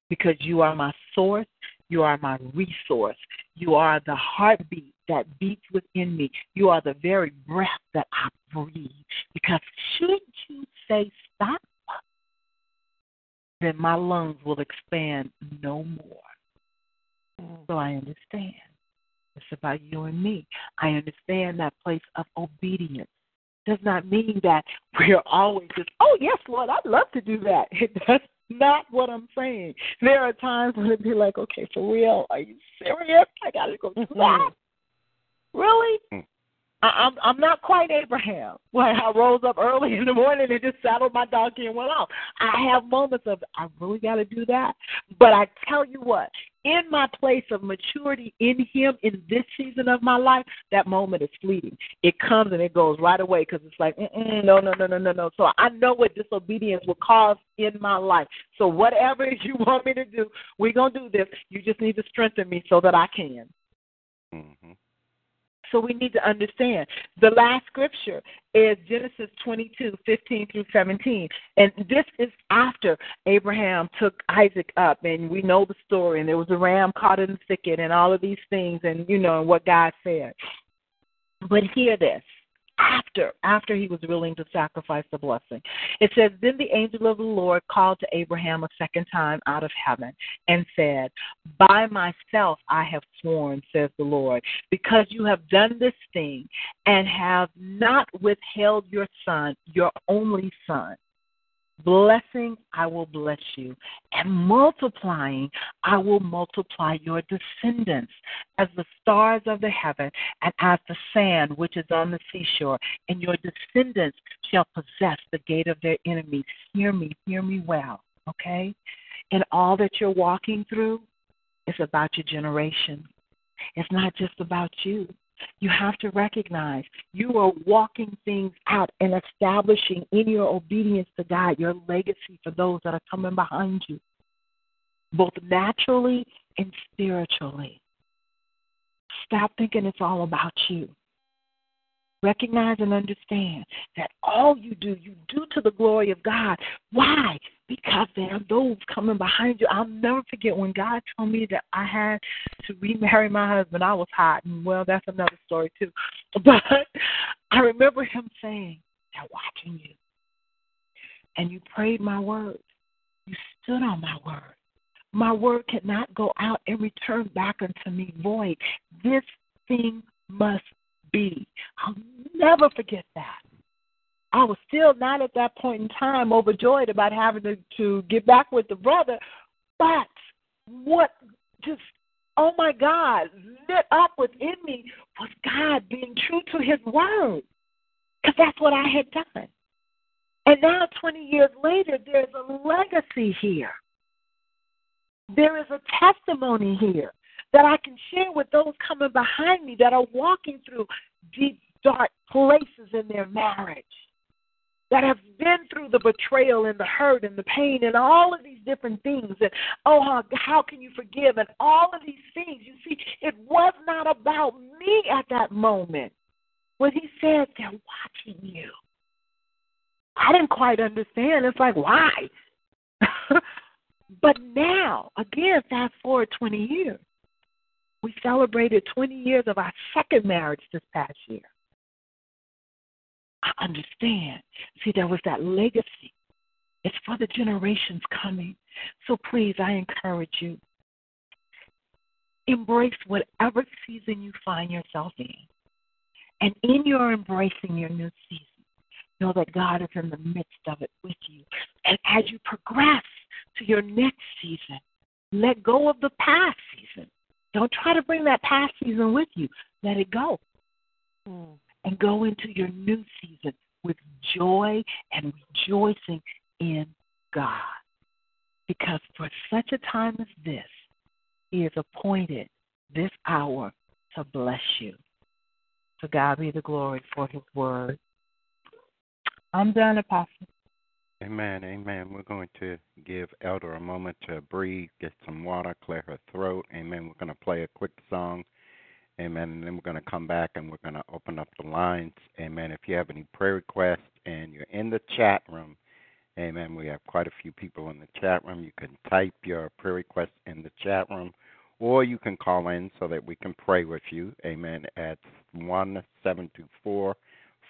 Speaker 4: Because you are my source, you are my resource, you are the heartbeat that beats within me, you are the very breath that I breathe. Because should you say stop, then my lungs will expand no more. Mm. So I understand. It's about you and me. I understand that place of obedience. Does not mean that we're always just, oh, yes, Lord, I'd love to do that. That's not what I'm saying. There are times when it'd be like, okay, for real, are you serious? I got to go do that? Mm. Really? Mm. I, I'm I'm not quite Abraham. Where I rose up early in the morning and just saddled my donkey and went off. I have moments of I really got to do that. But I tell you what, in my place of maturity in Him in this season of my life, that moment is fleeting. It comes and it goes right away because it's like, no, no, no, no, no, no. So I know what disobedience will cause in my life. So whatever you want me to do, we're gonna do this. You just need to strengthen me so that I can.
Speaker 3: Mm-hmm.
Speaker 4: So we need to understand. The last scripture is Genesis 22, 15 through 17. And this is after Abraham took Isaac up, and we know the story, and there was a ram caught in the thicket, and all of these things, and you know, and what God said. But hear this after after he was willing to sacrifice the blessing. It says, Then the angel of the Lord called to Abraham a second time out of heaven and said, By myself I have sworn, says the Lord, because you have done this thing and have not withheld your son, your only son. Blessing, I will bless you, and multiplying, I will multiply your descendants as the stars of the heaven and as the sand which is on the seashore, and your descendants shall possess the gate of their enemies. Hear me, hear me well, okay? And all that you're walking through, it's about your generation. It's not just about you. You have to recognize you are walking things out and establishing in your obedience to God your legacy for those that are coming behind you, both naturally and spiritually. Stop thinking it's all about you. Recognize and understand that all you do, you do to the glory of God. Why? Because there are those coming behind you. I'll never forget when God told me that I had to remarry my husband. I was hot, and well, that's another story too. But I remember him saying, "They're watching you, and you prayed my word. You stood on my word. My word cannot go out and return back unto me void. This thing must be. I'll never forget that. I was still not at that point in time overjoyed about having to, to get back with the brother, but what just, oh my God, lit up within me was God being true to his word. Because that's what I had done. And now, 20 years later, there's a legacy here. There is a testimony here that I can share with those coming behind me that are walking through deep, dark places in their marriage, that have been through the betrayal and the hurt and the pain and all of these different things. And oh, how, how can you forgive? And all of these things. You see, it was not about me at that moment. When he said, they're watching you. I didn't quite understand. It's like, why? but now, again, fast forward 20 years. We celebrated 20 years of our second marriage this past year. I understand. See, there was that legacy. It's for the generations coming. So please, I encourage you. Embrace whatever season you find yourself in. And in your embracing your new season, know that God is in the midst of it with you. And as you progress to your next season, let go of the past season don't try to bring that past season with you. Let it go. Mm. And go into your new season with joy and rejoicing in God. Because for such a time as this, He has appointed this hour to bless you. To God be the glory for His word. I'm done, Apostle.
Speaker 3: Amen, amen. We're going to give Elder a moment to breathe, get some water, clear her throat. Amen. We're going to play a quick song. Amen. And then we're going to come back and we're going to open up the lines. Amen. If you have any prayer requests and you're in the chat room, amen. We have quite a few people in the chat room. You can type your prayer request in the chat room or you can call in so that we can pray with you. Amen. At 1 724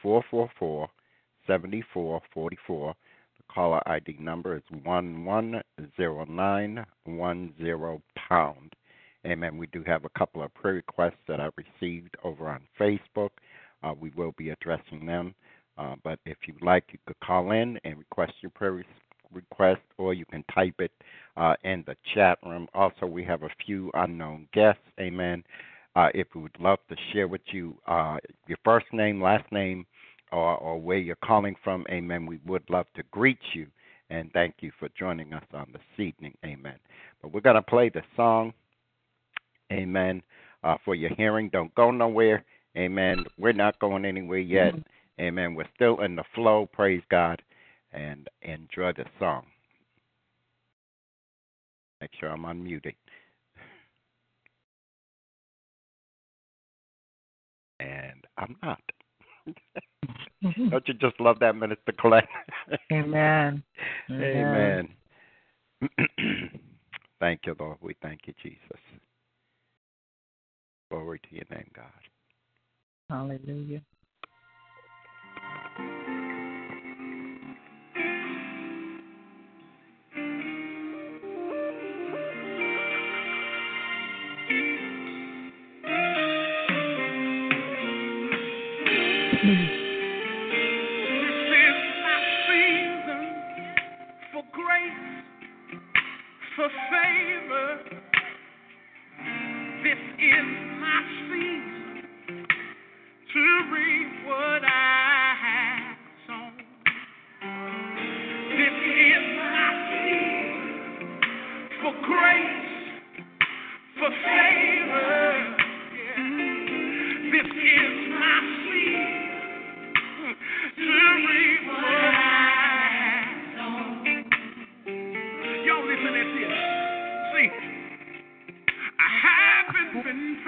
Speaker 3: 444 7444. Caller ID number is 110910 pound. Amen. We do have a couple of prayer requests that I received over on Facebook. Uh, we will be addressing them. Uh, but if you'd like, you could call in and request your prayer request, or you can type it uh, in the chat room. Also, we have a few unknown guests. Amen. Uh, if we would love to share with you uh, your first name, last name, or, or where you're calling from, amen, we would love to greet you and thank you for joining us on this evening, amen. But we're going to play the song, amen, uh, for your hearing. Don't go nowhere, amen. We're not going anywhere yet, mm-hmm. amen. We're still in the flow, praise God, and enjoy the song. Make sure I'm unmuted.
Speaker 9: And I'm not. Mm-hmm. Don't you just love that Minister Coylette?
Speaker 4: Amen.
Speaker 9: Amen. Amen. thank you, Lord. We thank you, Jesus. Glory to your name, God.
Speaker 4: Hallelujah.
Speaker 1: for favor. This is my season to reap what I have sown. This is my season for grace, for favor. Yeah. This is my season to reap.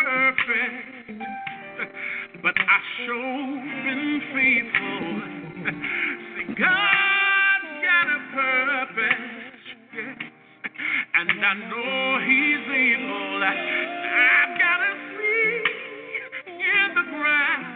Speaker 1: perfect, but I sure been faithful. See, God's got a purpose, and I know He's able. I've got a seed in the ground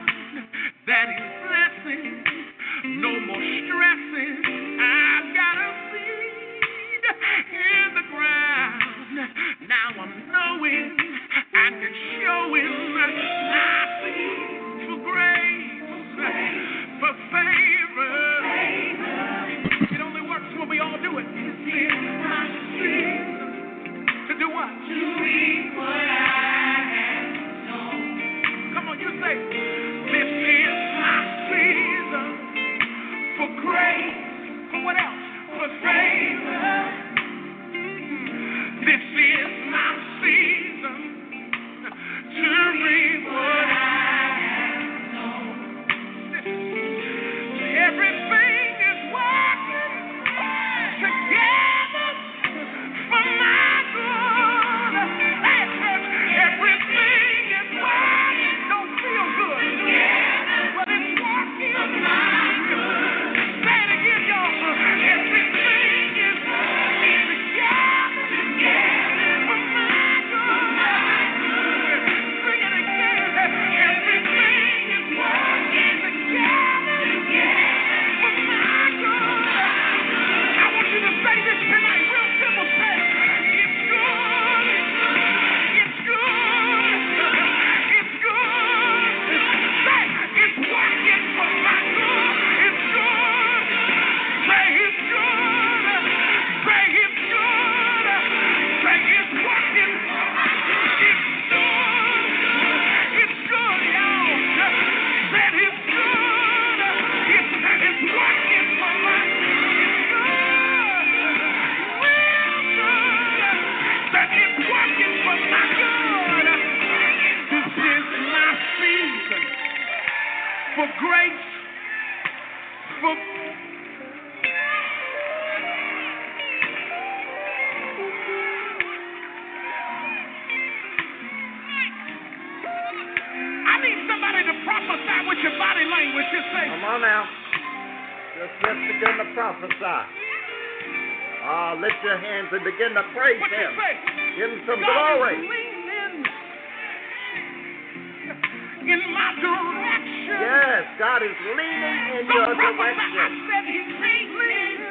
Speaker 1: and
Speaker 9: begin to praise
Speaker 1: what
Speaker 9: Him. Give Him some
Speaker 1: God
Speaker 9: glory.
Speaker 1: in my direction.
Speaker 9: Yes, God is leaning in
Speaker 1: Don't
Speaker 9: your
Speaker 1: direction. I said He's leaning.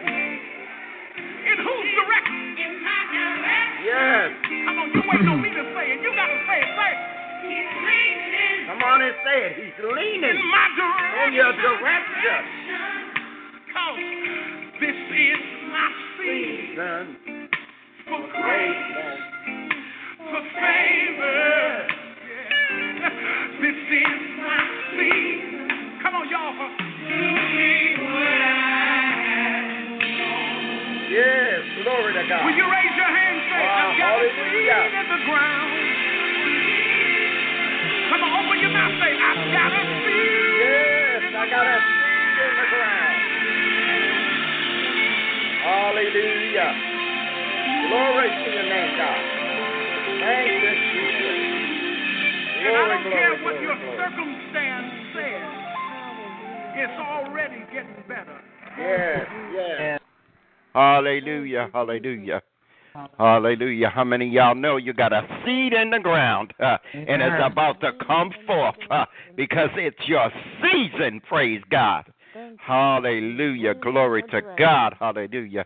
Speaker 1: In whose direction? In my direction.
Speaker 9: Yes.
Speaker 1: Come on, you waiting on me to say it. You got to say it first. He's leaning.
Speaker 9: Come on and say it. He's leaning.
Speaker 1: In my direction.
Speaker 9: In your direction. Hallelujah, hallelujah.
Speaker 3: Hallelujah. How many of y'all know you got a seed in the ground uh, and it's about to come forth uh, because it's your season, praise God. Hallelujah. Glory to God. Hallelujah.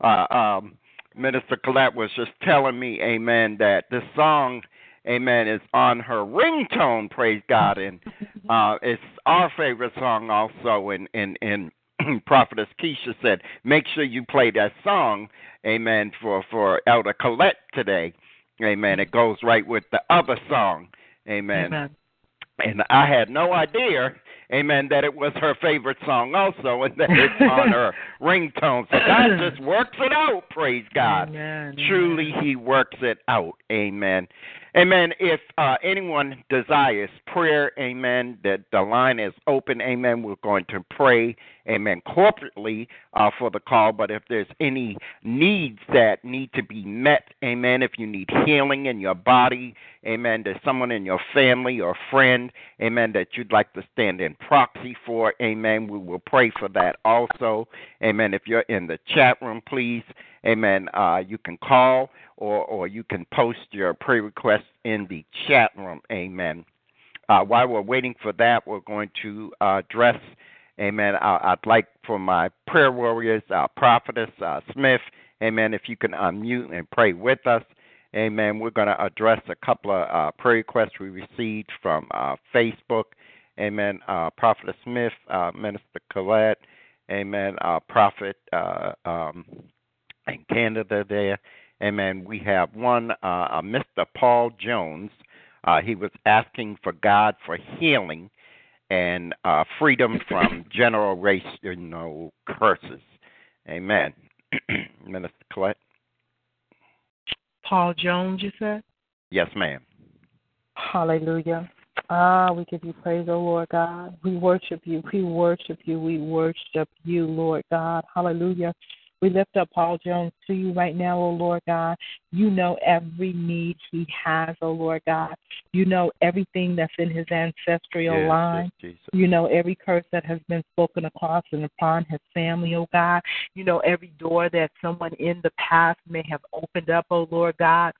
Speaker 3: Uh, um, Minister Coylette was just telling me, amen, that this song, amen, is on her ringtone, praise God. And uh, it's our favorite song also. And, and, and Prophetess Kesha said, make sure you play that song, amen, for, for Elder Coylette today. Amen. It goes right with the other song. Amen.
Speaker 10: Amen.
Speaker 3: And I had no idea, amen, that it was her favorite song also and that it's on her ringtone. So God just works it out, praise God.
Speaker 10: Amen.
Speaker 3: Truly, He works it out. Amen. Amen. If uh, anyone desires prayer, amen, that the line is open, amen. We're going to pray, amen, corporately uh, for the call. But if there's any needs that need to be met, amen, if you need healing in your body, amen, there's someone in your family or friend, amen, that you'd like to stand in proxy for, amen, we will pray for that also. Amen. If you're in the chat room, please, amen, uh, you can call or, or you can post your prayer request in the chat room. Amen. Uh, while we're waiting for that, we're going to uh, address, amen. Uh, I'd like for my prayer warriors, uh, prophetess uh, Smith, amen, if you can unmute and pray with us. Amen. We're going to address a couple of uh, prayer requests we received from uh, Facebook. Amen. Uh, Prophet Smith, uh, Minister Coylette, Amen. Uh, Prophet um, in Canada there. Amen. We have one, uh, uh, Mr. Paul Jones. Uh, he was asking for God for healing and uh, freedom from general generational curses. Amen. Minister Coylette.
Speaker 10: Paul Jones, you said?
Speaker 3: Yes, ma'am.
Speaker 4: Hallelujah. Ah, we give you praise, O Lord God. We worship you. We worship you. We worship you, Lord God. Hallelujah. We lift up Paul Jones to you right now, O Lord God. You know every need he has, O Lord God. You know everything that's in his ancestral
Speaker 3: Yes,
Speaker 4: line.
Speaker 3: yes.
Speaker 4: You know every curse that has been spoken across and upon his family, O oh God. You know every door that someone in the past may have opened up, oh Lord God.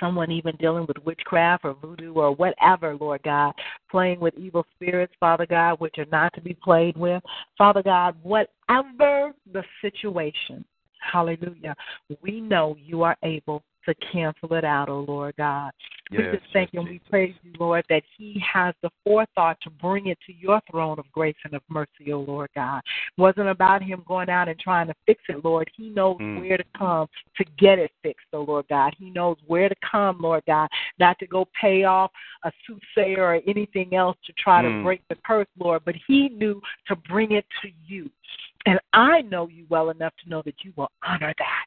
Speaker 4: Someone even dealing with witchcraft or voodoo or whatever, Lord God, playing with evil spirits, Father God, which are not to be played with. Father God, whatever the situation, hallelujah, we know you are able to cancel it out, oh Lord God. we
Speaker 3: Yes,
Speaker 4: just thank
Speaker 3: yes,
Speaker 4: you and we praise you, Lord, that He has the forethought to bring it to your throne of grace and of mercy, oh Lord God. It wasn't about Him going out and trying to fix it, Lord. He knows
Speaker 3: Mm.
Speaker 4: where to come to get it fixed, oh Lord God. He knows where to come, Lord God, not to go pay off a soothsayer or anything else to try to
Speaker 3: Mm.
Speaker 4: break the curse, Lord, but He knew to bring it to you. And I know you well enough to know that you will honor that.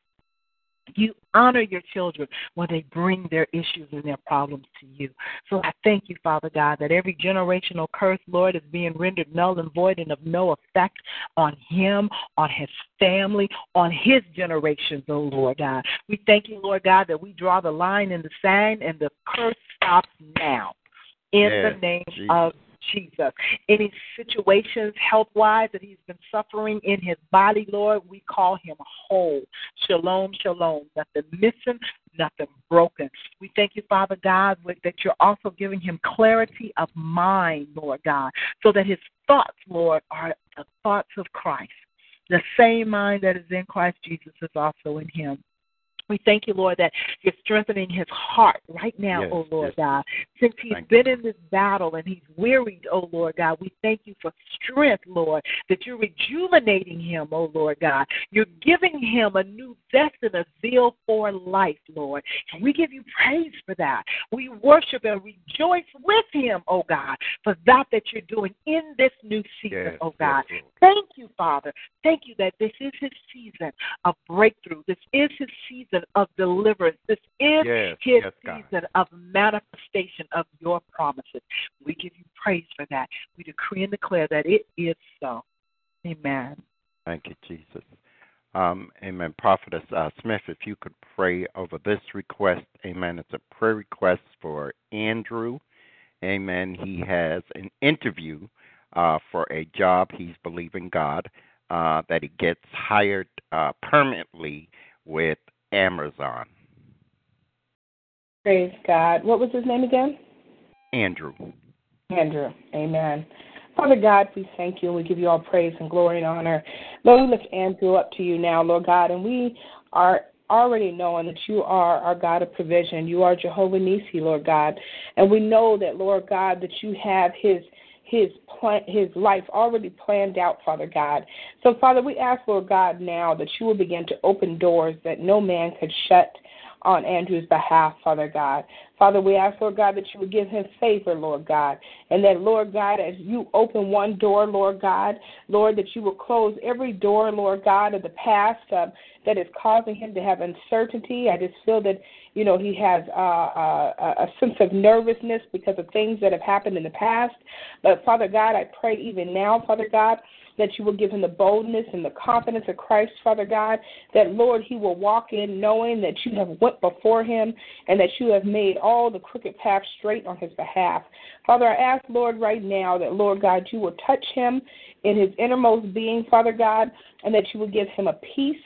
Speaker 4: You honor your children when they bring their issues and their problems to you. So I thank you, Father God, that every generational curse, Lord, is being rendered null and void and of no effect on him, on his family, on his generations, oh Lord God. We thank you, Lord God, that we draw the line in the sand and the curse stops now. In
Speaker 3: Yes,
Speaker 4: the name
Speaker 3: Jesus.
Speaker 4: of Jesus. Any situations health wise that he's been suffering in his body, Lord, we call him whole. Shalom, shalom. Nothing missing, nothing broken. We thank you, Father God, that you're also giving him clarity of mind, Lord God, so that his thoughts, Lord, are the thoughts of Christ. The same mind that is in Christ Jesus is also in him. We thank you, Lord, that you're strengthening his heart right now,
Speaker 3: Yes,
Speaker 4: oh Lord
Speaker 3: yes.
Speaker 4: God. Since he's
Speaker 3: Thank you.
Speaker 4: been in this battle and he's wearied, oh Lord God, we thank you for strength, Lord, that you're rejuvenating him, oh Lord God. You're giving him a new zest and a zeal for life, Lord. And we give you praise for that. We worship and rejoice with him, oh God, for that that you're doing in this new season,
Speaker 3: Yes,
Speaker 4: oh God. Thank you, Father. Thank you that this is his season of breakthrough. This is his season of deliverance. This is
Speaker 3: Yes,
Speaker 4: his
Speaker 3: yes, God.
Speaker 4: season of manifestation of your promises. We give you praise for that. We decree and declare that it is so. Amen.
Speaker 3: Thank you, Jesus. Um, amen. Prophetess uh, Smith, if you could pray over this request. Amen. It's a prayer request for Andrew. Amen. He has an interview uh, for a job. He's believing God uh, that he gets hired uh, permanently with Amazon.
Speaker 2: Praise God. What was his name again?
Speaker 3: Andrew.
Speaker 2: Andrew. Amen. Father God, we thank you and we give you all praise and glory and honor. Lord, we lift Andrew up to you now, Lord God, and we are already knowing that you are our God of provision. You are Jehovah Nisi, Lord God. And we know that, Lord God, that you have his his plan, his life already planned out, Father God. So, Father, we ask, Lord God, now that you will begin to open doors that no man could shut on Andrew's behalf, Father God. Father, we ask, Lord God, that you would give him favor, Lord God, and that, Lord God, as you open one door, Lord God, Lord, that you will close every door, Lord God, of the past uh, that is causing him to have uncertainty. I just feel that, you know, he has uh, uh, a sense of nervousness because of things that have happened in the past. But, Father God, I pray even now, Father God, that you will give him the boldness and the confidence of Christ, Father God, that Lord, he will walk in knowing that you have went before him and that you have made all the crooked paths straight on his behalf. Father, I ask, Lord, right now that, Lord God, you will touch him in his innermost being, Father God, and that you will give him a peace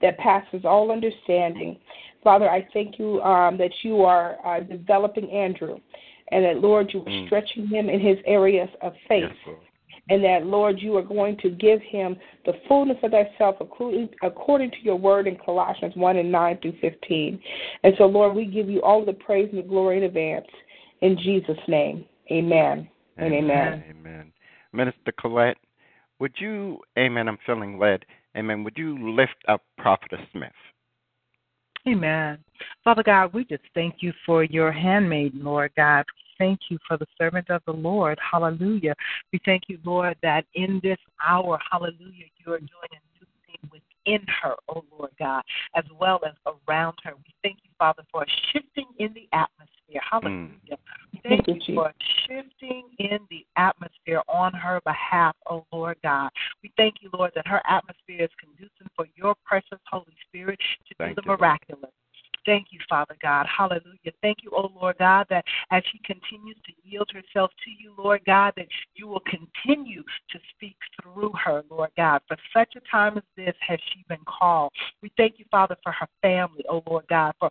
Speaker 2: that passes all understanding. Father, I thank you um, that you are uh, developing Andrew and that, Lord, you are
Speaker 3: Mm.
Speaker 2: stretching him in his areas of faith
Speaker 3: Yes,
Speaker 2: and that, Lord, you are going to give him the fullness of thyself according, according to your word in Colossians 1 and 9 through 15. And so, Lord, we give you all the praise and the glory in advance. In Jesus' name, amen and amen.
Speaker 3: Amen. Minister Coylette, would you, amen, I'm feeling led, amen, would you lift up Prophetess Smith?
Speaker 4: Amen. Father God, we just thank you for your handmaid, Lord God. Thank you for the servant of the Lord. Hallelujah. We thank you, Lord, that in this hour, hallelujah, you are doing a new thing within her, oh Lord God, as well as around her. We thank you, Father, for a shifting in the atmosphere. Mm. Hallelujah. We Thank
Speaker 2: Thank
Speaker 4: you for shifting in the atmosphere on her behalf, oh Lord God. We thank you, Lord, that her atmosphere is conducive for your precious Holy Spirit to
Speaker 3: Thank
Speaker 4: do the
Speaker 3: Lord.
Speaker 4: miraculous. Thank you, Father God. Hallelujah. Thank you, oh Lord God, that as she continues to yield herself to you, Lord God, that you will continue to speak through her, Lord God. For such a time as this has she been called. We thank you, Father, for her family, oh Lord God, for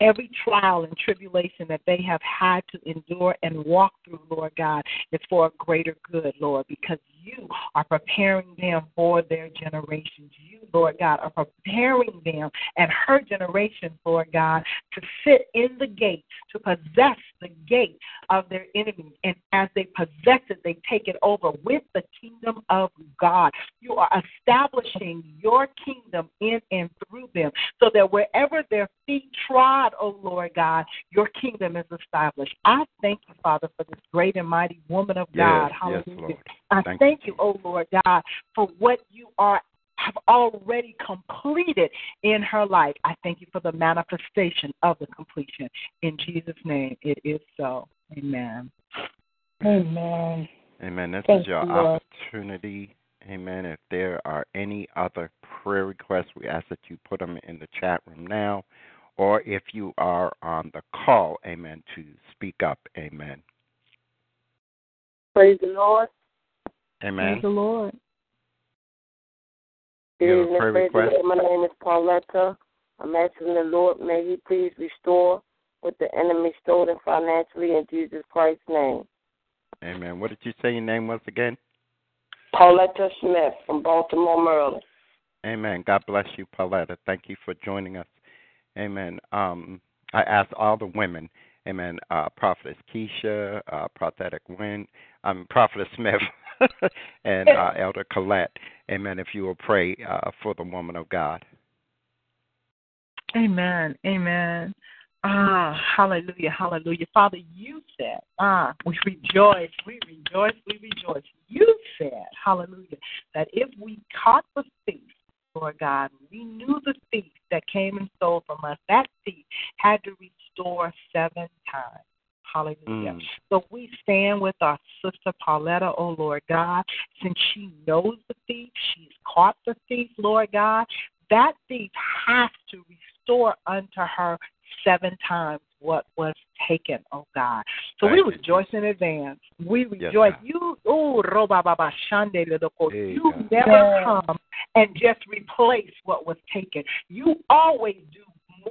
Speaker 4: every trial and tribulation that they have had to endure and walk through, Lord God, is for a greater good, Lord, because you are preparing them for their generations. You, Lord God, are preparing them and her generation, Lord God, to sit in the gate, to possess the gate of their enemies. And as they possess it, they take it over with the kingdom of God. You are establishing your kingdom in and through them so that wherever their feet trod, oh Lord God, your kingdom is established. I thank you, Father, for this great and mighty woman of God.
Speaker 3: Yes, yes,
Speaker 4: Hallelujah.
Speaker 3: Lord.
Speaker 4: I
Speaker 3: Thank
Speaker 4: thank you, oh Lord God, for what you are have already completed in her life. I thank you for the manifestation of the completion. In Jesus' name, it is so. Amen.
Speaker 2: Amen.
Speaker 3: Amen. This
Speaker 2: Thank
Speaker 3: is your
Speaker 2: you,
Speaker 3: opportunity. Amen. If there are any other prayer requests, we ask that you put them in the chat room now. Or if you are on the call, amen, to speak up. Amen.
Speaker 11: Praise the Lord.
Speaker 3: Amen.
Speaker 2: Praise the Lord.
Speaker 3: You have a prayer request?
Speaker 11: Lord. My name is Pauletta. I'm asking the Lord, may He please restore what the enemy stolen financially in Jesus Christ's name.
Speaker 3: Amen. What did you say your name was again?
Speaker 11: Pauletta Smith from Baltimore, Maryland.
Speaker 3: Amen. God bless you, Pauletta. Thank you for joining us. Amen. Um, I asked all the women, Amen, uh, Prophetess Kesha, uh, Prophetic Win, um, Prophetess Smith, and uh, Elder Coylette, Amen, if you will pray uh, for the woman of God.
Speaker 4: Amen. Amen. Ah, hallelujah, hallelujah. Father, you said, ah, we rejoice, we rejoice, we rejoice. You said, hallelujah, that if we caught the thief, Lord God, we knew the thief that came and stole from us, that thief had to restore seven times. Hallelujah.
Speaker 3: Mm.
Speaker 4: So we stand with our sister Pauletta, oh Lord God, since she knows the thief, she's caught the thief, Lord God. That thief has to restore unto her seven times what was taken, oh God. So
Speaker 3: Thank
Speaker 4: we
Speaker 3: you,
Speaker 4: rejoice in advance. We rejoice.
Speaker 3: God.
Speaker 4: you, oh, roba baba shande leloko.
Speaker 3: Hey,
Speaker 4: you
Speaker 3: God.
Speaker 4: never
Speaker 2: Yes.
Speaker 4: come and just replace what was taken. You always do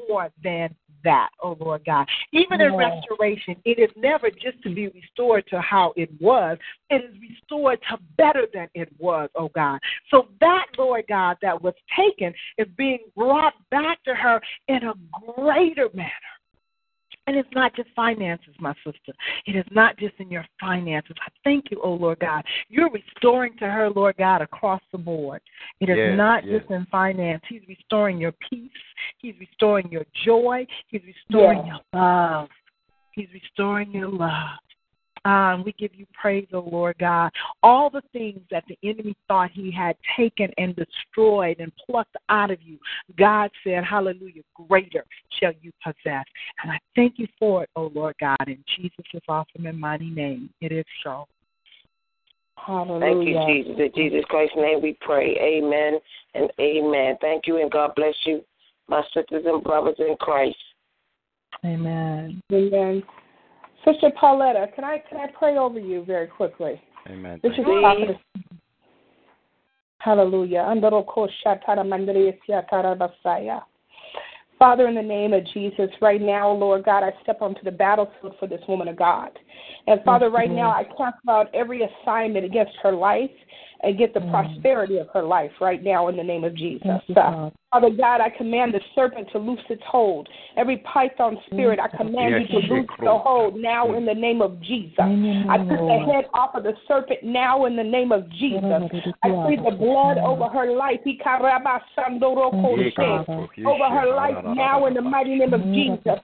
Speaker 4: more than that, oh Lord God. Even in restoration, it is never just to be restored to how it was. It is restored to better than it was, oh God. So that, Lord God, that was taken is being brought back to her in a greater manner. And it's not just finances, my sister. It is not just in your finances. I thank you, oh Lord God. You're restoring to her, Lord God, across the board. It is
Speaker 3: Yes,
Speaker 4: not
Speaker 3: yes.
Speaker 4: just in finance. He's restoring your peace. He's restoring your joy. He's restoring
Speaker 2: Yes.
Speaker 4: your love. He's restoring your love. Um, we give you praise, O Lord God. All the things that the enemy thought he had taken and destroyed and plucked out of you, God said, Hallelujah, greater shall you possess. And I thank you for it, O Lord God. In Jesus' awesome and mighty name, it is so.
Speaker 2: Hallelujah.
Speaker 11: Thank you, Jesus. In Jesus Christ's name we pray. Amen and amen. Thank you and God bless you, my sisters and brothers in Christ.
Speaker 4: Amen.
Speaker 2: Amen. Sister Pauletta, can I can I pray over you very quickly?
Speaker 3: Amen.
Speaker 2: This
Speaker 3: Thank
Speaker 2: is
Speaker 3: you.
Speaker 2: Prophetess. Hallelujah. Andoroko shatara mandere siatara basaya. Father, in the name of Jesus, right now, Lord God, I step onto the battlefield for this woman of God. And Father, right now, I cancel out every assignment against her life and get the prosperity of her life right now in the name of Jesus. Uh, Father God, I command the serpent to loose its hold. Every python spirit, I command
Speaker 3: Yes,
Speaker 2: you to loose the hold now in the name of Jesus. I put the head off of the serpent now in the name of Jesus. I plead the blood over her life. Over her life now in the mighty name of Jesus.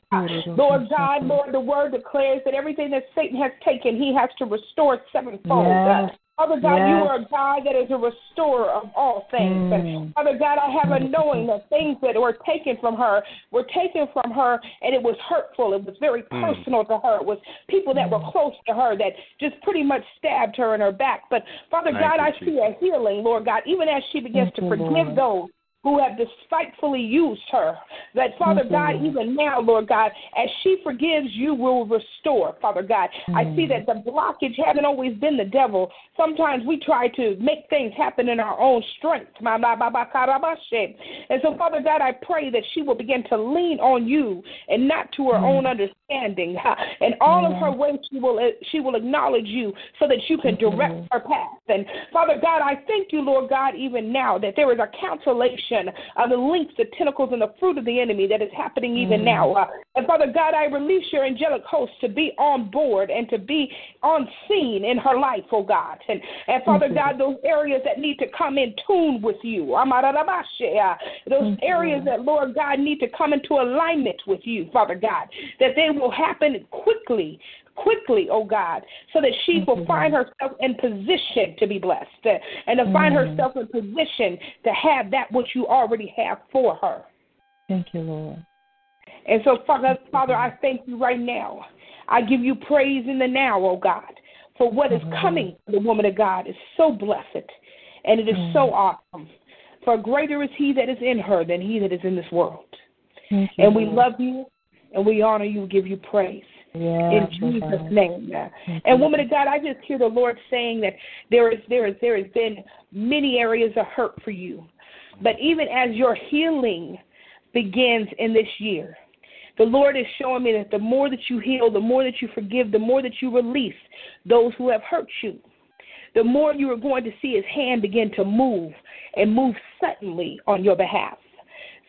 Speaker 2: Lord God, Lord, the word declares that everything that Satan has taken, he has to restore sevenfold.
Speaker 4: Yes.
Speaker 2: Father God, you are a God that is a restorer of all things. And Father God, I have a knowing that things that were taken from her were taken from her and it was hurtful. It was very hmm. personal to her. It was people that were close to her that just pretty much stabbed her in her back. But Father
Speaker 3: Thank
Speaker 2: God,
Speaker 3: you,
Speaker 2: I see a healing, Lord God, even as she begins to forgive those who have despitefully used her. That, Father God, even now, Lord God, as she forgives, you will restore, Father God. I see mm. that the blockage hasn't always been the devil. Sometimes we try to make things happen in our own strength. And so, Father God, I pray that she will begin to lean on you and not to her own mm. understanding. Ha. In all of her ways, she will uh, she will acknowledge you so that you can direct her path. And Father God, I thank you, Lord God, even now that there is a cancellation of the links, the tentacles, and the fruit of the enemy that is happening even now. Uh, and Father God, I release your angelic host to be on board and to be on scene in her life, oh God. And, and Father God, those areas that need to come in tune with you, uh, those areas that, Lord God, need to come into alignment with you, Father God, that they will happen quickly quickly, oh God, so that she will find herself in position to be blessed and to find herself in position to have that which you already have for her.
Speaker 4: Thank you, Lord.
Speaker 2: And so, Father, Father, I thank you right now. I give you praise in the now, oh God, for what is coming the woman of God is so blessed and it is so awesome. For greater is he that is in her than he that is in this world. And we love you and we honor you, and give you praise in Jesus' name. And woman of God, I just hear the Lord saying that there is there is there has been many areas of hurt for you. But even as your healing begins in this year, the Lord is showing me that the more that you heal, the more that you forgive, the more that you release those who have hurt you, the more you are going to see his hand begin to move and move suddenly on your behalf.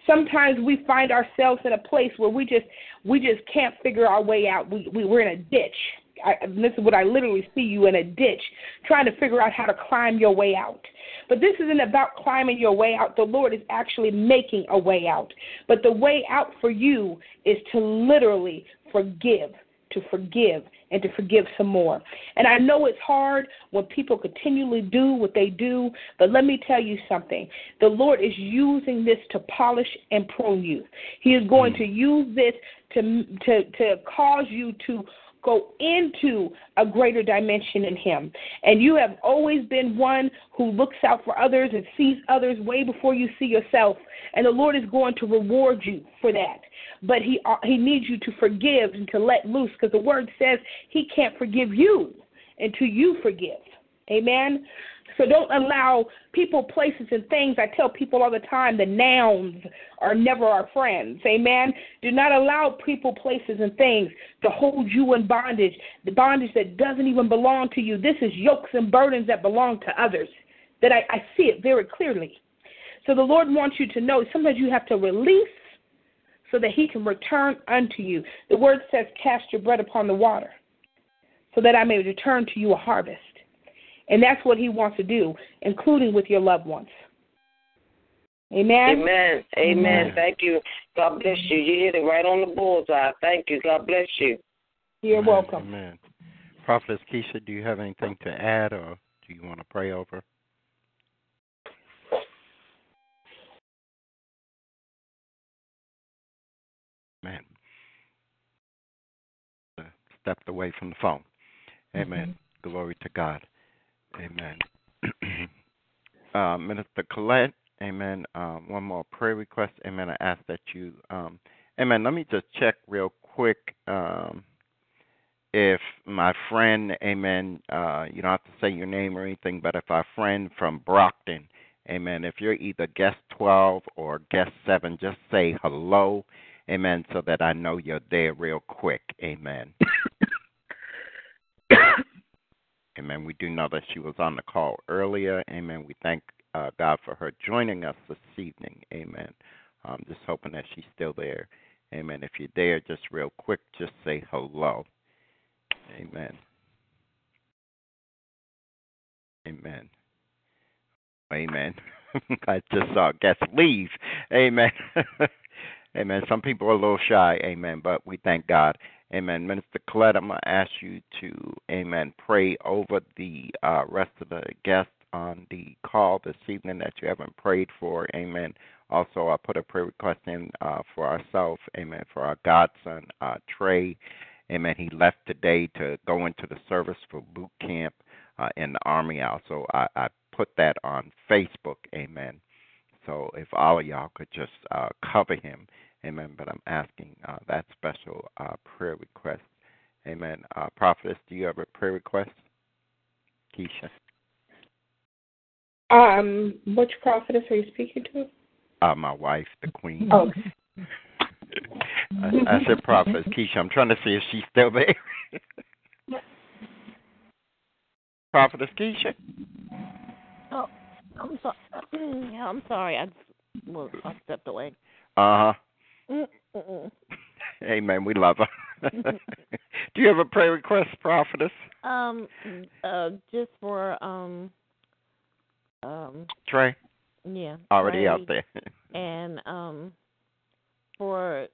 Speaker 2: Sometimes we find ourselves in a place where we just we just can't figure our way out. We, we we're in a ditch. I, this is what I literally see you in a ditch, trying to figure out how to climb your way out. But this isn't about climbing your way out. The Lord is actually making a way out. But the way out for you is to literally forgive, to forgive, and to forgive some more. And I know it's hard when people continually do what they do, but let me tell you something. The Lord is using this to polish and prune you. He is going hmm. to use this to to to cause you to go into a greater dimension in Him. And you have always been one who looks out for others and sees others way before you see yourself. And the Lord is going to reward you for that. But He uh, He needs you to forgive and to let loose because the Word says He can't forgive you until you forgive. Amen. So don't allow people, places, and things. I tell people all the time the nouns are never our friends. Amen. Do not allow people, places, and things to hold you in bondage, the bondage that doesn't even belong to you. This is yokes and burdens that belong to others. That I, I see it very clearly. So the Lord wants you to know sometimes you have to release so that He can return unto you. The word says, Cast your bread upon the water so that I may return to you a harvest. And that's what he wants to do, including with your loved ones. Amen.
Speaker 11: Amen. Amen. Thank you. God bless you. You hit it right on the bullseye. Thank you. God bless you.
Speaker 2: You're
Speaker 3: Amen.
Speaker 2: welcome.
Speaker 3: Amen. Prophetess Kesha, do you have anything to add or do you want to pray over? Man. Stepped away from the phone. Amen.
Speaker 2: Mm-hmm.
Speaker 3: Glory to God. Amen. uh, Minister Coylette, amen. Um, one more prayer request. Amen. I ask that you, um, amen. Let me just check real quick um, if my friend, amen, uh, you don't have to say your name or anything, but if our friend from Brockton, amen, if you're either guest 12 or guest 7, just say hello, amen, so that I know you're there real quick. Amen. Amen. We do know that she was on the call earlier. Amen. We thank uh, God for her joining us this evening. Amen. Um, just hoping that she's still there. Amen. If you're there, just real quick, just say hello. Amen. Amen. Amen. I just saw guests leave. Amen. Amen. Some people are a little shy. Amen. But we thank God. Amen. Minister Coylette, I'm going to ask you to, amen, pray over the uh, rest of the guests on the call this evening that you haven't prayed for. Amen. Also, I put a prayer request in uh, for ourselves. Amen. For our godson, uh, Trey. Amen. He left today to go into the service for boot camp uh, in the Army. Also, I, I put that on Facebook. Amen. So if all of y'all could just uh, cover him. Amen. But I'm asking uh, that special uh, prayer request. Amen. Uh, Prophetess, do you have a prayer request? Kesha.
Speaker 2: Um, which prophetess are you speaking to?
Speaker 3: Uh, my wife, the Queen.
Speaker 2: Oh.
Speaker 3: I, I said Prophetess Kesha. I'm trying to see if she's still there. Prophetess Kesha.
Speaker 8: Oh, I'm sorry. Yeah, I'm sorry. I well, I stepped away.
Speaker 3: Uh huh.
Speaker 8: Mm-mm.
Speaker 3: Amen. We love her. do you have a prayer request, Prophetess?
Speaker 8: Um, uh, just for um, um,
Speaker 3: Trey?
Speaker 8: yeah,
Speaker 3: Already
Speaker 8: Trey,
Speaker 3: out there.
Speaker 8: and um, for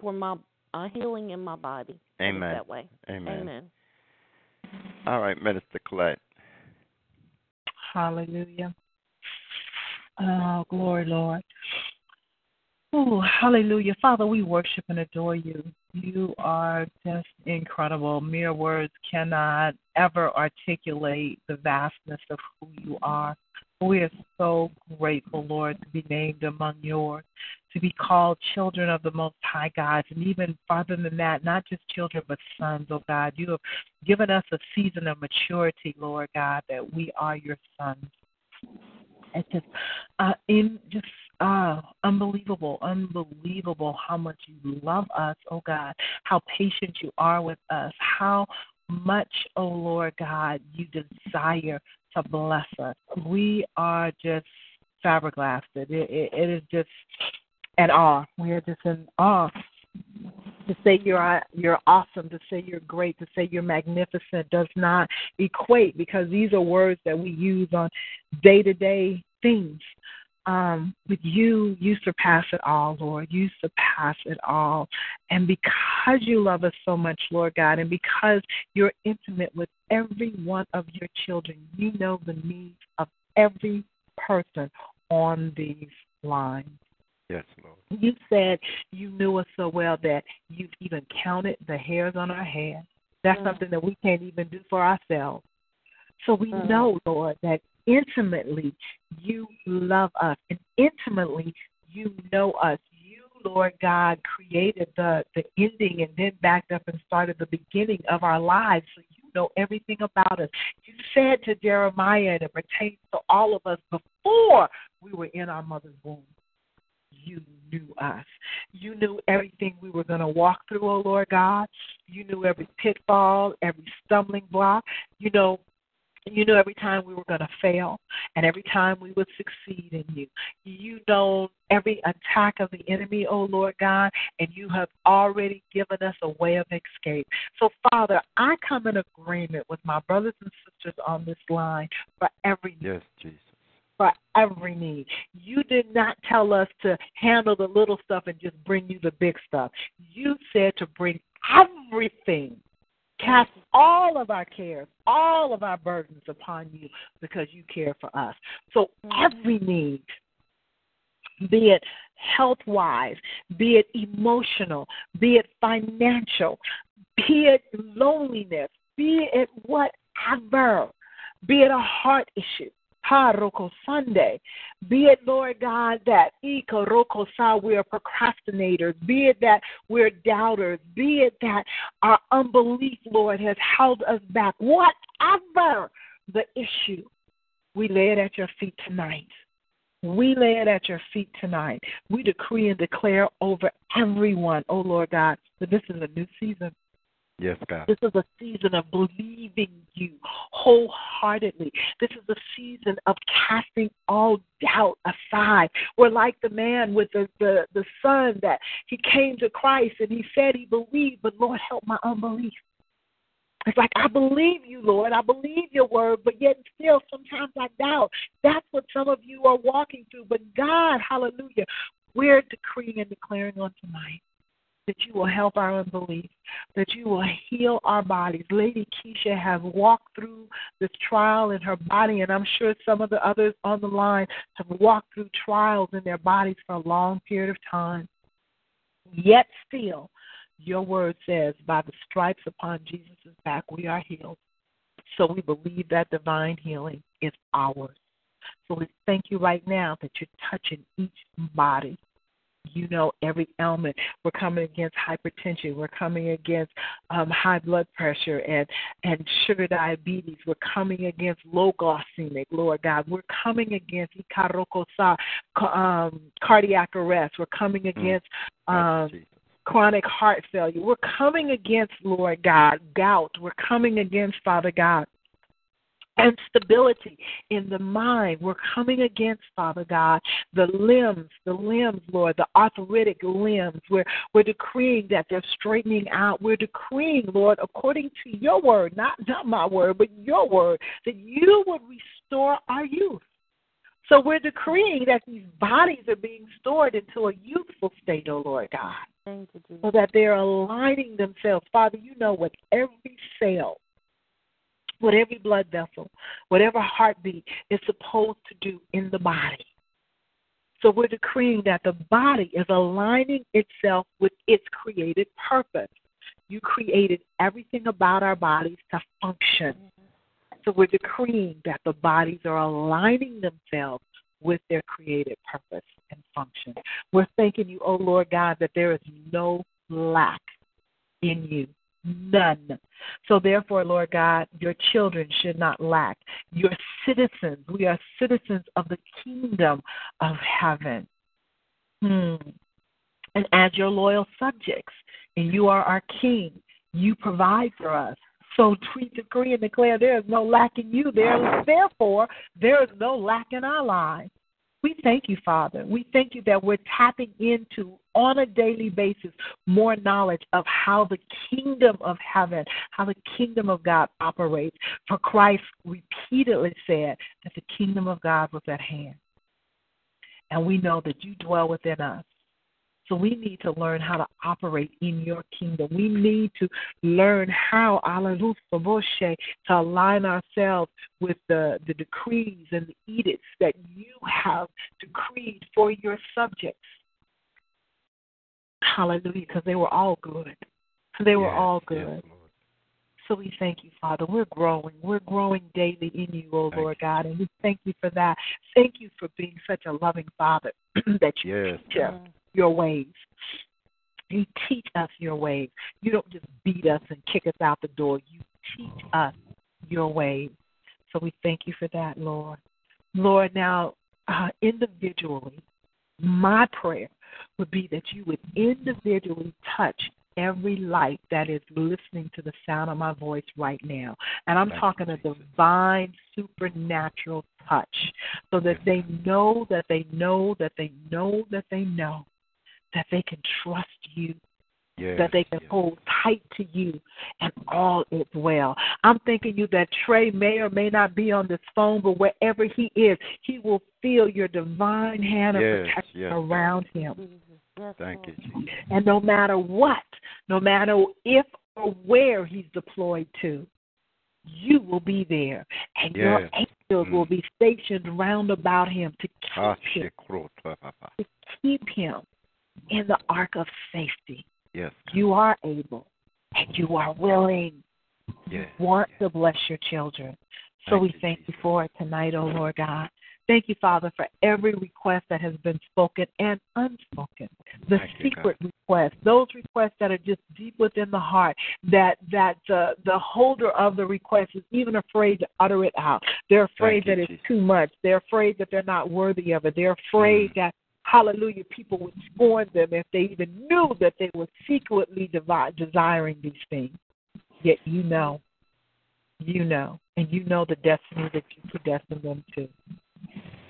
Speaker 8: for my uh, healing in my body.
Speaker 3: Amen.
Speaker 8: That way.
Speaker 3: Amen.
Speaker 8: Amen.
Speaker 3: All right, Minister Coylette.
Speaker 4: Hallelujah. Oh, glory, Lord. Hallelujah. Father, we worship and adore you. You are just incredible. Mere words cannot ever articulate the vastness of who you are. We are so grateful, Lord, to be named among yours, to be called children of the Most High God, and even farther than that, not just children, but sons, oh God. You have given us a season of maturity, Lord God, that we are your sons. It's just uh, in just uh, unbelievable, unbelievable how much you love us, oh God, how patient you are with us, how much, oh Lord God, you desire to bless us. We are just flabbergasted. It, it, it is just an awe. We are just in awe. To say you're you're awesome, to say you're great, to say you're magnificent does not equate because these are words that we use on day to day things. Um, with you, you surpass it all, Lord. You surpass it all. And because you love us so much, Lord God, and because you're intimate with every one of your children, you know the needs of every person on these lines.
Speaker 3: Yes, Lord.
Speaker 4: You said you knew us so well that you've even counted the hairs on our head. That's
Speaker 8: Mm.
Speaker 4: something that we can't even do for ourselves. So we
Speaker 8: Mm.
Speaker 4: know, Lord, that intimately you love us and intimately you know us. You, Lord God, created the, the ending and then backed up and started the beginning of our lives. So you know everything about us. You said to Jeremiah, and it pertains to all of us before we were in our mother's womb you knew us. You knew everything we were going to walk through, oh Lord God. You knew every pitfall, every stumbling block. You know, you knew every time we were going to fail and every time we would succeed in you. You know every attack of the enemy, oh Lord God, and you have already given us a way of escape. So, Father, I come in agreement with my brothers and sisters on this line for every need.
Speaker 3: Yes, Jesus.
Speaker 4: for every need. You did not tell us to handle the little stuff and just bring you the big stuff. You said to bring everything, cast all of our cares, all of our burdens upon you because you care for us. So mm. every need, be it health wise, be it emotional, be it financial, be it loneliness, be it whatever, be it a heart issue. Ha Roko Sunday. Be it, Lord God, that Ika Roko Sa we are procrastinators. Be it that we're doubters. Be it that our unbelief, Lord, has held us back. Whatever the issue, we lay it at your feet tonight. We lay it at your feet tonight. We decree and declare over everyone, oh Lord God, that this is a new season.
Speaker 3: Yes, God.
Speaker 4: This is a season of believing you wholeheartedly. This is a season of casting all doubt aside. We're like the man with the, the, the son that he came to Christ and he said he believed, but Lord, help my unbelief. It's like, I believe you, Lord. I believe your word, but yet still sometimes I doubt. That's what some of you are walking through. But God, hallelujah, we're decreeing and declaring on tonight that you will help our unbelief, that you will heal our bodies. Lady Kesha has walked through this trial in her body, and I'm sure some of the others on the line have walked through trials in their bodies for a long period of time. Yet still, your word says, by the stripes upon Jesus' back, we are healed. So we believe that divine healing is ours. So we thank you right now that you're touching each body you know every ailment. We're coming against hypertension. We're coming against um, high blood pressure and and sugar diabetes. We're coming against low glycemic. Lord God, we're coming against ikarokosa, um, cardiac arrest. We're coming against um, chronic heart failure. We're coming against Lord God gout. We're coming against Father God instability in the mind. We're coming against, Father God, the limbs, the limbs, Lord, the arthritic limbs. We're, we're decreeing that they're straightening out. We're decreeing, Lord, according to your word, not, not my word, but your word, that you would restore our youth. So we're decreeing that these bodies are being stored into a youthful state, oh Lord God.
Speaker 8: Thank you, Jesus.
Speaker 4: So that they're aligning themselves. Father, you know what every cell what every blood vessel, whatever heartbeat is supposed to do in the body. So we're decreeing that the body is aligning itself with its created purpose. You created everything about our bodies to function. So we're decreeing that the bodies are aligning themselves with their created purpose and function. We're thanking you, oh Lord God, that there is no lack in you. None. So, therefore, Lord God, your children should not lack. Your citizens, we are citizens of the kingdom of heaven. Hmm. And as your loyal subjects, and you are our king, you provide for us. So we decree and declare there is no lack in you. There, therefore, there is no lack in our lives. We thank you, Father. We thank you that we're tapping into, on a daily basis, more knowledge of how the kingdom of heaven, how the kingdom of God operates. For Christ repeatedly said that the kingdom of God was at hand. And we know that you dwell within us. So we need to learn how to operate in your kingdom. We need to learn how, hallelujah, to align ourselves with the, the decrees and the edicts that you have decreed for your subjects. Hallelujah, because they were all good. They were
Speaker 3: Yes,
Speaker 4: all
Speaker 3: yes,
Speaker 4: good. So we thank you, Father. We're growing. We're growing daily in you, oh Lord God, and we thank you for that. Thank you for being such a loving Father that you
Speaker 3: Yes.
Speaker 4: teach us your ways. You teach us your ways. You don't just beat us and kick us out the door. You teach us your ways. So we thank you for that, Lord. Lord, now uh, individually, my prayer would be that you would individually touch every life that is listening to the sound of my voice right now. And I'm talking a divine, supernatural touch so that they know that they know that they know that they know that they can trust you
Speaker 3: Yes.
Speaker 4: that they can hold tight to you and all is well. I'm thinking you that Trey may or may not be on this phone, but wherever he is, he will feel your divine hand of
Speaker 3: Yes,
Speaker 4: protection
Speaker 3: yes.
Speaker 4: around him. Mm-hmm.
Speaker 3: Thank you, Jesus.
Speaker 4: And no matter what, no matter if or where he's deployed to, you will be there. And your
Speaker 3: Yes.
Speaker 4: angels mm. will be stationed round about him to keep him, to keep him in the ark of safety.
Speaker 3: Yes.
Speaker 4: You are able and you are willing.
Speaker 3: Yes.
Speaker 4: Want to bless your children. So
Speaker 3: Thank
Speaker 4: we thank you for it tonight, oh Lord God. Thank you, Father, for every request that has been spoken and unspoken. The
Speaker 3: Thank you,
Speaker 4: secret requests, those requests that are just deep within the heart, that that uh, the holder of the request is even afraid to utter it out. They're afraid
Speaker 3: Thank you,
Speaker 4: that it's too much. They're afraid that they're not worthy of it. They're afraid that hallelujah, people would scorn them if they even knew that they were secretly devi- desiring these things. Yet you know, you know, and you know the destiny that you predestined them to.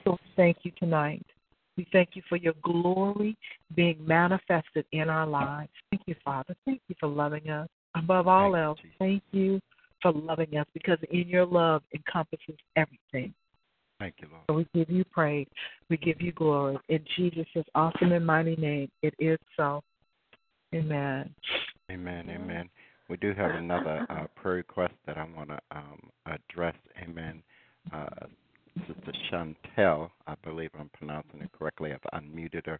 Speaker 4: So thank you tonight. We thank you for your glory being manifested in our lives. Thank you, Father. Thank you for loving us. Above all else, thank you for loving us because in your love encompasses everything.
Speaker 3: Thank you, Lord.
Speaker 4: So we give you praise. We give you glory. In Jesus' awesome and mighty name, it is so. Amen.
Speaker 3: Amen. Amen. We do have another uh, prayer request that I want to um, address. Amen. Uh, Sister Chantel, I believe I'm pronouncing it correctly. I've unmuted her.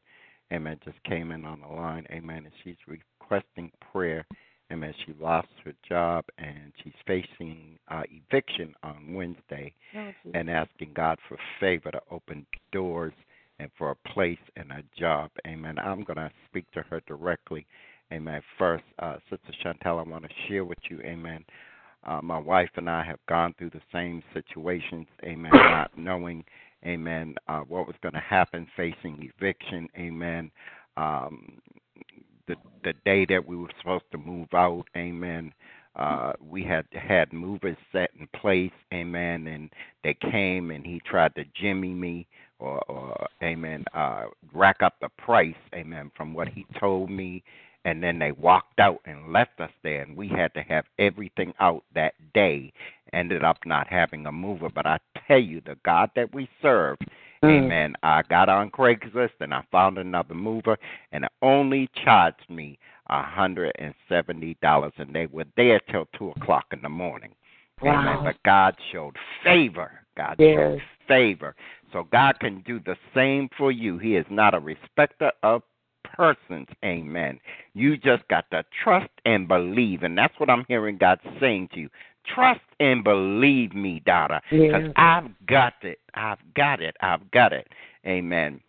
Speaker 3: Amen. Just came in on the line. Amen. And she's requesting prayer. Amen. She lost her job and she's facing uh, eviction on Wednesday and asking God for favor to open doors and for a place and a job. Amen. I'm going to speak to her directly. Amen. First, uh, Sister Chantel, I want to share with you, Amen. Uh, my wife and I have gone through the same situations, Amen, not knowing, Amen, uh, what was going to happen, facing eviction, Amen. Um, the day that we were supposed to move out, Amen. Uh, we had had movers set in place, Amen, and they came and he tried to jimmy me or, or Amen, uh, rack up the price, Amen, from what he told me and then they walked out and left us there and we had to have everything out that day ended up not having a mover but i tell you the god that we serve Mm. amen i got on craigslist and i found another mover and it only charged me a hundred and seventy dollars and they were there till two o'clock in the morning amen
Speaker 11: Wow.
Speaker 3: but god showed favor god
Speaker 11: Yes.
Speaker 3: showed favor so god can do the same for you he is not a respecter of persons. Amen. You just got to trust and believe. And that's what I'm hearing God saying to you. Trust and believe me, daughter. Because
Speaker 11: Yes.
Speaker 3: I've got it. I've got it. I've got it. Amen.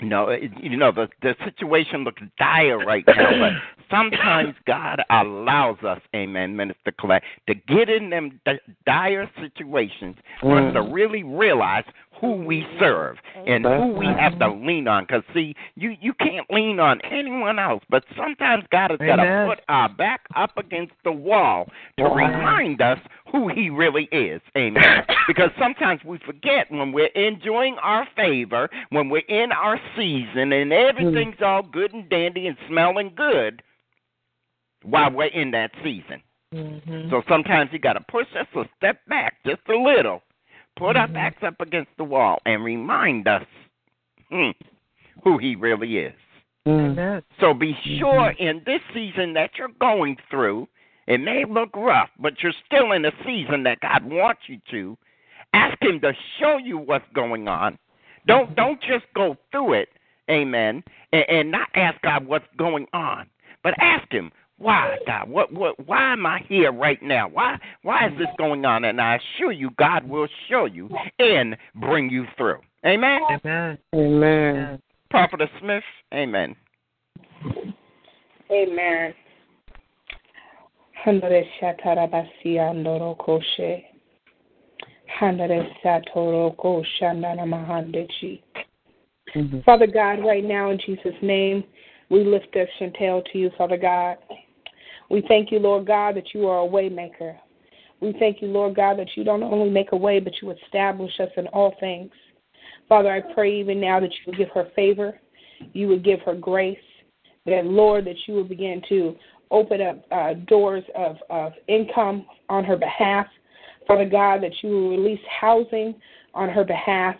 Speaker 3: You know, it, you know the the situation looks dire right now, but sometimes God allows us, Amen, Minister Coylette, to get in them di- dire situations for us to
Speaker 11: Mm.
Speaker 3: really realize who we serve and who we have to lean on. Because see, you you can't lean on anyone else, but sometimes God has got to put our back up against the wall to
Speaker 11: Wow.
Speaker 3: remind us who He really is. Amen. because sometimes we forget when we're enjoying our favor, when we're in our season, and everything's all good and dandy and smelling good while we're in that season.
Speaker 4: Mm-hmm.
Speaker 3: So sometimes you got to push us a step back just a little, put our
Speaker 4: Mhm.
Speaker 3: backs up against the wall, and remind us hmm, who He really is.
Speaker 11: Mm.
Speaker 4: Amen.
Speaker 3: So be sure in this season that you're going through, it may look rough, but you're still in a season that God wants you to. Ask Him to show you what's going on. Don't don't just go through it Amen. And, and not ask God what's going on, but ask Him, why, God? What, what, why am I here right now? Why, why is this going on? And I assure you, God will show you and bring you through. Amen.
Speaker 4: Amen.
Speaker 11: Amen.
Speaker 3: Prophet Smith. Amen.
Speaker 2: Amen. Handere shatarabasi andoro koshe. Handere satoro koshandana mahandechi. Father God, right now in Jesus' name, we lift up Chantel to you, Father God. We thank you, Lord God, that you are a waymaker. We thank you, Lord God, that you don't only make a way, but you establish us in all things. Father, I pray even now that you would give her favor, you would give her grace, that, Lord, that you would begin to open up uh, doors of, of income on her behalf. Father God, that you will release housing on her behalf.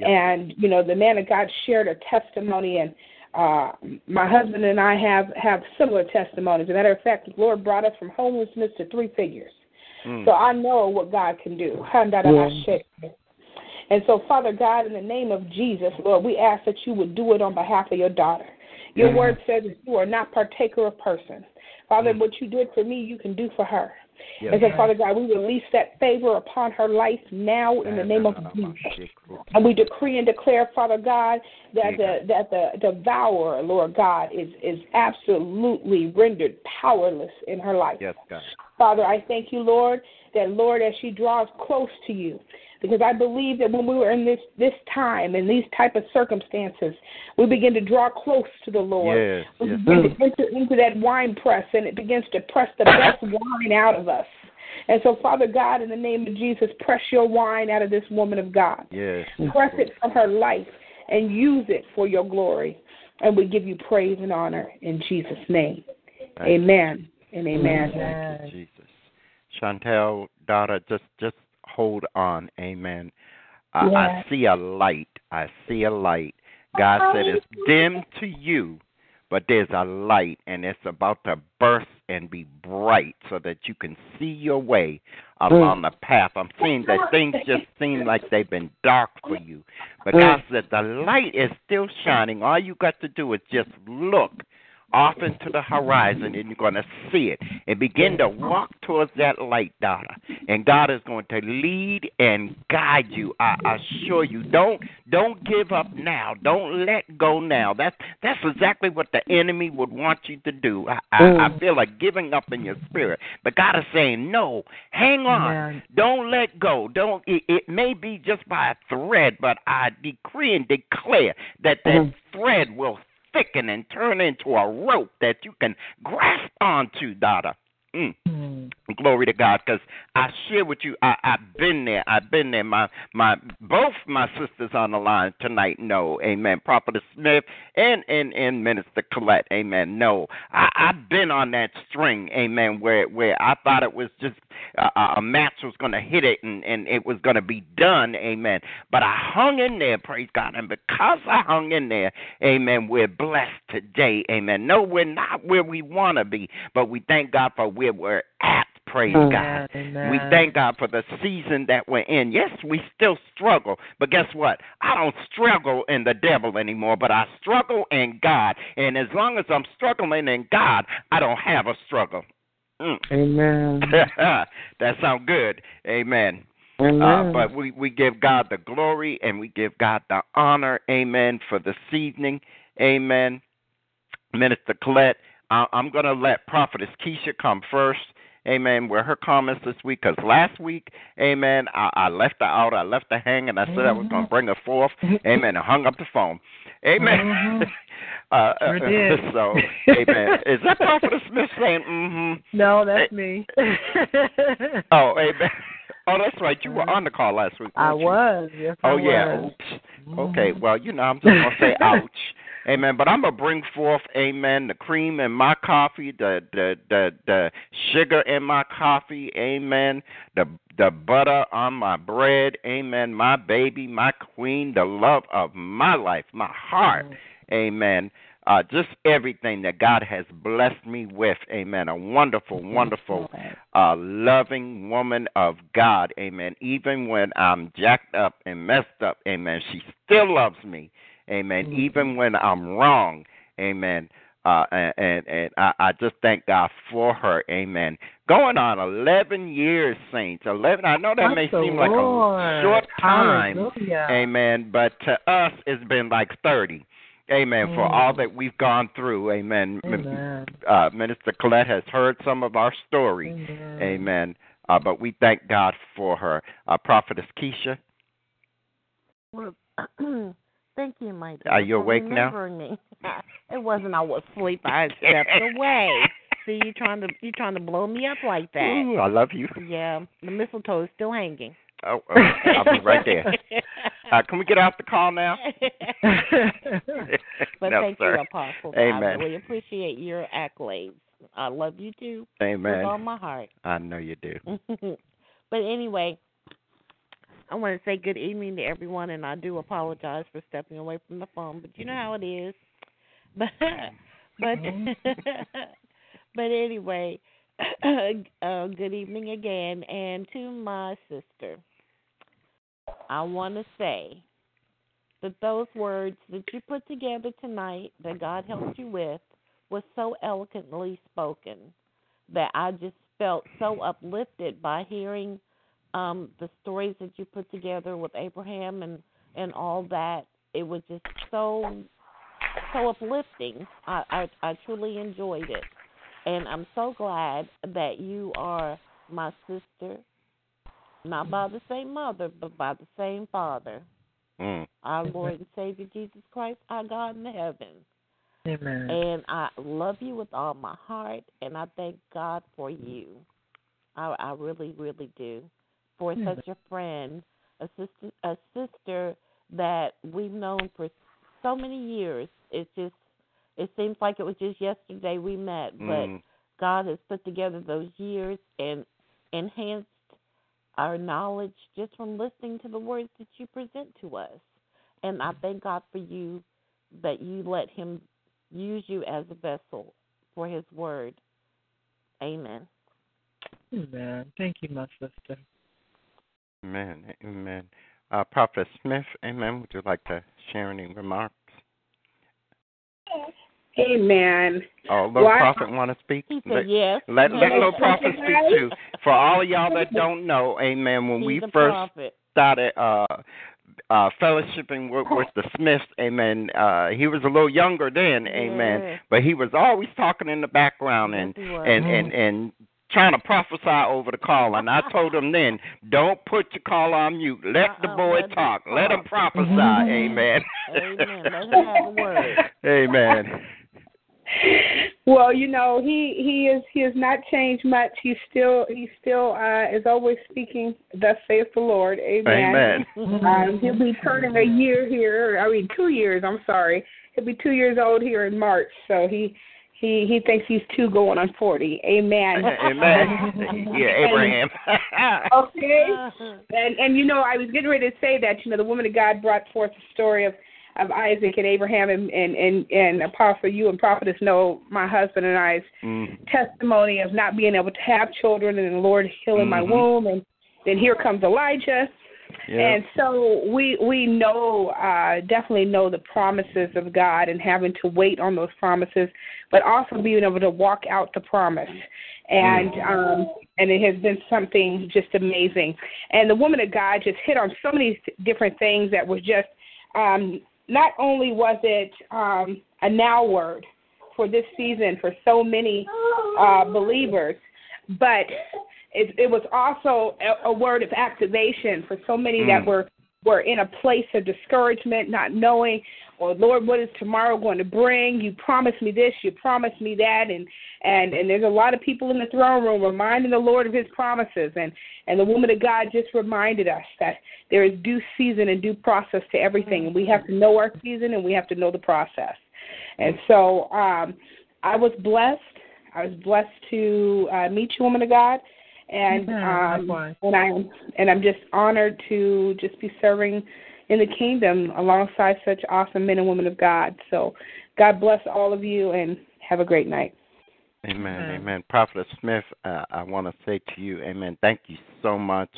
Speaker 2: And, you know, the man of God shared a testimony, and uh, my husband and I have, have similar testimonies. As a matter of fact, the Lord brought us from homelessness to three figures.
Speaker 3: Mm.
Speaker 2: So I know what God can do. And so, Father God, in the name of Jesus, Lord, we ask that you would do it on behalf of your daughter. Your
Speaker 3: Mhm.
Speaker 2: word says that you are not partaker of person. Father, what you did for me, you can do for her.
Speaker 3: Yes.
Speaker 2: And so, Father God, we release that favor upon her life now in the name of Jesus. And we decree and declare, Father God, that the that the devourer, Lord God, is is absolutely rendered powerless in her life.
Speaker 3: Yes, God.
Speaker 2: Father, I thank you, Lord, that Lord, as she draws close to you, because I believe that when we were in this this time in these type of circumstances, we begin to draw close to the Lord.
Speaker 3: Yes,
Speaker 2: we
Speaker 3: yes.
Speaker 2: begin to enter into that wine press, and it begins to press the best wine out of us. And so, Father God, in the name of Jesus, press your wine out of this woman of God.
Speaker 3: Yes.
Speaker 2: Press it from her life and use it for your glory. And we give you praise and honor in Jesus' name. Amen and amen.
Speaker 3: Jesus. Chantel, daughter, just just hold on. Amen. I, I see a light. I see a light. God said it's dim to you, but there's a light, and it's about to burst and be bright so that you can see your way along the path. I'm seeing that things just seem like they've been dark for you. But God said the light is still shining. All you got to do is just look off into the horizon and you're going to see it and begin to walk towards that light daughter. And god is going to lead and guide you i assure you. Don't don't give up now. Don't let go now. That's that's exactly what the enemy would want you to do. I i, I mm. feel like giving up in your spirit. But god is saying no hang on. Don't let go. Don't. It, it may be just by a thread, but I decree and declare that that mm-hmm. thread will thicken and turn into a rope that you can grasp onto, daughter. Mm. Glory to God, because I share with you. I, I've been there. I've been there. My my both my sisters on the line tonight know. Amen. Prophetess Smith and and and Minister Coylette. Amen. No, I, I've been on that string. Amen. Where where I thought it was just uh, a match was going to hit it and and it was going to be done. Amen. But I hung in there. Praise God. And because I hung in there, Amen. We're blessed today. Amen. No, we're not where we want to be, but we thank God for where we're at. Praise God.
Speaker 4: Amen.
Speaker 3: We thank God for the season that we're in. Yes, we still struggle, but guess what? I don't struggle in the devil anymore, but I struggle in God. And as long as I'm struggling in God, I don't have a struggle. Mm.
Speaker 11: Amen.
Speaker 3: that sounds good. Amen.
Speaker 11: Amen.
Speaker 3: Uh, but we, we give God the glory and we give God the honor. Amen. For this evening. Amen. Minister Coylette, I, I'm going to let Prophetess Kesha come first. Amen. With her comments this week, because last week, Amen, I, I left her out. I left her hanging. I said I was going to bring her forth. Amen. And hung up the phone. Amen. uh,
Speaker 4: Sure
Speaker 3: uh. So, Amen. Is that Prophetess Smith saying, mm-hmm?
Speaker 4: No, that's me.
Speaker 3: Oh, amen. Oh, that's right. You were on the call last week.
Speaker 4: I was. Yes, I
Speaker 3: Oh yeah.
Speaker 4: was.
Speaker 3: Oops. Okay. Well, you know, I'm just gonna say ouch. Amen. But I'm gonna bring forth, amen, the cream in my coffee, the the the the sugar in my coffee, amen, the the butter on my bread, amen, my baby, my queen, the love of my life, my heart, amen. Uh, just everything that God has blessed me with, amen. A wonderful, wonderful, uh, loving woman of God, amen. Even when I'm jacked up and messed up, amen, she still loves me, Amen. Mm-hmm. Even when I'm wrong. Amen. Uh, and and, and I, I just thank God for her. Amen. Going on 11 years, saints. 11. I know that
Speaker 4: That's
Speaker 3: may seem like a short time.
Speaker 4: Hallelujah.
Speaker 3: Amen. But to us, it's been like 30. Amen. Mm. For all that we've gone through. Amen.
Speaker 4: Amen.
Speaker 3: Uh, Minister Coylette has heard some of our story.
Speaker 4: Amen.
Speaker 3: Amen. Uh, but we thank God for her. Uh, Prophetess Kesha.
Speaker 8: Well, thank you, my dear.
Speaker 3: Are you awake
Speaker 8: now? Me. it wasn't I was asleep. I stepped away. See, you trying to you trying to blow me up like that.
Speaker 3: Ooh, I love you.
Speaker 8: Yeah, the mistletoe is still hanging.
Speaker 3: Oh, oh I'll be right there. Uh, can we get off the call now?
Speaker 8: but
Speaker 3: no,
Speaker 8: thank
Speaker 3: sir.
Speaker 8: you, Apostle.
Speaker 3: Amen.
Speaker 8: I really appreciate your accolades. I love you too.
Speaker 3: Amen.
Speaker 8: With all my heart.
Speaker 3: I know you do.
Speaker 8: but anyway, I want to say good evening to everyone, and I do apologize for stepping away from the phone, but you know how it is. But but anyway, uh, good evening again, and to my sister, I want to say that those words that you put together tonight, that God helped you with, was so eloquently spoken that I just felt so uplifted by hearing um, the stories that you put together with Abraham and and all that. It was just so so uplifting. I, I I truly enjoyed it, and I'm so glad that you are my sister, not by the same mother, but by the same Father,
Speaker 3: mm.
Speaker 8: our Lord and Savior Jesus Christ, our God in heaven.
Speaker 4: Amen.
Speaker 8: And I love you with all my heart, and I thank God for you. I, I really, really do. For
Speaker 4: Amen.
Speaker 8: such a friend, a sister, a sister that we've known for so many years. It's just, it seems like it was just yesterday we met, but
Speaker 3: mm.
Speaker 8: God has put together those years and enhanced our knowledge just from listening to the words that you present to us. And I thank God for you that you let Him use you as a vessel for His word. Amen.
Speaker 4: Amen. Thank you, my sister.
Speaker 3: Amen. Amen. Uh, Prophet Smith, amen. Would you like to share any remarks?
Speaker 2: Amen.
Speaker 3: Oh, little
Speaker 2: Well,
Speaker 3: prophet want to speak?
Speaker 8: He
Speaker 3: Let,
Speaker 8: yes.
Speaker 3: let, let little prophet speak too. For all of y'all that don't know, amen. When
Speaker 8: He's
Speaker 3: we first
Speaker 8: prophet.
Speaker 3: started uh uh fellowshipping with, with the Smiths, amen. Uh he was a little younger then, amen.
Speaker 8: Yes.
Speaker 3: But he was always talking in the background and
Speaker 8: Yes, he
Speaker 3: and and and trying to prophesy over the call. And I told him then, don't put your call on mute. Let the
Speaker 8: Uh-uh,
Speaker 3: boy
Speaker 8: let him
Speaker 3: talk. Let him
Speaker 8: talk.
Speaker 3: prophesy. Amen.
Speaker 8: Amen. Let him have a word.
Speaker 3: Amen.
Speaker 2: Well, you know, he he is he has not changed much. He's still he still uh is always speaking, thus saith the Lord. Amen.
Speaker 3: Amen.
Speaker 2: Um, he'll be turning a year here. I mean, two years. I'm sorry. He'll be two years old here in March. So he he he thinks he's two going on forty. Amen.
Speaker 3: Amen. Yeah, Abraham.
Speaker 2: okay. And and you know, I was getting ready to say that you know the woman of God brought forth the story of of Isaac and Abraham and and and, and Apostle, you and Prophetess know my husband and I's
Speaker 3: Mm.
Speaker 2: testimony of not being able to have children and the Lord healing my
Speaker 3: Mhm.
Speaker 2: womb and then here comes Elijah.
Speaker 3: Yeah.
Speaker 2: And so we we know uh definitely know the promises of God and having to wait on those promises, but also being able to walk out the promise. And um and it has been something just amazing. And the woman of God just hit on so many different things that was just um not only was it um a now word for this season for so many uh believers, but it, it was also a, a word of activation for so many that
Speaker 3: Mm.
Speaker 2: were were in a place of discouragement, not knowing, or Lord, what is tomorrow going to bring? You promised me this, you promised me that, and and and there's a lot of people in the throne room reminding the Lord of His promises, and and the woman of God just reminded us that there is due season and due process to everything, and we have to know our season and we have to know the process, and so um, I was blessed. I was blessed to uh, meet you, woman of God and
Speaker 4: Amen.
Speaker 2: um, and I'm and I'm just honored to just be serving in the kingdom alongside such awesome men and women of God. So God bless all of you and have a great night.
Speaker 3: Amen.
Speaker 4: Amen.
Speaker 3: Amen. Prophet Smith, uh, I want to say to you, Amen. Thank you so much,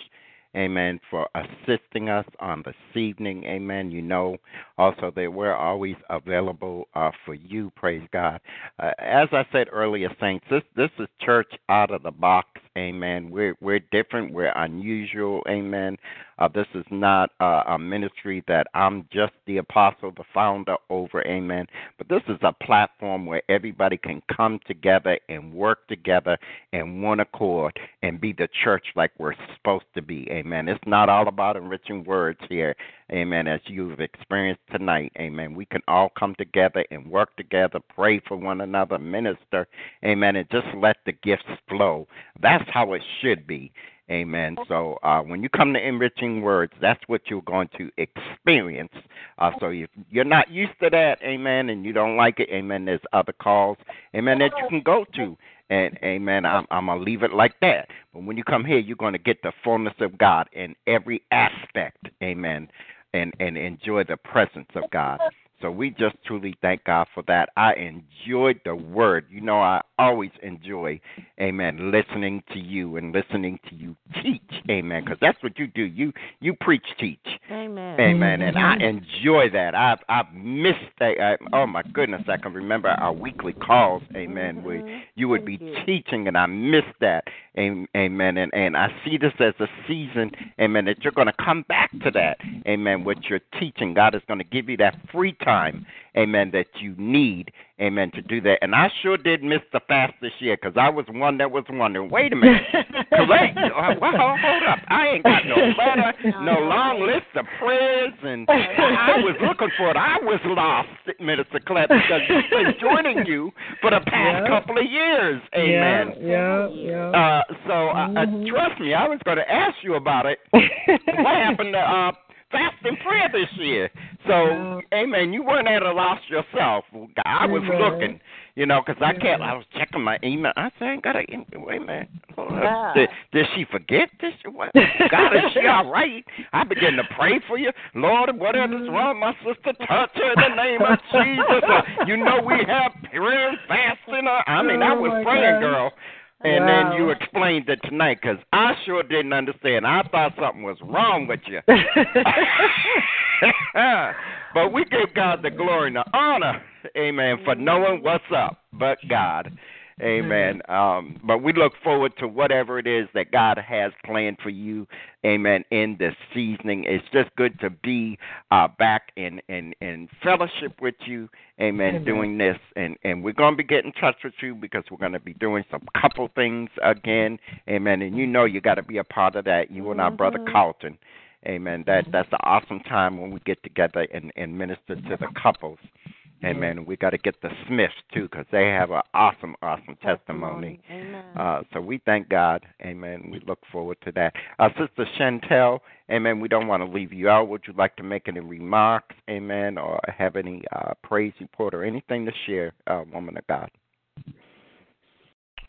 Speaker 3: amen, for assisting us on this evening, amen. You know also that we're always available uh, for you, praise God. Uh, as I said earlier, Saints, this, this is church out of the box, amen. We're, we're different, we're unusual, amen. Uh, this is not uh, a ministry that I'm just the apostle, the founder over, amen. But this is a platform where everybody can come together and work together in one accord and be the church like we're supposed to be, amen. It's not all about enriching words here, amen, as you've experienced tonight, amen. We can all come together and work together, pray for one another, minister, amen, and just let the gifts flow. That's how it should be. Amen. So uh, when you come to enriching words, that's what you're going to experience. Uh, so if you're not used to that, amen, and you don't like it, amen, there's other calls, amen, that you can go to. And amen, I'm, I'm going to leave it like that. But when you come here, you're going to get the fullness of God in every aspect, amen, and, and enjoy the presence of God. So we just truly thank God for that. I enjoyed the word. You know, I always enjoy, amen, listening to you and listening to you teach, amen, because that's what you do. You you preach, teach,
Speaker 8: amen,
Speaker 3: amen, and I enjoy that. I've I've missed that. I, oh my goodness, I can remember our weekly calls, amen,
Speaker 8: Mm-hmm.
Speaker 3: where you would be teaching, and I missed that, amen, and and I see this as a season, amen, that you're going to come back to that, amen, what you're teaching. God is going to give you that free time, amen, that you need, amen, to do that. And I sure did miss the fast this year because I was one that was wondering, wait a minute, correct? Uh, well, hold up, I ain't got no letter, no long list of prayers, and I, was looking for it. I was lost, Minister Clapp, because I've been joining you for the past
Speaker 4: Yeah.
Speaker 3: couple of years, amen.
Speaker 4: Yeah, yeah.
Speaker 3: Uh, so uh, uh, trust me, I was going to ask you about it. what happened to uh, fast and prayer this year? So, amen. You weren't at a loss yourself. I was
Speaker 4: Amen.
Speaker 3: looking, you know, because I kept. I was checking my email. I said, I ain't got a. Wait a minute.
Speaker 8: Yeah.
Speaker 3: Did, did she forget this? What? God, is she all right? I began to pray for you, Lord. Whatever's wrong, my sister, touch her in the name of Jesus. You know we have prayer and fasting. I mean, I
Speaker 4: Oh,
Speaker 3: was praying,
Speaker 4: God.
Speaker 3: girl. And then you explained it tonight because I sure didn't understand. I thought something was wrong with you. but we give God the glory and the honor, amen, for knowing what's up but God. Amen. Um, but we look forward to whatever it is that God has planned for you, amen, in this seasoning. It's just good to be uh, back in, in, in fellowship with you, amen,
Speaker 4: Amen.
Speaker 3: doing this. And, and we're going to be getting in touch with you because we're going to be doing some couple things again, amen. And you know you got to be a part of that, you and our brother Carlton. Amen. That that's an awesome time when we get together and, and minister to the couples. Amen. We got to get the Smiths too because they have an awesome, awesome testimony.
Speaker 8: Amen.
Speaker 3: Uh, so we thank God. Amen. We look forward to that. Uh, Sister Chantel, Amen. We don't want to leave you out. Would you like to make any remarks? Amen. Or have any uh, praise report or anything to share, uh, woman of God?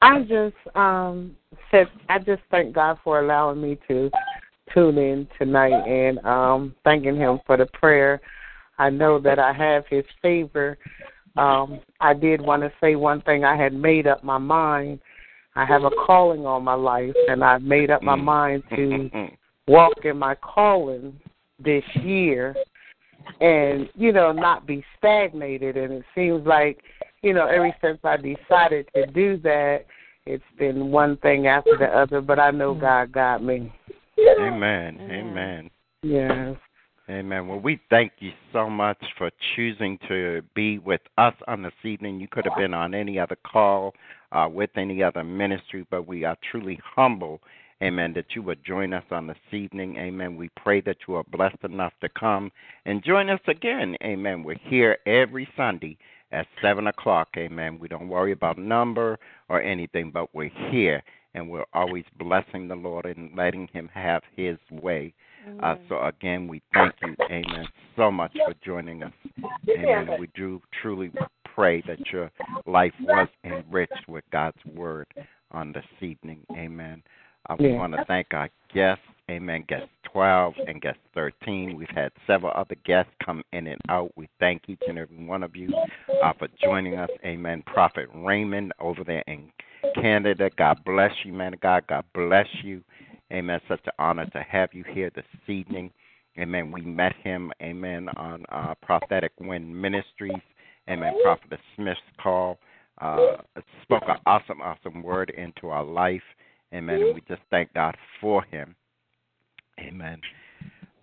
Speaker 11: I just um said I just thank God for allowing me to tune in tonight and um thanking him for the prayer. I know that I have his favor. Um I did want to say one thing. I had made up my mind. I have a calling on my life and I've made up my
Speaker 3: Mm.
Speaker 11: mind to walk in my calling this year and you know not be stagnated and it seems like you know ever since i decided to do that it's been one thing after the other but i know god got me
Speaker 3: Amen. Amen.
Speaker 11: yes
Speaker 3: Amen. Well, we thank you so much for choosing to be with us on this evening. You could have been on any other call uh, with any other ministry, but we are truly humble, amen, that you would join us on this evening. Amen. We pray that you are blessed enough to come and join us again. Amen. We're here every Sunday at 7 o'clock. Amen. We don't worry about number or anything, but we're here. And we're always blessing the Lord and letting Him have His way. Uh, so again, we thank you, Amen, so much for joining us. Amen. And we do truly pray that your life was enriched with God's word on this evening. Amen. Uh, we
Speaker 11: Yeah.
Speaker 3: want to thank our guests. Amen. Guest 12 and guest 13. We've had several other guests come in and out. We thank each and every one of you uh, for joining us. Amen. Prophet Raymond over there in Canada. God bless you, man of God. God bless you. Amen. Such an honor to have you here this evening. Amen. We met him, amen, on uh, Prophetic Wind Ministries. Amen. Prophet Smith's call uh, spoke an awesome, awesome word into our life. Amen. And we just thank God for him. Amen.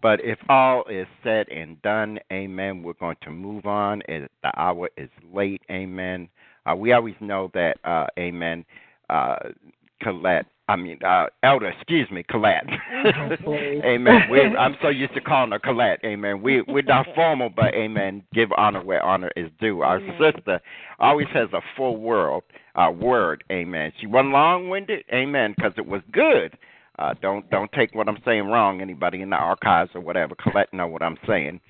Speaker 3: But if all is said and done, amen, we're going to move on. The hour is late, amen. Uh, we always know that, uh, amen, uh, Coylette, I mean, uh, Elder, excuse me, Coylette. amen. We're, I'm so used to calling her Coylette, amen. We, we're not formal, but, amen, give honor where honor is due. Our sister always has a full world, uh, word, amen. She wasn't long winded, amen, because it was good uh, don't don't take what I'm saying wrong. Anybody in the archives or whatever, Coylette know what I'm saying.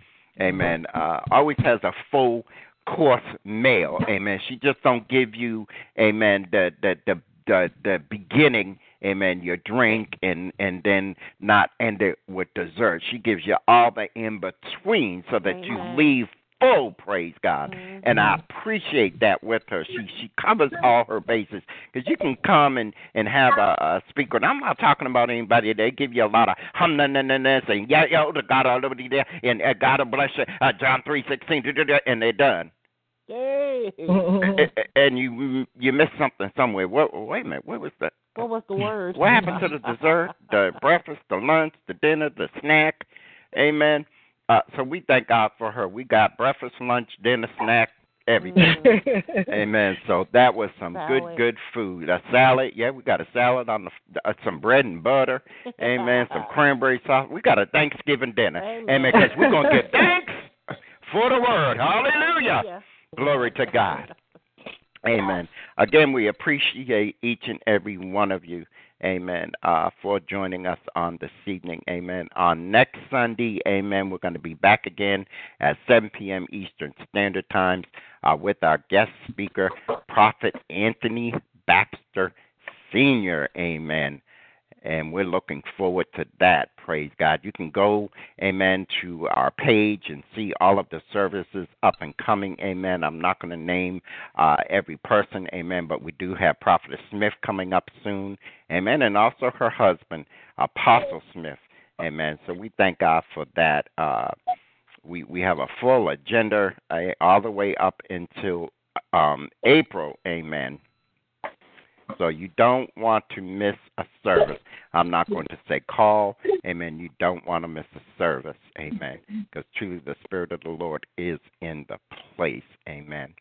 Speaker 3: Amen. Uh, always has a full course meal. Amen. She just don't give you, amen, the the the the, the beginning, amen, your drink and and then not end it with dessert. She gives you all the in between so that amen. you leave full, praise God. Mm-hmm. And I appreciate that with her. She she covers all her bases because you can come and and have a, a speaker. And I'm not talking about anybody. They give you a lot of hum na na na na saying yeah yeah the God Almighty there and uh, God bless you uh, John three sixteen and they're done. Yay! and you you missed something somewhere. What, wait a minute, what was that?
Speaker 8: What was the word?
Speaker 3: What happened to the dessert, the breakfast, the lunch, the dinner, the snack? Amen. Uh, so we thank God for her. We got breakfast, lunch, dinner, snack, everything. Mm. Amen. So that was some salad. good, good food. A salad, yeah, we got a salad on the uh, some bread and butter. Amen. some cranberry sauce. We got a Thanksgiving dinner. Amen. Because we're gonna get thanks for the word. Hallelujah. Yeah. Glory to God. Amen. Again, we appreciate each and every one of you. Amen. Uh, for joining us on this evening. Amen. On next Sunday, amen, we're going to be back again at 7 p.m. Eastern Standard Times uh, with our guest speaker, Prophet Anthony Baxter Sr. Amen and we're looking forward to that. Praise God. You can go, amen, to our page and see all of the services up and coming. Amen. I'm not going to name uh, every person, amen, but we do have Prophetess Smith coming up soon, amen, and also her husband, Apostle Smith, amen. So we thank God for that. Uh, we we have a full agenda uh, all the way up until um, April, amen. So you don't want to miss a service. I'm not going to say call, amen. You don't want to miss a service, amen. Because truly the Spirit of the Lord is in the place, amen.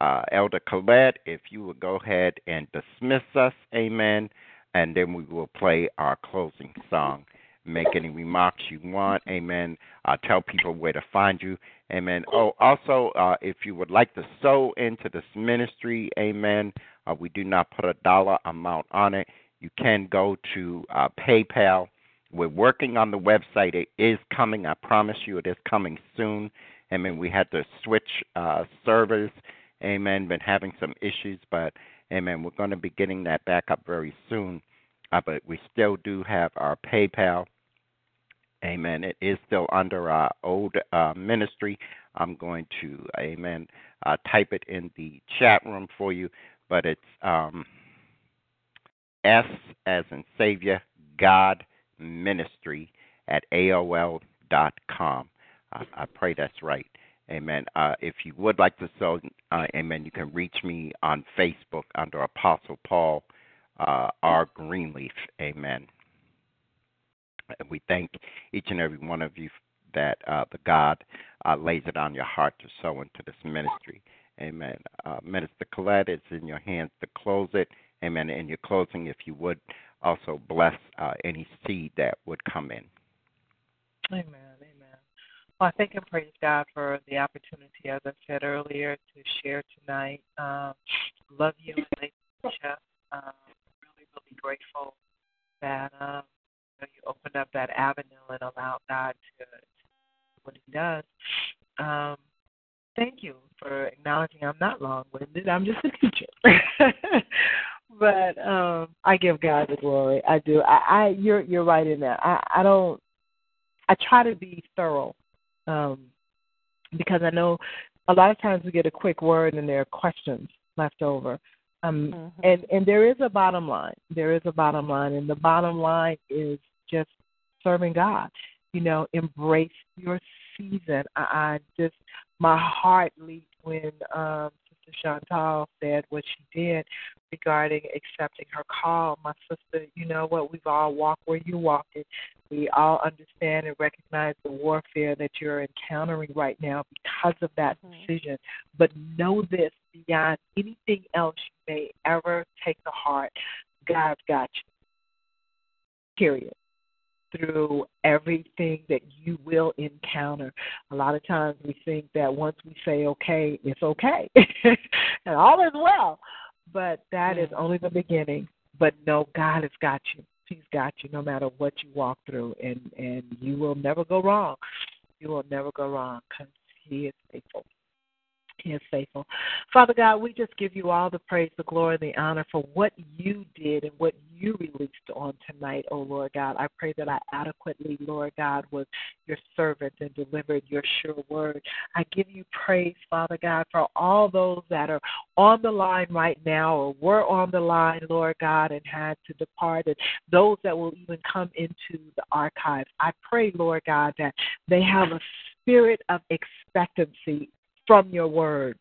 Speaker 3: Uh, Elder Coylette, if you would go ahead and dismiss us, amen, and then we will play our closing song. Make any remarks you want, amen. Uh, tell people where to find you, amen. Oh, also, uh, if you would like to sow into this ministry, amen, uh, we do not put a dollar amount on it. You can go to uh, PayPal. We're working on the website. It is coming. I promise you, it is coming soon. I mean, we had to switch uh, servers. Amen. Been having some issues, but amen. We're going to be getting that back up very soon. Uh, but we still do have our PayPal. Amen. It is still under our old uh, ministry. I'm going to, amen, uh, type it in the chat room for you but it's um, S as in Savior God Ministry at AOL dot com. Uh, I pray that's right. Amen. Uh, if you would like to sow, uh, amen, you can reach me on Facebook under Apostle Paul uh, R. Greenleaf. Amen. And we thank each and every one of you that uh, the God uh, lays it on your heart to sow into this ministry. Amen. Uh, Minister Coylette, it's in your hands to close it. Amen. In your closing, if you would also bless uh, any seed that would come in.
Speaker 4: Amen. Amen. Well, I thank and praise God for the opportunity, as I said earlier, to share tonight. Um, love you Chef. Um, really, really grateful that um, you opened up that avenue and allowed God to, to do what He does. Um, thank you for acknowledging I'm not long winded. I'm just a teacher. but um I give God the glory. I do. I, I you're you're right in that. I, I don't I try to be thorough. Um because I know a lot of times we get a quick word and there are questions left over. Um,
Speaker 8: Mhm.
Speaker 4: and and there is a bottom line. There is a bottom line, and the bottom line is just serving God. You know, embrace your season. I, I just my heart leaped when um, Sister Chantal said what she did regarding accepting her call. My sister, you know what? We've all walked where you walked it. We all understand and recognize the warfare that you're encountering right now because of that decision. But know this beyond anything else you may ever take to heart, God's got you. Period. Through everything that you will encounter. A lot of times we think that once we say okay, it's okay. and all is well. But that is only the beginning. But no, God has got you. He's got you no matter what you walk through, and and you will never go wrong. You will never go wrong because He is faithful. He is faithful. Father God, we just give you all the praise, the glory, the honor for what you did and what you released on tonight, oh Lord God. I pray that I adequately, Lord God, was your servant and delivered your sure word. I give you praise, Father God, for all those that are on the line right now or were on the line, Lord God, and had to depart, and those that will even come into the archives. I pray, Lord God, that they have a spirit of expectancy from your word.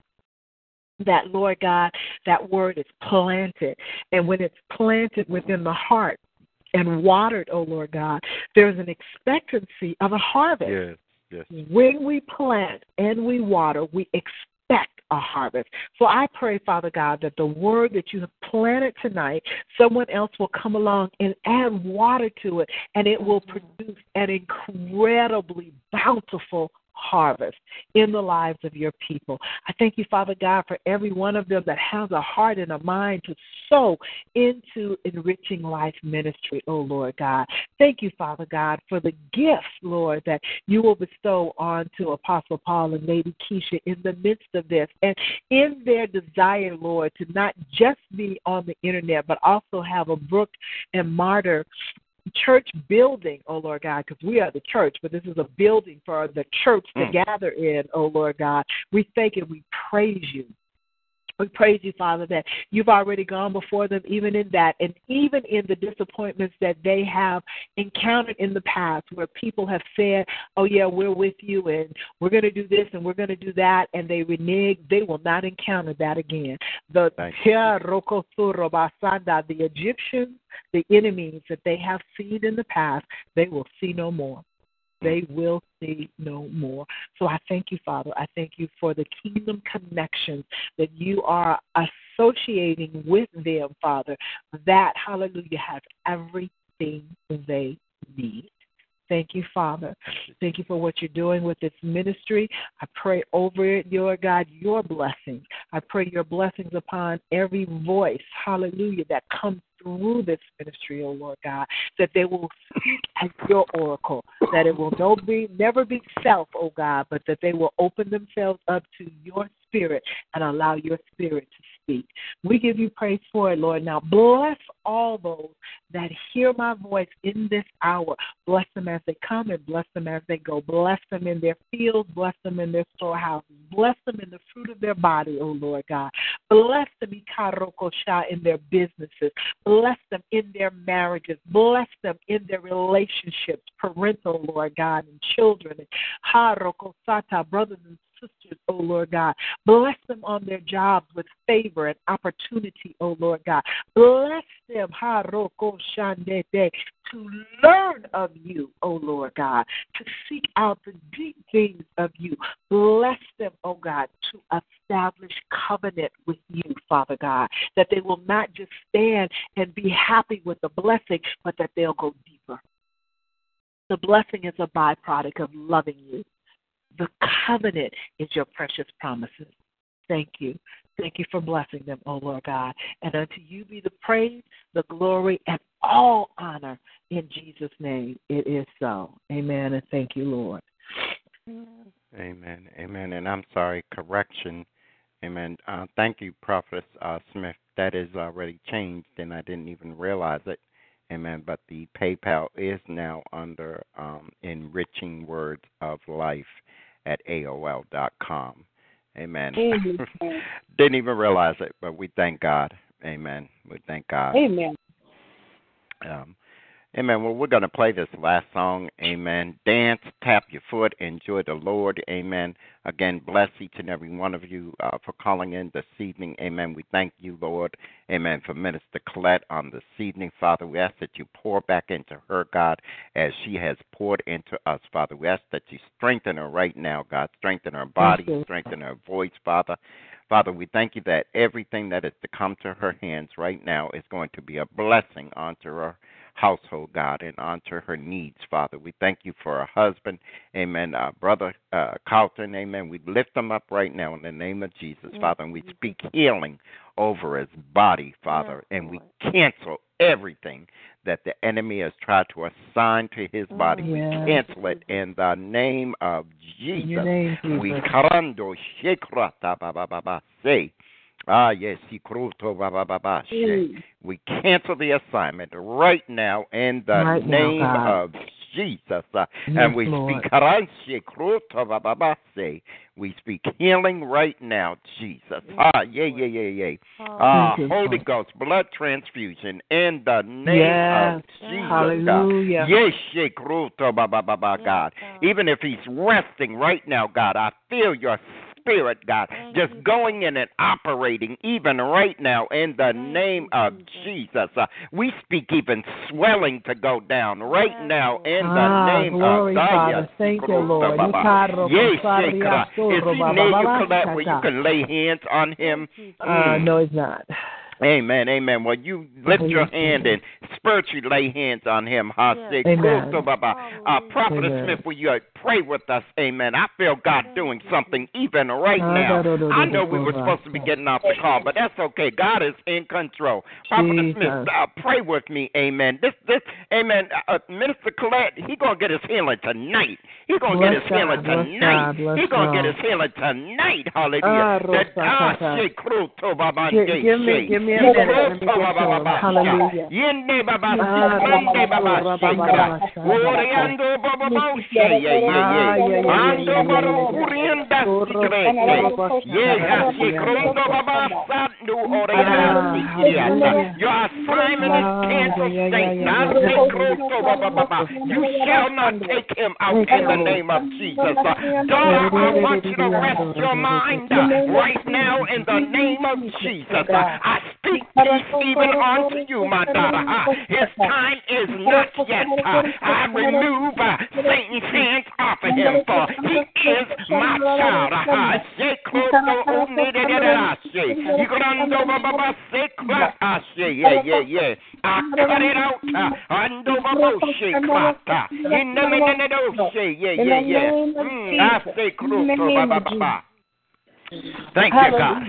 Speaker 4: That, Lord God, that word is planted. And when it's planted within the heart and watered, oh Lord God, there's an expectancy of a harvest.
Speaker 3: Yes, yes.
Speaker 4: When we plant and we water, we expect a harvest. So I pray, Father God, that the word that you have planted tonight, someone else will come along and add water to it, and it will produce an incredibly bountiful harvest in the lives of your people. I thank you, Father God, for every one of them that has a heart and a mind to sow into enriching life ministry, oh Lord God. Thank you, Father God, for the gifts, Lord, that you will bestow onto Apostle Paul and Lady Kesha in the midst of this and in their desire, Lord, to not just be on the internet, but also have a Brook and Martyr church building, oh Lord God, because we are the church, but this is a building for the church to
Speaker 3: Mm.
Speaker 4: gather in, oh Lord God. We thank and we praise you. We praise you, Father, that you've already gone before them, even in that, and even in the disappointments that they have encountered in the past, where people have said, Oh, yeah, we're with you, and we're going to do this, and we're going to do that, and they renege. They will not encounter that again. The, the Egyptians, the enemies that they have seen in the past, they will see no more they will see no more. So I thank you, Father. I thank you for the kingdom connections that you are associating with them, Father. That, hallelujah, has everything they need. Thank you, Father. Thank you for what you're doing with this ministry. I pray over it, your God, your blessings. I pray your blessings upon every voice, hallelujah, that comes through this ministry, oh Lord God, that they will speak as your oracle, that it will no be, never be self, oh God, but that they will open themselves up to your spirit and allow your spirit to speak. We give you praise for it, Lord. Now bless all those that hear my voice in this hour. Bless them as they come and bless them as they go. Bless them in their fields, bless them in their storehouses, bless them in the fruit of their body, oh Lord God. Bless them in their businesses. Them in their marriages. Bless them in their relationships, parental, Lord God, and children. Harokosata, brothers and sisters, oh Lord God. Bless them on their jobs with favor and opportunity, oh Lord God. Bless them, Harokoshandete, to learn of you, oh Lord God, to seek out the deep things of you. Bless them, oh God, to establish covenant with you, Father God, that they will not just stand and be happy with the blessing, but that they'll go deeper. The blessing is a byproduct of loving you. The covenant is your precious promises. Thank you. Thank you for blessing them, O Lord God. And unto you be the praise, the glory, and all honor in Jesus' name. It is so. Amen. And thank you, Lord.
Speaker 3: Amen. Amen. And I'm sorry, correction. Amen. Uh, thank you, Prophet uh, Smith. That is already changed, and I didn't even realize it. Amen. But the PayPal is now under um, Enriching Words of Life at AOL.com. Amen.
Speaker 2: Amen.
Speaker 3: didn't even realize it, but we thank God. Amen. We thank God.
Speaker 2: Amen.
Speaker 3: Um, amen. Well, we're going to play this last song. Amen. Dance, tap your foot, enjoy the Lord. Amen. Again, bless each and every one of you uh, for calling in this evening. Amen. We thank you, Lord. Amen. For Minister Coylette on this evening, Father. We ask that you pour back into her, God, as she has poured into us, Father. We ask that you strengthen her right now, God. Strengthen her body, strengthen her voice, Father. Father, we thank you that everything that is to come to her hands right now is going to be a blessing onto her household, God, and onto her needs, Father. We thank you for her husband, amen. Uh, Brother uh, Carlton, amen. We lift him up right now in the name of Jesus, Father, and we speak healing over his body, Father, and we cancel everything that the enemy has tried to assign to his body. We
Speaker 4: Yes.
Speaker 3: cancel it in the name of Jesus.
Speaker 4: In your name,
Speaker 3: We
Speaker 4: Jesus.
Speaker 3: karando shekrata ba ba ba ba say. Ah yes, ba. We cancel the assignment right now in the
Speaker 4: Right
Speaker 3: name
Speaker 4: God.
Speaker 3: of Jesus. Uh,
Speaker 4: Yes,
Speaker 3: and we
Speaker 4: Lord.
Speaker 3: speak. We speak healing right now, Jesus. Ah, yeah, yeah, yeah, yeah. Ah, Holy Ghost, blood transfusion in the name
Speaker 4: Yes.
Speaker 3: of Jesus.
Speaker 4: Hallelujah.
Speaker 3: Yes, God. Even if he's resting right now, God, I feel your spirit, God, just going in and operating even right now in the name of Jesus. Uh, we speak even swelling to go down right now in the
Speaker 4: Ah,
Speaker 3: name
Speaker 4: glory,
Speaker 3: of
Speaker 4: Father. Thank you, Lord.
Speaker 3: Baba. Yes,
Speaker 4: kusari
Speaker 3: Shekra. Is he near you,
Speaker 4: baba
Speaker 3: Coylette, where you can lay hands on him?
Speaker 4: Uh,
Speaker 3: Mm.
Speaker 4: no, it's not.
Speaker 3: Amen, amen. Well, you lift your hand and spiritually lay hands on him. Hase
Speaker 4: Amen.
Speaker 3: Kristo Baba. Uh, Prophet
Speaker 4: Amen.
Speaker 3: Smith, will you uh, pray with us? Amen. I feel God doing something even right
Speaker 4: Ah,
Speaker 3: now. I know we were supposed to be getting off the call, but that's okay. God is in control. Prophet Smith, uh, pray with me. Amen. This, this, Amen. Uh, Minister Coylette, he gonna get his healing tonight. He gonna
Speaker 4: Bless
Speaker 3: get his healing
Speaker 4: bless
Speaker 3: tonight.
Speaker 4: God,
Speaker 3: he gonna get his healing tonight. Hallelujah.
Speaker 4: Ah,
Speaker 3: That-
Speaker 4: Rosa,
Speaker 3: ah,
Speaker 4: Tata.
Speaker 3: she Kristo Baba
Speaker 4: Gi-
Speaker 3: Nde
Speaker 4: give me- give me a
Speaker 3: He
Speaker 4: minute. Let me
Speaker 3: Kristo
Speaker 4: get to
Speaker 3: Baba
Speaker 4: him.
Speaker 3: Baba
Speaker 4: Hallelujah.
Speaker 3: Yende Baba Baba
Speaker 4: Baba. Baba, Shaka.
Speaker 3: Oriando Baba Baba She. Yeah, yeah,
Speaker 4: Ah,
Speaker 3: Ando Baro Baba Sandu Orianda. Your assignment is canceled, Satan. Baba Baba. You shall not take him out in the name of Jesus. Daughter, I want you to rest your mind right now in the name of Jesus. I speak peace even unto you, my daughter. Uh, His time is not yet. Uh, I remove uh, Satan's hands off of him, for he is my child. Uh. Yeah, yeah, yeah. I cut it out. uh, Ando babo shekrata. Inemenedoshe. Yeah, yeah, yeah. Mm, I say kroto bababa. Thank you, God.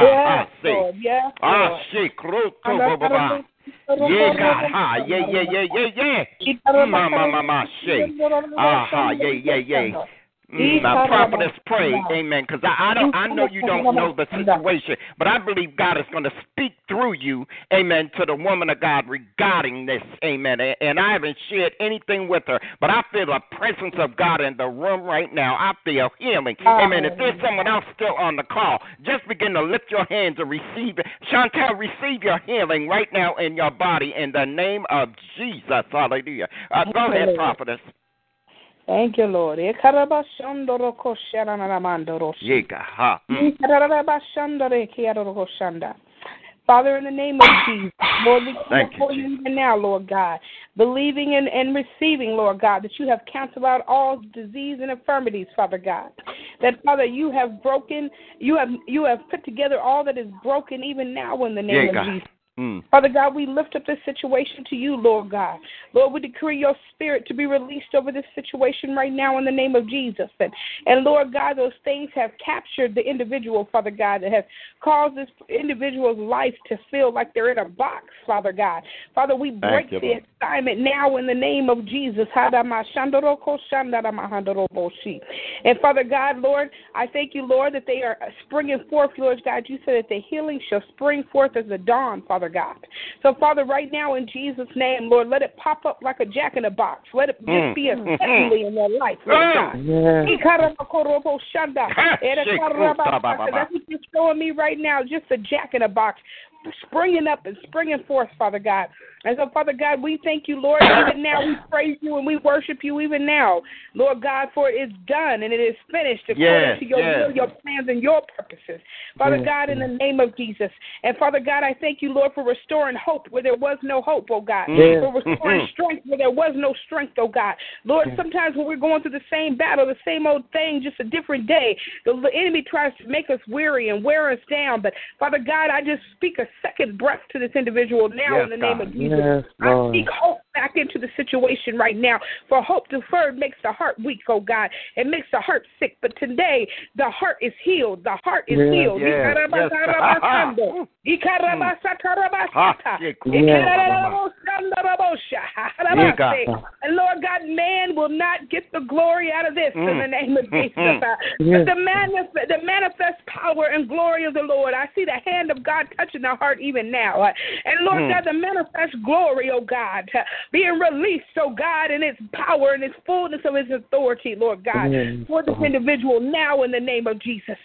Speaker 2: Yes,
Speaker 3: Ah. Yeah, God. Ah, yeah, yeah, yeah, yeah, yeah. Mama, mama, she. Aha, yeah, yeah, yeah. Mm, now, prophetess, pray, amen. Because I, I don't, I know you don't know the situation, but I believe God is going to speak through you, amen, to the woman of God regarding this, amen. And, and I haven't shared anything with her, but I feel the presence of God in the room right now. I feel healing, amen. If there's someone else still on the call, just begin to lift your hands and receive it. Chantel, receive your healing right now in your body in the name of Jesus. Hallelujah. Uh, go ahead, prophetess.
Speaker 2: Thank you, Lord.
Speaker 3: Mm.
Speaker 2: Father, in the name of Jesus, Lord, we come
Speaker 3: you,
Speaker 2: before you even now, Lord God, believing and, and receiving, Lord God, that you have canceled out all disease and infirmities, Father God. That Father, you have broken, you have you have put together all that is broken even now in the name
Speaker 3: Yeah,
Speaker 2: of
Speaker 3: God.
Speaker 2: Jesus.
Speaker 3: Mm.
Speaker 2: Father God, we lift up this situation to you, Lord God. Lord, we decree your spirit to be released over this situation right now in the name of Jesus. And, and Lord God, those things have captured the individual, Father God, that have caused this individual's life to feel like they're in a box, Father God. Father, we break
Speaker 3: you,
Speaker 2: the
Speaker 3: Lord.
Speaker 2: assignment now in the name of Jesus. And Father God, Lord, I thank you, Lord, that they are springing forth, Lord God. You said that the healing shall spring forth as the dawn, Father Father God. So, Father, right now in Jesus' name, Lord, let it pop up like a jack in a box. Let it just
Speaker 3: Mm.
Speaker 2: be a suddenly in their life, Lord God. That's what you're showing me right now, just a jack in a box, springing up and springing forth, Father God. And so, Father God, we thank you, Lord. Even now, we praise you and we worship you even now, Lord God, for it is done and it is finished according
Speaker 3: Yes,
Speaker 2: to your
Speaker 3: yes.
Speaker 2: will, your plans, and your purposes. Father
Speaker 3: Yes,
Speaker 2: God, in the name of Jesus. And Father God, I thank you, Lord, for restoring hope where there was no hope, oh God.
Speaker 3: Yes.
Speaker 2: For restoring
Speaker 3: Mhm.
Speaker 2: strength where there was no strength, oh God. Lord, sometimes when we're going through the same battle, the same old thing, just a different day, the, the enemy tries to make us weary and wear us down. But Father God, I just speak a second breath to this individual now
Speaker 3: Yes,
Speaker 2: in the name
Speaker 3: God.
Speaker 2: of Jesus.
Speaker 11: Yes,
Speaker 2: I
Speaker 11: Lord.
Speaker 2: speak hope back into the situation right now. For hope deferred makes the heart weak, oh God. It makes the heart sick. But today, the heart is healed. The heart is
Speaker 3: Yes,
Speaker 2: healed.
Speaker 3: yes,
Speaker 2: Ikarabasarabasando. Ikarabasatarabasata. Ikarabashandarabosha. And Lord God, man will not get the glory out of this in
Speaker 3: Mm.
Speaker 2: the name of Jesus.
Speaker 3: Mhm.
Speaker 2: Uh,
Speaker 11: Yes.
Speaker 2: But the manifest, the manifest power and glory of the Lord, I see the hand of God touching the heart even now. Uh, And Lord
Speaker 3: Mm.
Speaker 2: God, the manifest glory, oh God, uh, being released, oh God, in its power and its fullness of its authority, Lord God,
Speaker 11: Yes,
Speaker 2: for this individual now in the name of Jesus.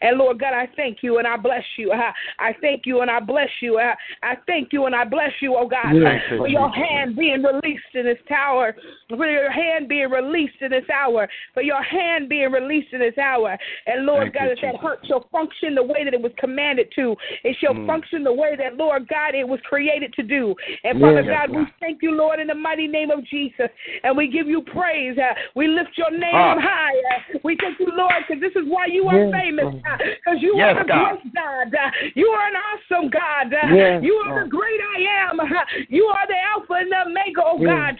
Speaker 2: And Lord God, I thank you and I bless you. I thank you and I bless you. I thank you and I bless you, oh God, for your hand being released in this tower, for your hand being released in this hour, for your hand being released in this hour. And Lord
Speaker 3: Thank
Speaker 2: God,
Speaker 3: you,
Speaker 2: that that
Speaker 3: Jesus.
Speaker 2: hurt shall function the way that it was commanded to. It shall
Speaker 3: Mm.
Speaker 2: function the way that, Lord God, it was created to do. And Father God, we thank you, Lord, in the mighty name of Jesus. And we give you praise. Uh, we lift your name on high. Uh, we thank you, Lord, because this is why you are
Speaker 11: Yes,
Speaker 2: famous. Because you
Speaker 3: Yes,
Speaker 2: are the
Speaker 3: God.
Speaker 2: great God. Uh, you are an awesome God. Uh,
Speaker 11: Yes,
Speaker 2: you are
Speaker 11: Lord.
Speaker 2: the great I am. Uh, you are the Alpha and the Omega, oh. God.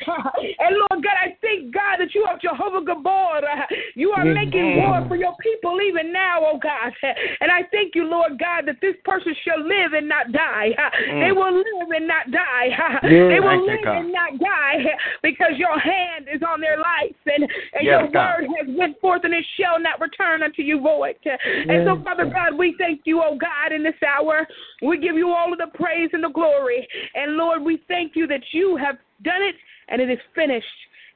Speaker 2: And Lord God, I thank God that you are Jehovah Gibbor. Uh, you are making war for your people even now, oh God. And I thank you, Lord God, that this person shall live and not die.
Speaker 3: Mm.
Speaker 2: They will live and not die.
Speaker 11: Yes.
Speaker 2: They will live
Speaker 3: God.
Speaker 2: and not die because your hand is on their life and, and
Speaker 3: Yes,
Speaker 2: your
Speaker 3: God.
Speaker 2: word has went forth and it shall not return unto you void. Uh, And so, Father God, we thank you, oh God, in this hour. We give you all of the praise and the glory. And Lord, we thank you that you have done it and it is finished.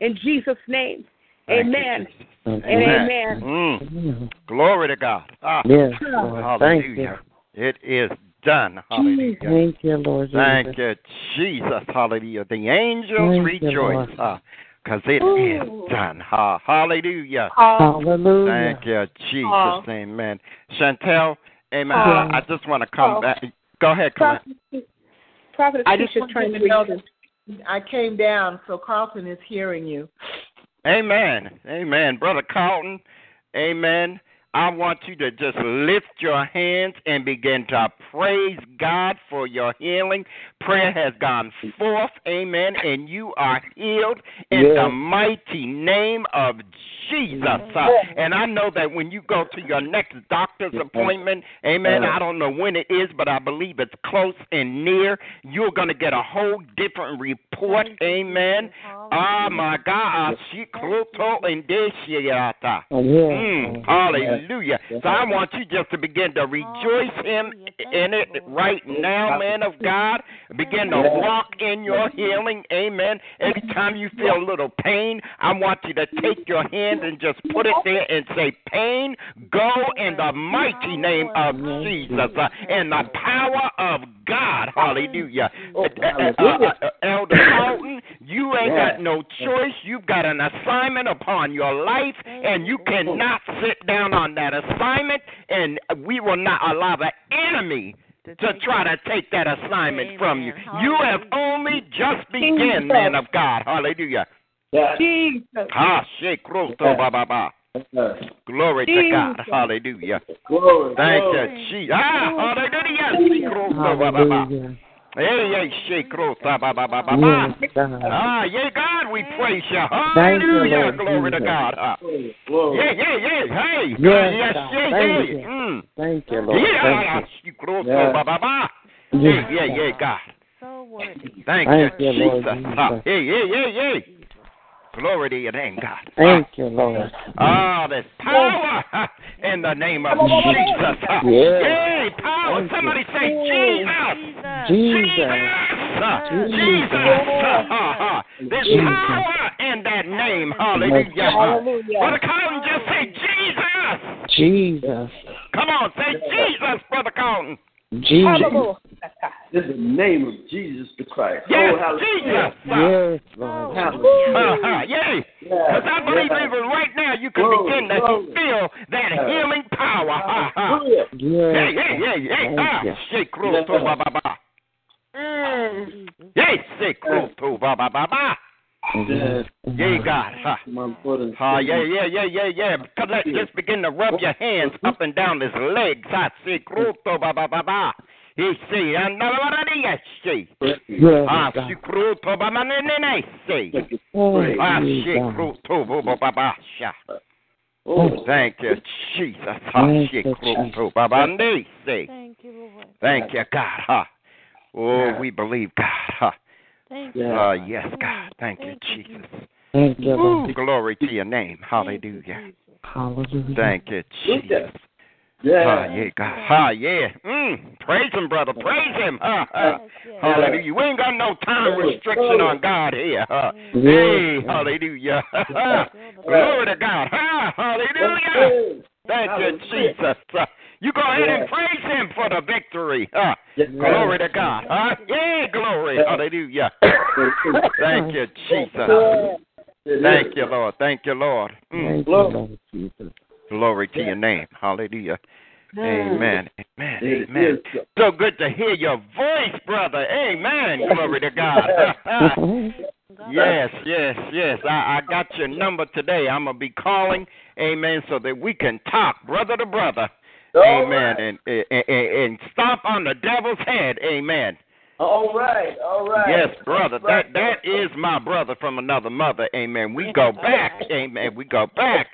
Speaker 2: In Jesus' name.
Speaker 3: Thank you,
Speaker 2: amen. And amen.
Speaker 3: Mm.
Speaker 11: Mm.
Speaker 3: Glory to God. Ah.
Speaker 11: Yes, Lord. Thank you.
Speaker 3: Hallelujah. It is done. Hallelujah.
Speaker 11: Thank you, Lord Jesus.
Speaker 3: Thank you, Jesus. Hallelujah. The angels
Speaker 11: Thank you,
Speaker 3: rejoice
Speaker 11: Lord.
Speaker 3: Uh, because it is done. Ha. Hallelujah.
Speaker 11: Hallelujah.
Speaker 3: Thank you, Jesus.
Speaker 7: Paul.
Speaker 3: Amen. Chantel, amen.
Speaker 11: Paul.
Speaker 3: I, I just want to come
Speaker 7: Paul.
Speaker 3: back. Go ahead, Coylette.
Speaker 2: Prophet
Speaker 7: I just
Speaker 2: Kesha's
Speaker 7: want
Speaker 2: trying to
Speaker 7: to know that I came down, so Carlton is hearing you.
Speaker 3: Amen. Amen. Brother Carlton, amen. I want you to just lift your hands and begin to praise God for your healing. Prayer has gone forth, amen, and you are healed in
Speaker 11: Yes.
Speaker 3: the mighty name of Jesus. Uh, and I know that when you go to your next doctor's appointment, amen, I don't know when it is, but I believe it's close and near, you're going to get a whole different report, amen. Ah, my God. Ashikroto and Deshiata.
Speaker 11: Oh, yes.
Speaker 3: Mm, hallelujah. So I want you just to begin to rejoice him in it right now, man of God. Begin to walk in your healing. Amen. Every time you feel a little pain, I want you to take your hand and just put it there and say, Pain, go in the mighty name of Jesus. Uh, in the power of God. Hallelujah. Uh, uh, uh, uh, Elder Carlton, you ain't got no choice. You've got an assignment upon your life, and you cannot sit down on that assignment, and we will not allow the enemy to try to take that assignment from you. You have only just begun, man of God. Hallelujah.
Speaker 2: Jesus.
Speaker 3: Ha, shake, roto, ba, ba, ba. Glory to God. Hallelujah.
Speaker 9: Glory.
Speaker 3: Thank
Speaker 9: glory.
Speaker 3: you, Jesus. Ah, hallelujah. Shake, roto, ba, ba, ba.
Speaker 11: Hallelujah.
Speaker 3: Hey, hey, shake, ba, ba, ba, ba, ba. Ah, yeah, God, we praise you.
Speaker 11: Thank you,
Speaker 3: Hallelujah. Glory to God. Ah,
Speaker 9: Glory. Glory.
Speaker 3: yeah, yeah, yeah. Hey,
Speaker 11: Yes,
Speaker 3: God, yes,
Speaker 11: God.
Speaker 3: yeah,
Speaker 11: Thank
Speaker 3: yeah.
Speaker 11: you.
Speaker 3: Mm.
Speaker 11: Thank you, Lord.
Speaker 3: Yeah,
Speaker 11: Thank you.
Speaker 3: shake, roto,
Speaker 9: Yeah.
Speaker 3: ba, ba, ba. Yeah, yeah,
Speaker 11: God.
Speaker 3: yeah, God.
Speaker 8: So worthy.
Speaker 3: Thank,
Speaker 11: Thank
Speaker 3: you,
Speaker 11: you, Lord
Speaker 3: Jesus.
Speaker 11: Jesus.
Speaker 3: Ah, yeah, yeah, yeah, yeah. Glory to your name, God.
Speaker 11: Thank you, Lord.
Speaker 3: Ah, there's power in the name of Jesus.
Speaker 11: Yeah.
Speaker 3: Yay, power.
Speaker 11: Thank you.
Speaker 3: Somebody say Jesus.
Speaker 11: Jesus.
Speaker 3: Jesus. Jesus. There's
Speaker 11: Jesus.
Speaker 3: power in that name. Hallelujah.
Speaker 2: Hallelujah.
Speaker 3: Brother Collin, just say Jesus.
Speaker 11: Jesus.
Speaker 3: Come on, say Jesus, Brother Collin.
Speaker 11: Jesus.
Speaker 2: Hallelujah.
Speaker 9: In the name of Jesus the Christ.
Speaker 3: Yes,
Speaker 9: oh, hallelujah.
Speaker 3: Jesus.
Speaker 11: Yes, Lord.
Speaker 9: Hallelujah.
Speaker 3: Uh-huh, yay. Because I believe
Speaker 9: Yeah.
Speaker 3: even right now you can
Speaker 9: Glory,
Speaker 3: begin to
Speaker 9: glory.
Speaker 3: feel that healing power. Uh-huh.
Speaker 9: Hallelujah.
Speaker 3: Yeah,
Speaker 11: Yes.
Speaker 3: yeah, yeah, yeah.
Speaker 11: Thank
Speaker 3: Ah,
Speaker 11: you.
Speaker 3: shake roto ba ba ba. Yes, shake roto ba ba ba ba.
Speaker 9: Yes.
Speaker 3: Yeah, God. Huh.
Speaker 9: My brother.
Speaker 3: Ah, yeah, yeah, yeah, yeah, yeah. Because let's just begin to rub your hands up and down his legs. Ah, shake roto ba ba ba ba. He say, and yes, say.
Speaker 11: Yes,
Speaker 3: Ah,
Speaker 11: God.
Speaker 3: shake roto ba ma ne ne ne say.
Speaker 11: Oh,
Speaker 3: Ah,
Speaker 11: Jesus.
Speaker 3: shake roto ba ba ba ba. sha.
Speaker 9: Oh,
Speaker 3: Thank you, Jesus. Ah,
Speaker 11: Thank
Speaker 3: shake
Speaker 11: you,
Speaker 3: ba ba ne say.
Speaker 8: Thank you, Lord.
Speaker 3: Thank you, God. Huh? Oh, we believe God. Huh?
Speaker 8: Thank you.
Speaker 3: Uh, yes, God. Thank you, Jesus.
Speaker 11: Thank you,
Speaker 3: Ooh, glory to your name. Hallelujah.
Speaker 11: Hallelujah.
Speaker 3: Thank you, Jesus.
Speaker 9: yeah.
Speaker 3: Ah, yeah, God. Ah, yeah. Mm, praise him, brother. Praise him.
Speaker 8: Yes, yes.
Speaker 3: Hallelujah. We ain't got no time restriction on God here. Huh? Hey,
Speaker 11: God.
Speaker 3: hallelujah. Glory to God. Ah, hallelujah. Thank you, Jesus. You go ahead and praise him for the victory. Uh, glory to God. Uh, yeah, glory. Hallelujah. Thank you, Jesus. Thank you, Lord. Thank you, Lord. Mm,
Speaker 11: Thank you, Lord Jesus.
Speaker 3: glory to your name. Hallelujah. Amen. Amen.
Speaker 9: It
Speaker 3: Amen.
Speaker 9: is.
Speaker 3: So good to hear your voice, brother. Amen. Glory to God. yes, yes, yes. I, I got your number today. I'm gonna be calling, amen, so that we can talk, brother to brother. Amen. And, and and and stomp on the devil's head. Amen.
Speaker 9: All right, all right.
Speaker 3: Yes, brother. That that is my brother from another mother. Amen. We go back. Amen. We go back.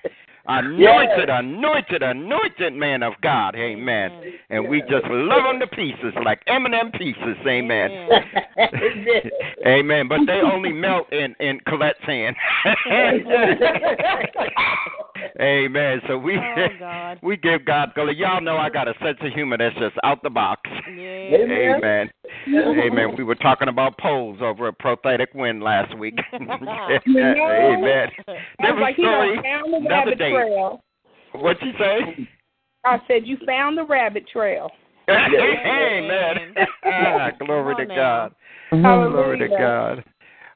Speaker 3: Anointed, anointed, anointed man of God. Amen. And we just love them to pieces like M&M pieces. Amen. Amen. But they only melt in in Coylette's hand. Amen. So we
Speaker 8: Oh, God.
Speaker 3: we give God glory. Y'all know I got a sense of humor that's just out the box.
Speaker 8: Yeah.
Speaker 3: Amen. Amen. We were talking about poles over a prophetic Wind last week. Amen.
Speaker 2: Sounds
Speaker 3: Different
Speaker 2: like he
Speaker 3: story.
Speaker 2: done found the
Speaker 3: Another
Speaker 2: rabbit
Speaker 3: day.
Speaker 2: trail.
Speaker 3: What'd you say?
Speaker 2: I said you found the rabbit trail.
Speaker 3: Amen. Ah, glory to
Speaker 8: Come on
Speaker 3: God.
Speaker 2: Hallelujah.
Speaker 3: Glory to God.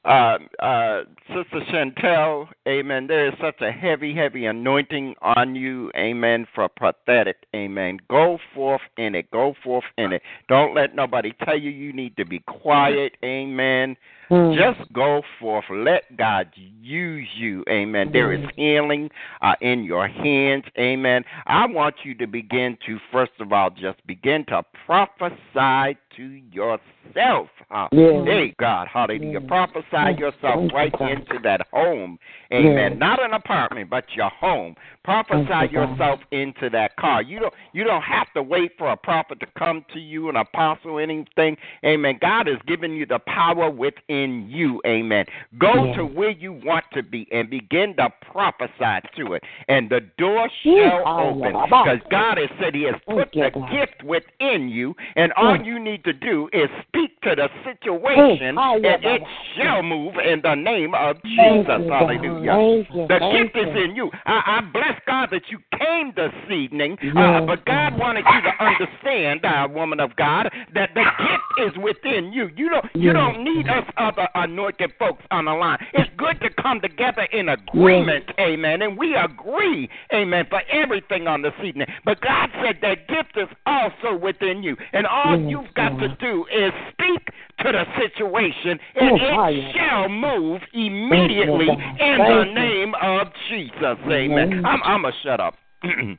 Speaker 3: Uh, uh, Sister Chantel, amen. There is such a heavy, heavy anointing on you, amen, for prophetic, amen. Go forth in it. Go forth in it. Don't let nobody tell you you need to be quiet, amen.
Speaker 11: Mm.
Speaker 3: Just go forth. Let God use you. Amen. There is healing uh, in your hands. Amen. I want you to begin to, first of all, just begin to prophesy to yourself. Uh,
Speaker 11: Yeah.
Speaker 3: Hey, God. Hallelujah.
Speaker 11: Yeah.
Speaker 3: Prophesy yourself right into that home. Amen.
Speaker 11: Yeah.
Speaker 3: Not an apartment, but your home. Prophesy
Speaker 11: Thank you, God.
Speaker 3: yourself into that car. You don't you don't have to wait for a prophet to come to you, an apostle, anything. Amen. God has given you the power within you. Amen. Go to where you want to be and begin to prophesy to it. And the door shall open. Because God has said He has put the gift within you, and all you need to do is speak to the situation,
Speaker 11: Hey,
Speaker 3: and it shall move in the name of Jesus. Hallelujah. The gift is in you. I, I bless God that you came this evening, uh, but God wanted you to understand, uh, woman of God, that the gift is within you. You don't you don't need us other anointed folks on the line. It's good to come together in agreement, amen, and we agree, amen, for everything on this evening. But God said that gift is also within you, and all you've got to do is speak to the situation, and
Speaker 11: Oh,
Speaker 3: it
Speaker 11: hallelujah.
Speaker 3: shall move immediately
Speaker 11: God.
Speaker 3: in
Speaker 11: Thank
Speaker 3: the
Speaker 11: you.
Speaker 3: name of Jesus. Amen.
Speaker 11: Amen.
Speaker 3: I'm I'm a shut up.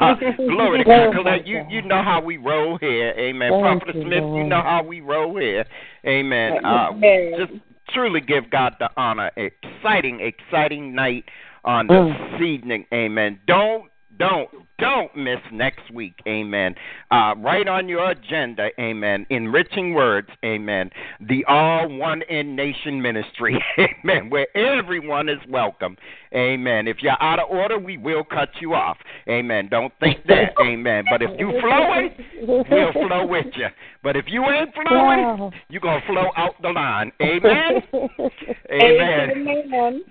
Speaker 3: Uh, glory to God. Coylette, you you know how we roll here. Amen.
Speaker 11: Thank
Speaker 3: Prophet
Speaker 11: you,
Speaker 3: Smith, you know how we roll here. Amen. Uh, just truly give God the honor. Exciting, exciting night on this
Speaker 11: Mm.
Speaker 3: evening. Amen. Don't don't, don't miss next week. Amen. Uh, right on your agenda. Amen. Enriching words. Amen. The All One in Nation Ministry. Amen. Where everyone is welcome. Amen. If you're out of order, we will cut you off. Amen. Don't think that. Amen. But if you flowing, we'll flow with you. But if you ain't flowing, you're going to flow out the line. Amen. Amen.
Speaker 2: Amen.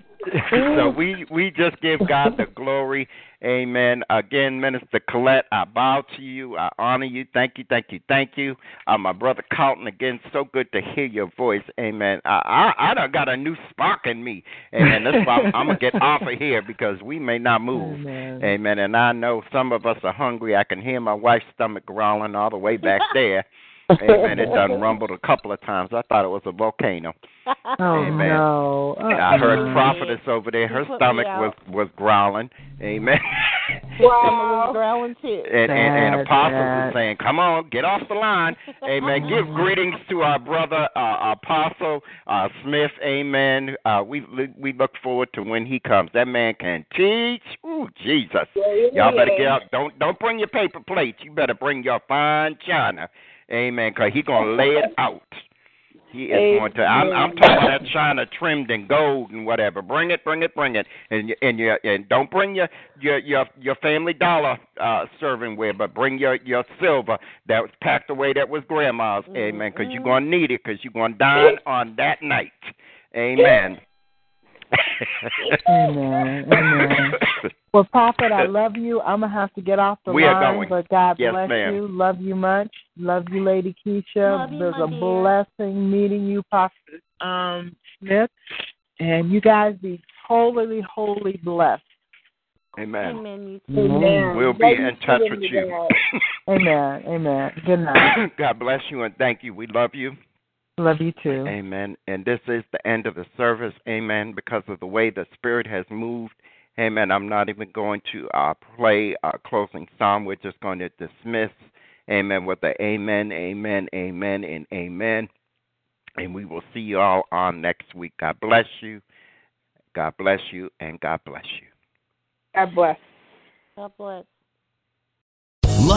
Speaker 3: so we we just give God the glory. Amen. Again, Minister Coylette, I bow to you. I honor you. Thank you, thank you, thank you. Uh, my brother Carlton, again, so good to hear your voice. Amen. I I, I done got a new spark in me. Amen. That's why I'm, I'm gonna get off of here because we may not move.
Speaker 4: Amen.
Speaker 3: Amen. And I know some of us are hungry. I can hear my wife's stomach growling all the way back there. Amen. It done rumbled a couple of times. I thought it was a volcano.
Speaker 4: Oh
Speaker 3: Amen.
Speaker 4: no!
Speaker 3: And I heard
Speaker 4: Uh-uh.
Speaker 3: prophetess over there. Her
Speaker 8: You put me
Speaker 3: stomach was was growling. Amen.
Speaker 8: Wow. growling too.
Speaker 3: And, and, and apostles was saying, "Come on, get off the line, Amen." Give greetings to our brother uh, Apostle uh, Smith, Amen. Uh, we we look forward to when he comes. That man can teach. Ooh, Jesus! Y'all better get out. Don't don't bring your paper plates. You better bring your fine china, Amen. Cause he gonna lay it out. He is going to. I'm, I'm talking that china trimmed in gold and whatever. Bring it, bring it, bring it, and and you and don't bring your your your your family dollar uh servingware, but bring your your silver that was packed away that was grandma's. Amen. Because you're gonna need it. Because you're gonna dine on that night. Amen.
Speaker 4: Amen. Amen. Well, Prophet, I love you. I'm gonna have to get off the
Speaker 3: We
Speaker 4: line,
Speaker 3: going.
Speaker 4: but God
Speaker 3: Yes,
Speaker 4: bless
Speaker 3: ma'am.
Speaker 4: you. Love you much. Love you, Lady
Speaker 8: Kesha. You,
Speaker 4: There's a
Speaker 8: dear.
Speaker 4: blessing meeting you, Prophet um, Smith, and you guys be wholly, wholly blessed.
Speaker 3: Amen.
Speaker 8: Amen. You too.
Speaker 4: Amen.
Speaker 3: We'll be in touch with you.
Speaker 4: Amen. Amen. Good night.
Speaker 3: God bless you and thank you. We love you.
Speaker 4: Love you too.
Speaker 3: Amen. And this is the end of the service. Amen. Because of the way the Spirit has moved. Amen. I'm not even going to uh, play a closing song. We're just going to dismiss. Amen. With the Amen, Amen, Amen, and Amen. And we will see you all on next week. God bless you. God bless you. And God bless you.
Speaker 2: God bless.
Speaker 8: God bless.